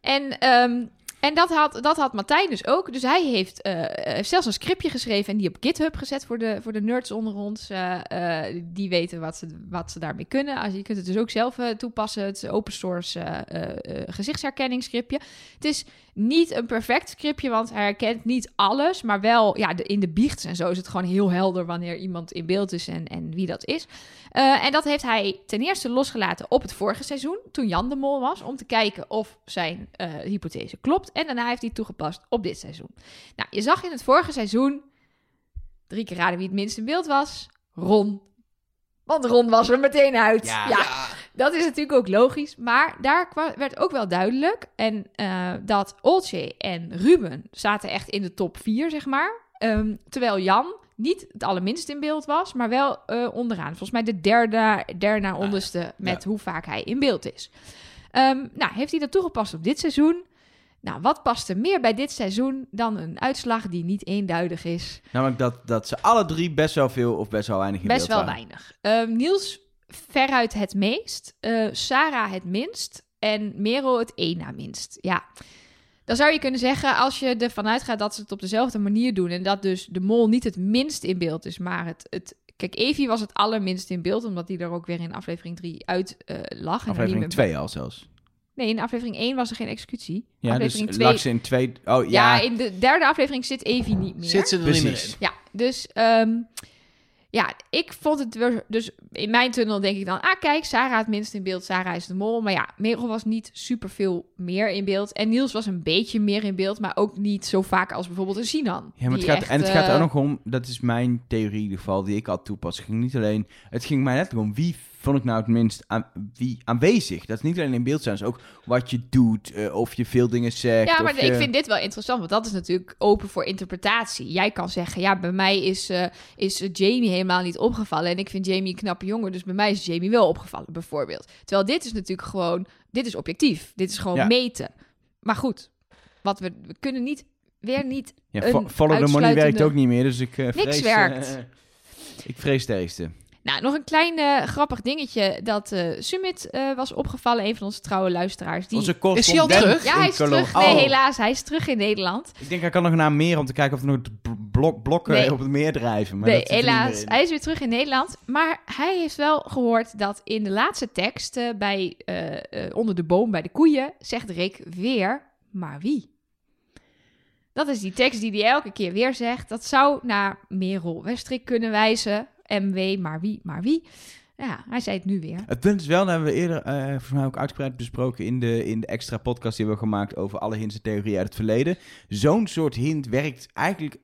En, ehm, en dat, had, dat had Martijn dus ook. Dus hij heeft, eh, heeft zelfs een scriptje geschreven en die op GitHub gezet voor de, voor de nerds onder ons. eh, eh, die weten wat ze, wat ze daarmee kunnen. Als, je kunt het dus ook zelf eh, toepassen. Het open source eh, eh, eh, gezichtsherkenningsscriptje. Het is niet een perfect scriptje, want hij herkent niet alles. Maar wel ja, de, in de biechts en zo is het gewoon heel helder wanneer iemand in beeld is en, en wie dat is. Eh, en dat heeft hij ten eerste losgelaten op het vorige seizoen, toen Jan de Mol was, om te kijken of zijn eh, hypothese klopt. En daarna heeft hij het toegepast op dit seizoen. Nou, je zag in het vorige seizoen, drie keer raden wie het minst in beeld was, Ron. Want Ron was er meteen uit. Ja. ja. Dat is natuurlijk ook logisch. Maar daar werd ook wel duidelijk. En eh, dat Olcay en Ruben zaten echt in de top 4, zeg maar. Ehm, terwijl Jan niet het allerminst in beeld was, maar wel eh, onderaan. Volgens mij de derde, derde naar onderste met hoe vaak hij in beeld is. Ehm, nou, heeft hij dat toegepast op dit seizoen? Nou, wat past er meer bij dit seizoen dan een uitslag die niet eenduidig is? Namelijk dat, dat ze alle drie best wel veel of best wel weinig in Best beeld wel weinig. Ehm, Niels veruit het meest. eh, Sarah het minst. En Merel het één na minst. Ja. Dan zou je kunnen zeggen, als je ervan uitgaat dat ze het op dezelfde manier doen. En dat dus de mol niet het minst in beeld is, maar het. het Kijk, Evie was het allerminst in beeld, omdat die er ook weer in aflevering 3 uit eh, lag. en er Aflevering meer- 2 al zelfs. Nee, in aflevering 1 was er geen executie. Ja, aflevering dus 2. lag ze in twee... Oh, Ja, ja. in de derde aflevering zit Evie niet meer. Zit ze er niet meer in. Ja, dus ehm, ja, ik vond het weer, dus in mijn tunnel denk ik dan, ah kijk, Sarah het minst in beeld, Sarah is de mol. Maar ja, Merel was niet super veel meer in beeld. En Niels was een beetje meer in beeld, maar ook niet zo vaak als bijvoorbeeld een Sinan. Ja, maar het gaat, echt, en het gaat er eh, ook nog om, dat is mijn theorie in ieder geval, die ik al toepas. Het ging niet alleen, het ging mij net om wie vond ik nou het minst aan, wie aanwezig. Dat is niet alleen in beeld zijn, is ook wat je doet, eh, of je veel dingen zegt. Ja, maar je- ik vind dit wel interessant, want dat is natuurlijk open voor interpretatie. Jij kan zeggen, ja, bij mij is, eh, is Jamie helemaal niet opgevallen en ik vind Jamie een knappe jongen, dus bij mij is Jamie wel opgevallen, bijvoorbeeld. Terwijl dit is natuurlijk gewoon, dit is objectief, dit is gewoon Ja. meten. Maar goed, wat we, we kunnen niet, weer niet Ja, follow the money werkt ook niet meer, dus ik eh, vrees... werkt. ik vrees het ergste. Nou, nog een klein eh, grappig dingetje dat eh Sumit eh, was opgevallen, een van onze trouwe luisteraars. Die... Onze Is hij al terug? Ja, hij is terug. Nee, Oh. helaas, hij is terug in Nederland. Ik denk, hij kan nog naar meer om te kijken of er nog blok, blokken Nee. op het meer drijven. Maar nee, dat helaas. Hij is weer terug in Nederland. Maar hij heeft wel gehoord dat in de laatste tekst bij, onder de boom bij de koeien zegt Rick weer, maar wie? Dat is die tekst die hij elke keer weer zegt. Dat zou naar Merel Westrik kunnen wijzen. MW, maar wie, maar wie? Ja, hij zei het nu weer. Het punt is wel, dat hebben we eerder volgens mij ook uitgebreid besproken in de, in de extra podcast die we hebben gemaakt over alle hints en theorieën uit het verleden. Zo'n soort hint werkt eigenlijk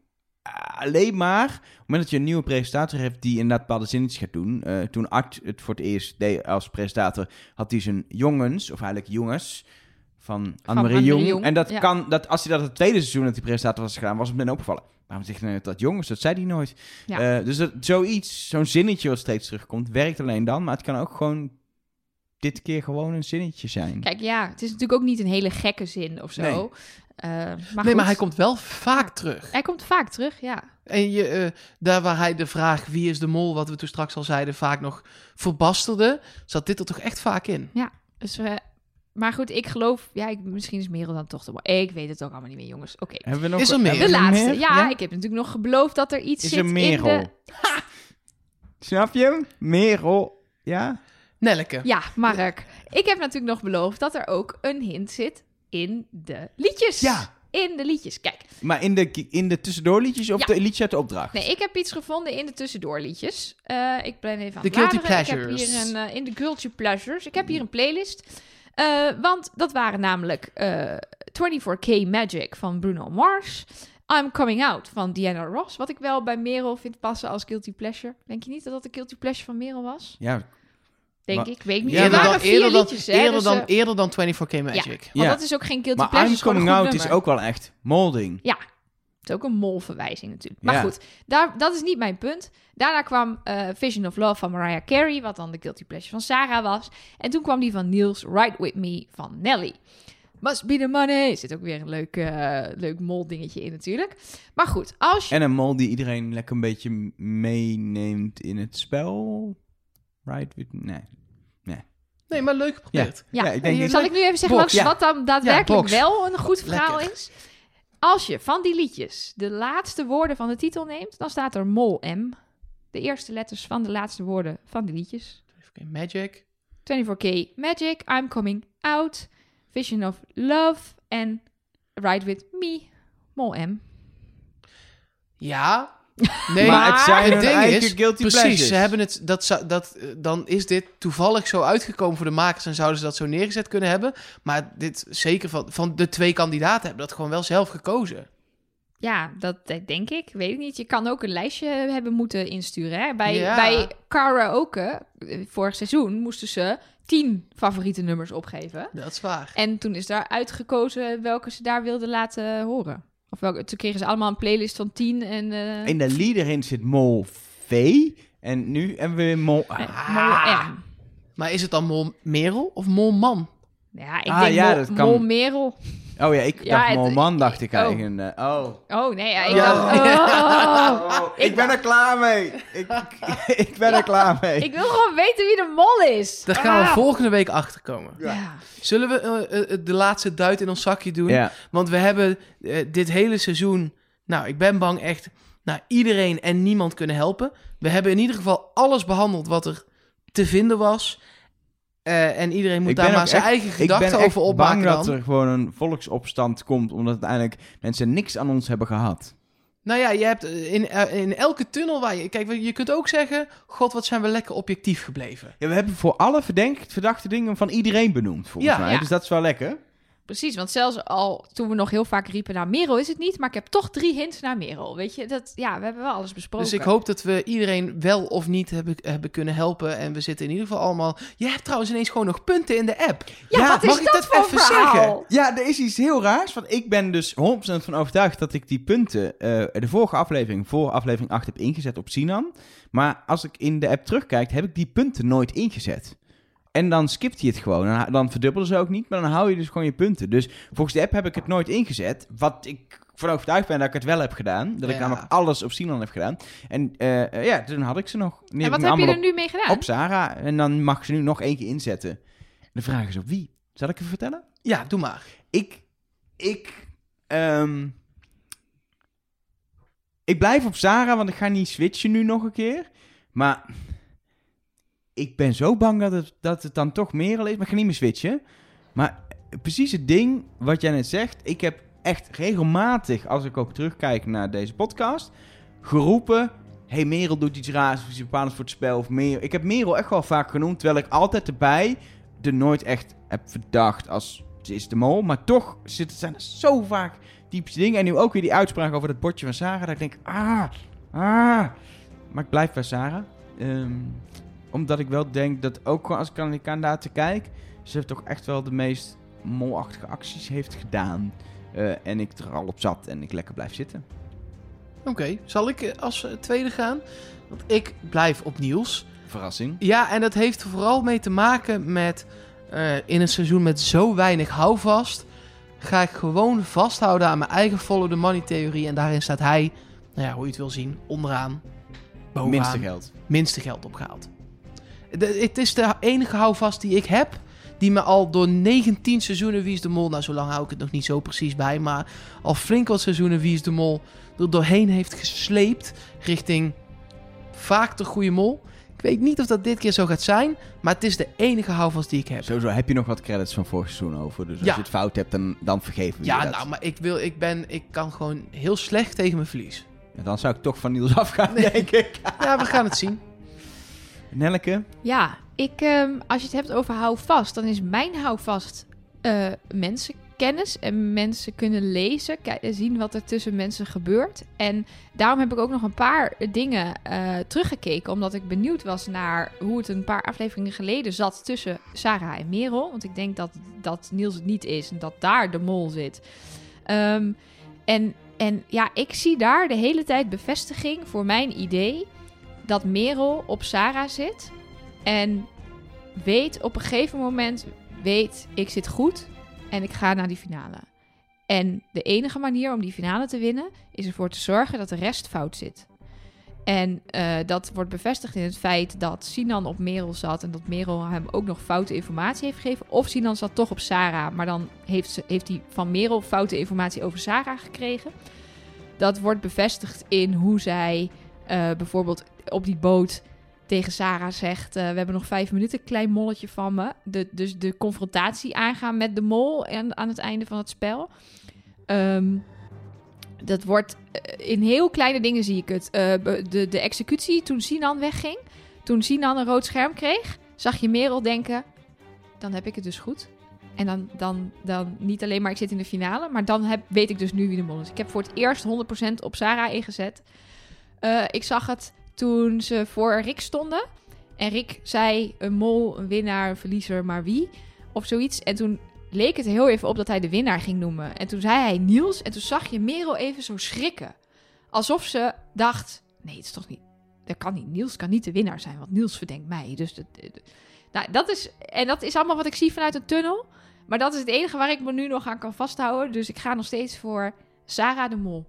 alleen maar moment dat je een nieuwe presentator hebt die inderdaad bepaalde zinnetjes gaat doen. Eh, toen Art het voor het eerst deed als presentator, had hij zijn jongens, of eigenlijk jongens, van Annemarie Jong. Jong, En dat ja. kan, dat, als hij dat het tweede seizoen dat hij presentator was gedaan, was het meteen opgevallen. Waarom zegt hij nou dat jongens? Dat zei hij nooit. Ja. Eh, dus dat, zoiets, zo'n zinnetje wat steeds terugkomt, werkt alleen dan. Maar het kan ook gewoon dit keer gewoon een zinnetje zijn. Kijk, ja, het is natuurlijk ook niet een hele gekke zin of zo. Nee. Eh, maar nee, goed. maar hij komt wel vaak terug. Hij komt vaak terug, ja. En je, eh, daar waar hij de vraag wie is de mol, wat we toen straks al zeiden, vaak nog verbasterde, zat dit er toch echt vaak in. Dus, eh, maar goed, ik geloof... Ja, ik, misschien is Merel dan toch de... Ik weet het ook allemaal niet meer, jongens. Oké. Hebben we nog, Is er meer? De laatste. meer? Ja, ik heb natuurlijk nog beloofd dat er iets Is zit er in Merel? de... Snap je hem? Merel. Ja? Nelleke. Ja, Mark. Ik heb natuurlijk nog beloofd dat er ook een hint zit in de liedjes. Ja. In de liedjes. Kijk, Maar in de, in de tussendoorliedjes of Ja. de liedjes uit de opdracht? nee, ik heb iets gevonden in de tussendoorliedjes. Eh ik ben even aan De het guilty bladeren. Ik pleasures. heb hier een, eh, in de guilty pleasures. Ik heb hier een playlist. Eh, want dat waren namelijk eh 24K Magic van Bruno Mars. I'm Coming Out van Diana Ross. Wat ik wel bij Merel vind passen als guilty pleasure. Denk je niet dat dat een guilty pleasure van Merel was? Ja, denk Maar- ik. Weet ik niet. Ja, er eerder, waren dan, vier eerder, dan, liedjes, hè, eerder, dus, dan, eh, eerder dan 24K Magic. Want Ja. dat is ook geen guilty Maar pleasure, I'm Coming Out is ook wel echt molding. Het is ook een molverwijzing natuurlijk. Maar Ja. goed, daar, dat is niet mijn punt. Daarna kwam eh, Vision of Love van Mariah Carey, wat dan de guilty pleasure van Sarah was. En toen kwam die van Niels, Ride With Me van Nelly. Must be the money. Zit ook weer een leuk, eh leuk mol dingetje in natuurlijk. Maar goed, als je... En een mol die iedereen lekker een beetje meeneemt in het spel. Right? With, nee. Nee, maar leuk geprobeerd. Ja, Ja, ik denk zal ik nu even zeggen Box. wat, Ja. wat dan daadwerkelijk wel een goed verhaal Lekker. is? Als je van die liedjes de laatste woorden van de titel neemt, dan staat er mol M. De eerste letters van de laatste woorden van die liedjes. 24K Magic. 24K Magic, I'm Coming Out, Vision of Love en Ride With Me, Mol M. Ja. Nee, maar het zijn het ding is, guilty precies, pleasures. ze hebben het, dat, dat, eh, dan is dit toevallig zo uitgekomen voor de makers en zouden ze dat zo neergezet kunnen hebben. Maar dit zeker van, van de twee kandidaten hebben dat gewoon wel zelf gekozen. Ja, dat denk ik. Weet ik niet. Je kan ook een lijstje hebben moeten insturen. Hè? Bij, Ja. bij karaoke, eh, vorig seizoen, moesten ze tien favoriete nummers opgeven. Dat is waar. En toen is daar uitgekozen welke ze daar wilden laten horen. Of welke, toen kregen ze allemaal een playlist van tien en... eh, In de leader in zit mol V. En nu hebben we weer mol A. eh, Mol M. Maar is het dan Mol Merel of Mol Man? Ja, ik Ah, denk ja, Mol, dat kan. Mol Merel. Oh ja, ik Ja, dacht het- dacht ik oh. eigenlijk. Oh. Oh, nee, ja, ik dacht... Oh, ik ben er klaar mee. Ik, ik ben er klaar mee. ik wil gewoon weten wie de mol is. Daar gaan we volgende week achter komen. Ja. Zullen we eh, eh, de laatste duit in ons zakje doen? ja. Want we hebben eh, dit hele seizoen, nou, ik ben bang echt, nou, iedereen en niemand kunnen helpen. We hebben in ieder geval alles behandeld wat er te vinden was. Eh, en iedereen moet Ik daar ben maar zijn echt- eigen Ik gedachten ben over opmaken bang dat dan. er gewoon een volksopstand komt, omdat uiteindelijk mensen niks aan ons hebben gehad. Nou ja, je hebt eh, in, eh, in elke tunnel waar je... Kijk, je kunt ook zeggen, god, wat zijn we lekker objectief gebleven. Ja, we hebben voor alle verdenkt, verdachte dingen van iedereen benoemd, volgens Ja. mij. Ja. Dus dat is wel lekker. Precies, want zelfs al toen we nog heel vaak riepen naar Merel is het niet, maar ik heb toch drie hints naar Merel. Weet je, dat, ja, we hebben wel alles besproken. Dus ik hoop dat we iedereen wel of niet hebben, hebben kunnen helpen. En we zitten in ieder geval allemaal... Je hebt trouwens ineens gewoon nog punten in de app. Ja, Ja, wat is mag ik dat, dat voor even verhaal? zeggen? Ja, er is iets heel raars, want ik ben dus 100% van overtuigd dat ik die punten eh, de vorige aflevering, voor aflevering 8, heb ingezet op Sinan. Maar als ik in de app terugkijk, heb ik die punten nooit ingezet. En dan skipt hij het gewoon. Dan, dan verdubbelen ze ook niet, maar dan hou je dus gewoon je punten. Dus volgens de app heb ik het nooit ingezet. Wat ik van overtuigd ben dat ik het wel heb gedaan. Dat ik Ja. dan nog alles op Sinan heb gedaan. En eh, eh, ja, toen had ik ze nog. Die En wat ik heb je er nu mee gedaan? op, Sarah. En dan mag ik ze nu nog één keer inzetten. En de vraag is op wie? Zal ik even vertellen? Ja, doe maar. Ik, ik, ehm, ik blijf op Sarah, want ik ga niet switchen nu nog een keer. Maar ik ben zo bang dat het, dat het dan toch Merel is. Maar ik ga niet meer switchen. Maar precies het ding wat jij net zegt. Ik heb echt regelmatig, als ik ook terugkijk naar deze podcast, geroepen... hey, Merel doet iets raars of iets bepalends voor het spel. Of Merel. Ik heb Merel echt wel vaak genoemd, terwijl ik altijd erbij er nooit echt heb verdacht als ze is de mol. Maar toch zijn er zo vaak typische dingen. En nu ook weer die uitspraak over dat bordje van Sarah. Dat ik denk, ah, ah. Maar ik blijf bij Sarah. Ehm, omdat ik wel denk dat ook als ik aan die kandidaten kijk... ze toch echt wel de meest molachtige acties heeft gedaan. Eh, en ik er al op zat en ik lekker blijf zitten. Oké, zal ik eh, als eh, tweede gaan? Want ik blijf op Niels. Verrassing. Ja, en dat heeft vooral mee te maken met... in een seizoen met zo weinig houvast... ga ik gewoon vasthouden aan mijn eigen follow the money theorie. En daarin staat hij, nou ja, hoe je het wil zien, onderaan. Bovenaan. Minste geld. minste geld opgehaald. De- het is de enige houvast die ik heb. Die me al door 19 seizoenen Wie is de Mol... Nou, zo lang hou ik het nog niet zo precies bij. Maar al flink wat seizoenen Wie is de Mol... er doorheen heeft gesleept richting vaak de goede mol. Ik weet niet of dat dit keer zo gaat zijn. Maar het is de enige houvast die ik heb. Sowieso heb je nog wat credits van vorig seizoen over. Dus als Ja. je het fout hebt, dan, dan vergeven we je Ja, nou, maar ik, wil, ik, ben, ik kan gewoon heel slecht tegen mijn verlies. Ja, dan zou ik toch van Niels afgaan, denk ik. Ja, we gaan het zien. Nelleke? Ja, ik, ehm, als je het hebt over houvast, dan is mijn houvast eh, mensen kennis en mensen kunnen lezen, ki- zien wat er tussen mensen gebeurt. En daarom heb ik ook nog een paar dingen eh, teruggekeken, omdat ik benieuwd was naar hoe het een paar afleveringen geleden zat tussen Sarah en Merel. Want ik denk dat, dat Niels het niet is en dat daar de mol zit. Ehm, en, en ja, ik zie daar de hele tijd bevestiging voor mijn idee dat Merel op Sarah zit en weet op een gegeven moment, weet ik zit goed en ik ga naar die finale. En de enige manier om die finale te winnen is ervoor te zorgen dat de rest fout zit. En eh, dat wordt bevestigd in het feit dat Sinan op Merel zat en dat Merel hem ook nog foute informatie heeft gegeven. Of Sinan zat toch op Sarah, maar dan heeft, ze, heeft hij van Merel foute informatie over Sarah gekregen. Dat wordt bevestigd in hoe zij eh, bijvoorbeeld op die boot tegen Sarah zegt: eh, We hebben nog vijf minuten, klein molletje van me. De, dus de confrontatie aangaan met de mol en, aan het einde van het spel. Ehm, dat wordt eh, in heel kleine dingen zie ik het. Eh, de, de executie toen Sinan wegging, toen Sinan een rood scherm kreeg, zag je Merel denken: Dan heb ik het dus goed. En dan, dan, dan niet alleen maar ik zit in de finale, maar dan heb, weet ik dus nu wie de mol is. Ik heb voor het eerst 100% op Sarah ingezet. Ik zag het toen ze voor Rick stonden. En Rick zei een mol, een winnaar, een verliezer, maar wie? Of zoiets. En toen leek het heel even op dat hij de winnaar ging noemen. En toen zei hij Niels. En toen zag je Merel even zo schrikken. Alsof ze dacht, nee, het is toch niet... Dat kan niet. Niels kan niet de winnaar zijn, want Niels verdenkt mij. Dus dat, nou, dat is... En dat is allemaal wat ik zie vanuit een tunnel. Maar dat is het enige waar ik me nu nog aan kan vasthouden. Dus ik ga nog steeds voor Sarah de Mol.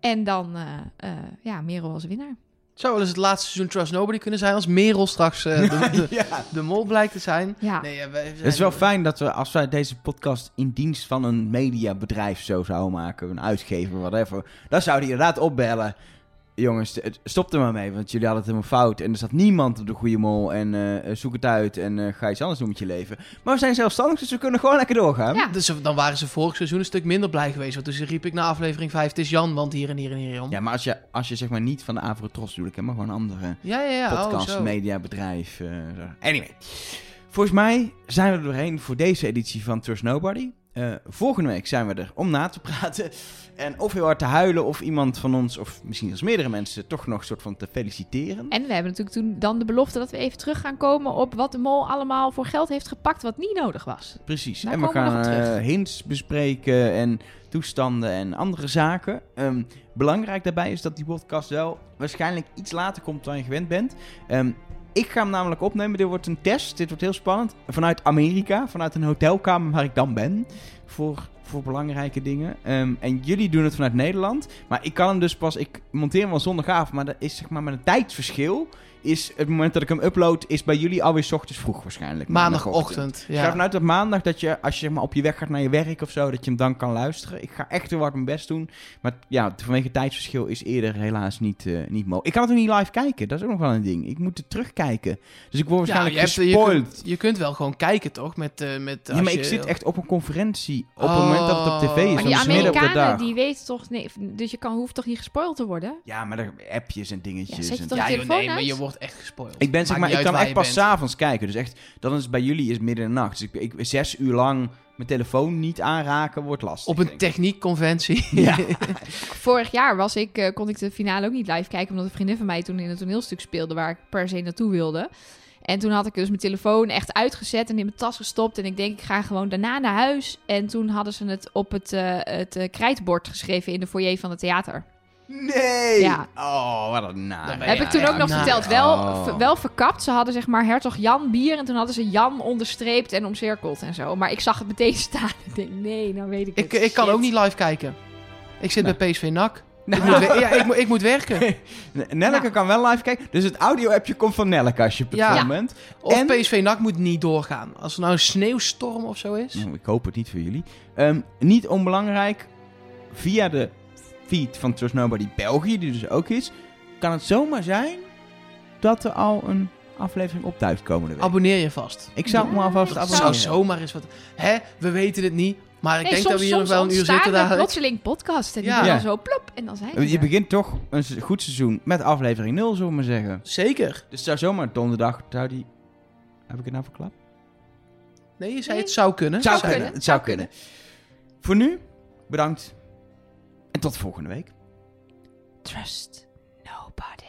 En dan, eh, eh, ja, Merel als winnaar. Zou wel eens het laatste seizoen Trust Nobody kunnen zijn als Merel straks eh, de, de, ja. de mol blijkt te zijn. Ja. Nee, ja, wij zijn- Het is wel fijn dat we, als wij deze podcast in dienst van een mediabedrijf zo zouden maken, een uitgever, whatever, dan zouden die inderdaad opbellen. Jongens, het- stop er maar mee, want jullie hadden het helemaal fout. En er staat niemand op de goede mol. En eh, zoek het uit en eh, ga iets anders doen met je leven. Maar we zijn zelfstandig, dus we kunnen gewoon lekker doorgaan. Ja. Dus dan waren ze vorig seizoen een stuk minder blij geweest. Want toen riep ik na aflevering 5, het is Jan, want hier en hier en hier om. Ja, maar als je, als je zeg maar niet van de Avrotros bedoel ik, hè, maar gewoon een andere ja, ja. ja. podcast, oh, zo. mediabedrijf. eh, zo. anyway, volgens mij zijn we er doorheen voor deze editie van Trust Nobody. Eh, volgende week zijn we er om na te praten. En of heel hard te huilen, of iemand van ons, of misschien als meerdere mensen, toch nog een soort van te feliciteren. En we hebben natuurlijk toen dan de belofte dat we even terug gaan komen op wat de mol allemaal voor geld heeft gepakt wat niet nodig was. Precies. Daar en we gaan eh, hints bespreken en toestanden en andere zaken. Ehm, belangrijk daarbij is dat die podcast wel waarschijnlijk iets later komt dan je gewend bent. Ehm, ik ga hem namelijk opnemen. Dit wordt een test. Dit wordt heel spannend. Vanuit Amerika, vanuit een hotelkamer waar ik dan ben. Voor, voor belangrijke dingen. Ehm, en jullie doen het vanuit Nederland. Maar ik kan hem dus pas. Ik monteer hem wel zondagavond. Maar dat is zeg maar met een tijdsverschil. Is het moment dat ik hem upload. Is bij jullie alweer 's ochtends vroeg waarschijnlijk. Maandagochtend. Ik ga Ja. vanuit op maandag dat je, als je zeg maar, op je weg gaat naar je werk of zo, dat je hem dan kan luisteren. Ik ga echt heel hard mijn best doen. Maar ja, vanwege het tijdsverschil is eerder helaas niet, eh, niet mogelijk. Ik kan het ook niet live kijken, dat is ook nog wel een ding. Ik moet het terugkijken. Dus ik word Ja, waarschijnlijk je, hebt, je, kunt, je kunt wel gewoon kijken, toch? Met, eh met, ja, maar je- ik zit echt op een conferentie op het Oh. moment dat het op tv is. Maar want die Amerikanen, dag. die weten toch... Nee, dus je kan, hoeft toch niet gespoild te worden? Ja, maar er appjes en dingetjes. Ja, zet je en- Ja, joh, nee, maar je wordt echt gespoild. Ik ben zeg maar, ik kan echt pas bent. s'avonds kijken. Dus echt, dan is het bij jullie is midden in de nacht. Dus ik, ik zes uur lang mijn telefoon niet aanraken wordt lastig. Op een techniekconventie. Ja. Vorig jaar was ik, eh, kon ik de finale ook niet live kijken... omdat een vriendin van mij toen in een toneelstuk speelde... waar ik per se naartoe wilde. En toen had ik dus mijn telefoon echt uitgezet en in mijn tas gestopt. En ik denk, ik ga gewoon daarna naar huis. En toen hadden ze het op het, eh, het eh, krijtbord geschreven in de foyer van het theater. Nee! Ja. Oh, wat een ben Heb Ja, ik toen ja, ook nog nou, verteld. Wel, oh. wel verkapt. Ze hadden zeg maar hertog Jan bier. En toen hadden ze Jan onderstreept en omcirkeld en zo. Maar ik zag het meteen staan. Ik denk, nee, nou weet ik Ik, het. ik kan Shit. ook niet live kijken. Ik zit Nee. bij PSV NAC. Ik moet, we- ja, ik, moet- ik moet werken. Nelleke Ja. kan wel live kijken. Dus het audio-appje komt van Nelleke als je op het Ja. moment. Of En- PSV NAC moet niet doorgaan. Als er nou een sneeuwstorm of zo is. Nou, ik hoop het niet voor jullie. Ehm, niet onbelangrijk, via de feed van Trust Nobody België, die dus ook is, kan het zomaar zijn dat er al een aflevering op thuis komende week. Abonneer je vast. ik zou me alvast dat abonneren. zou zomaar eens wat... Hè, we weten het niet. Maar ik Nee, denk soms, dat we hier nog wel een uur zitten dadelijk. plotseling podcast. En die Ja. zo plop. En dan zijn Je er. begint toch een goed seizoen met aflevering 0, zullen we maar zeggen. Zeker. Dus het zou zomaar donderdag, zou die... Heb ik het nou verklapt? Nee, je zei Nee. het zou kunnen. Het zou Zou kunnen. kunnen, Het zou kunnen. Voor nu, bedankt. En tot volgende week. Trust nobody.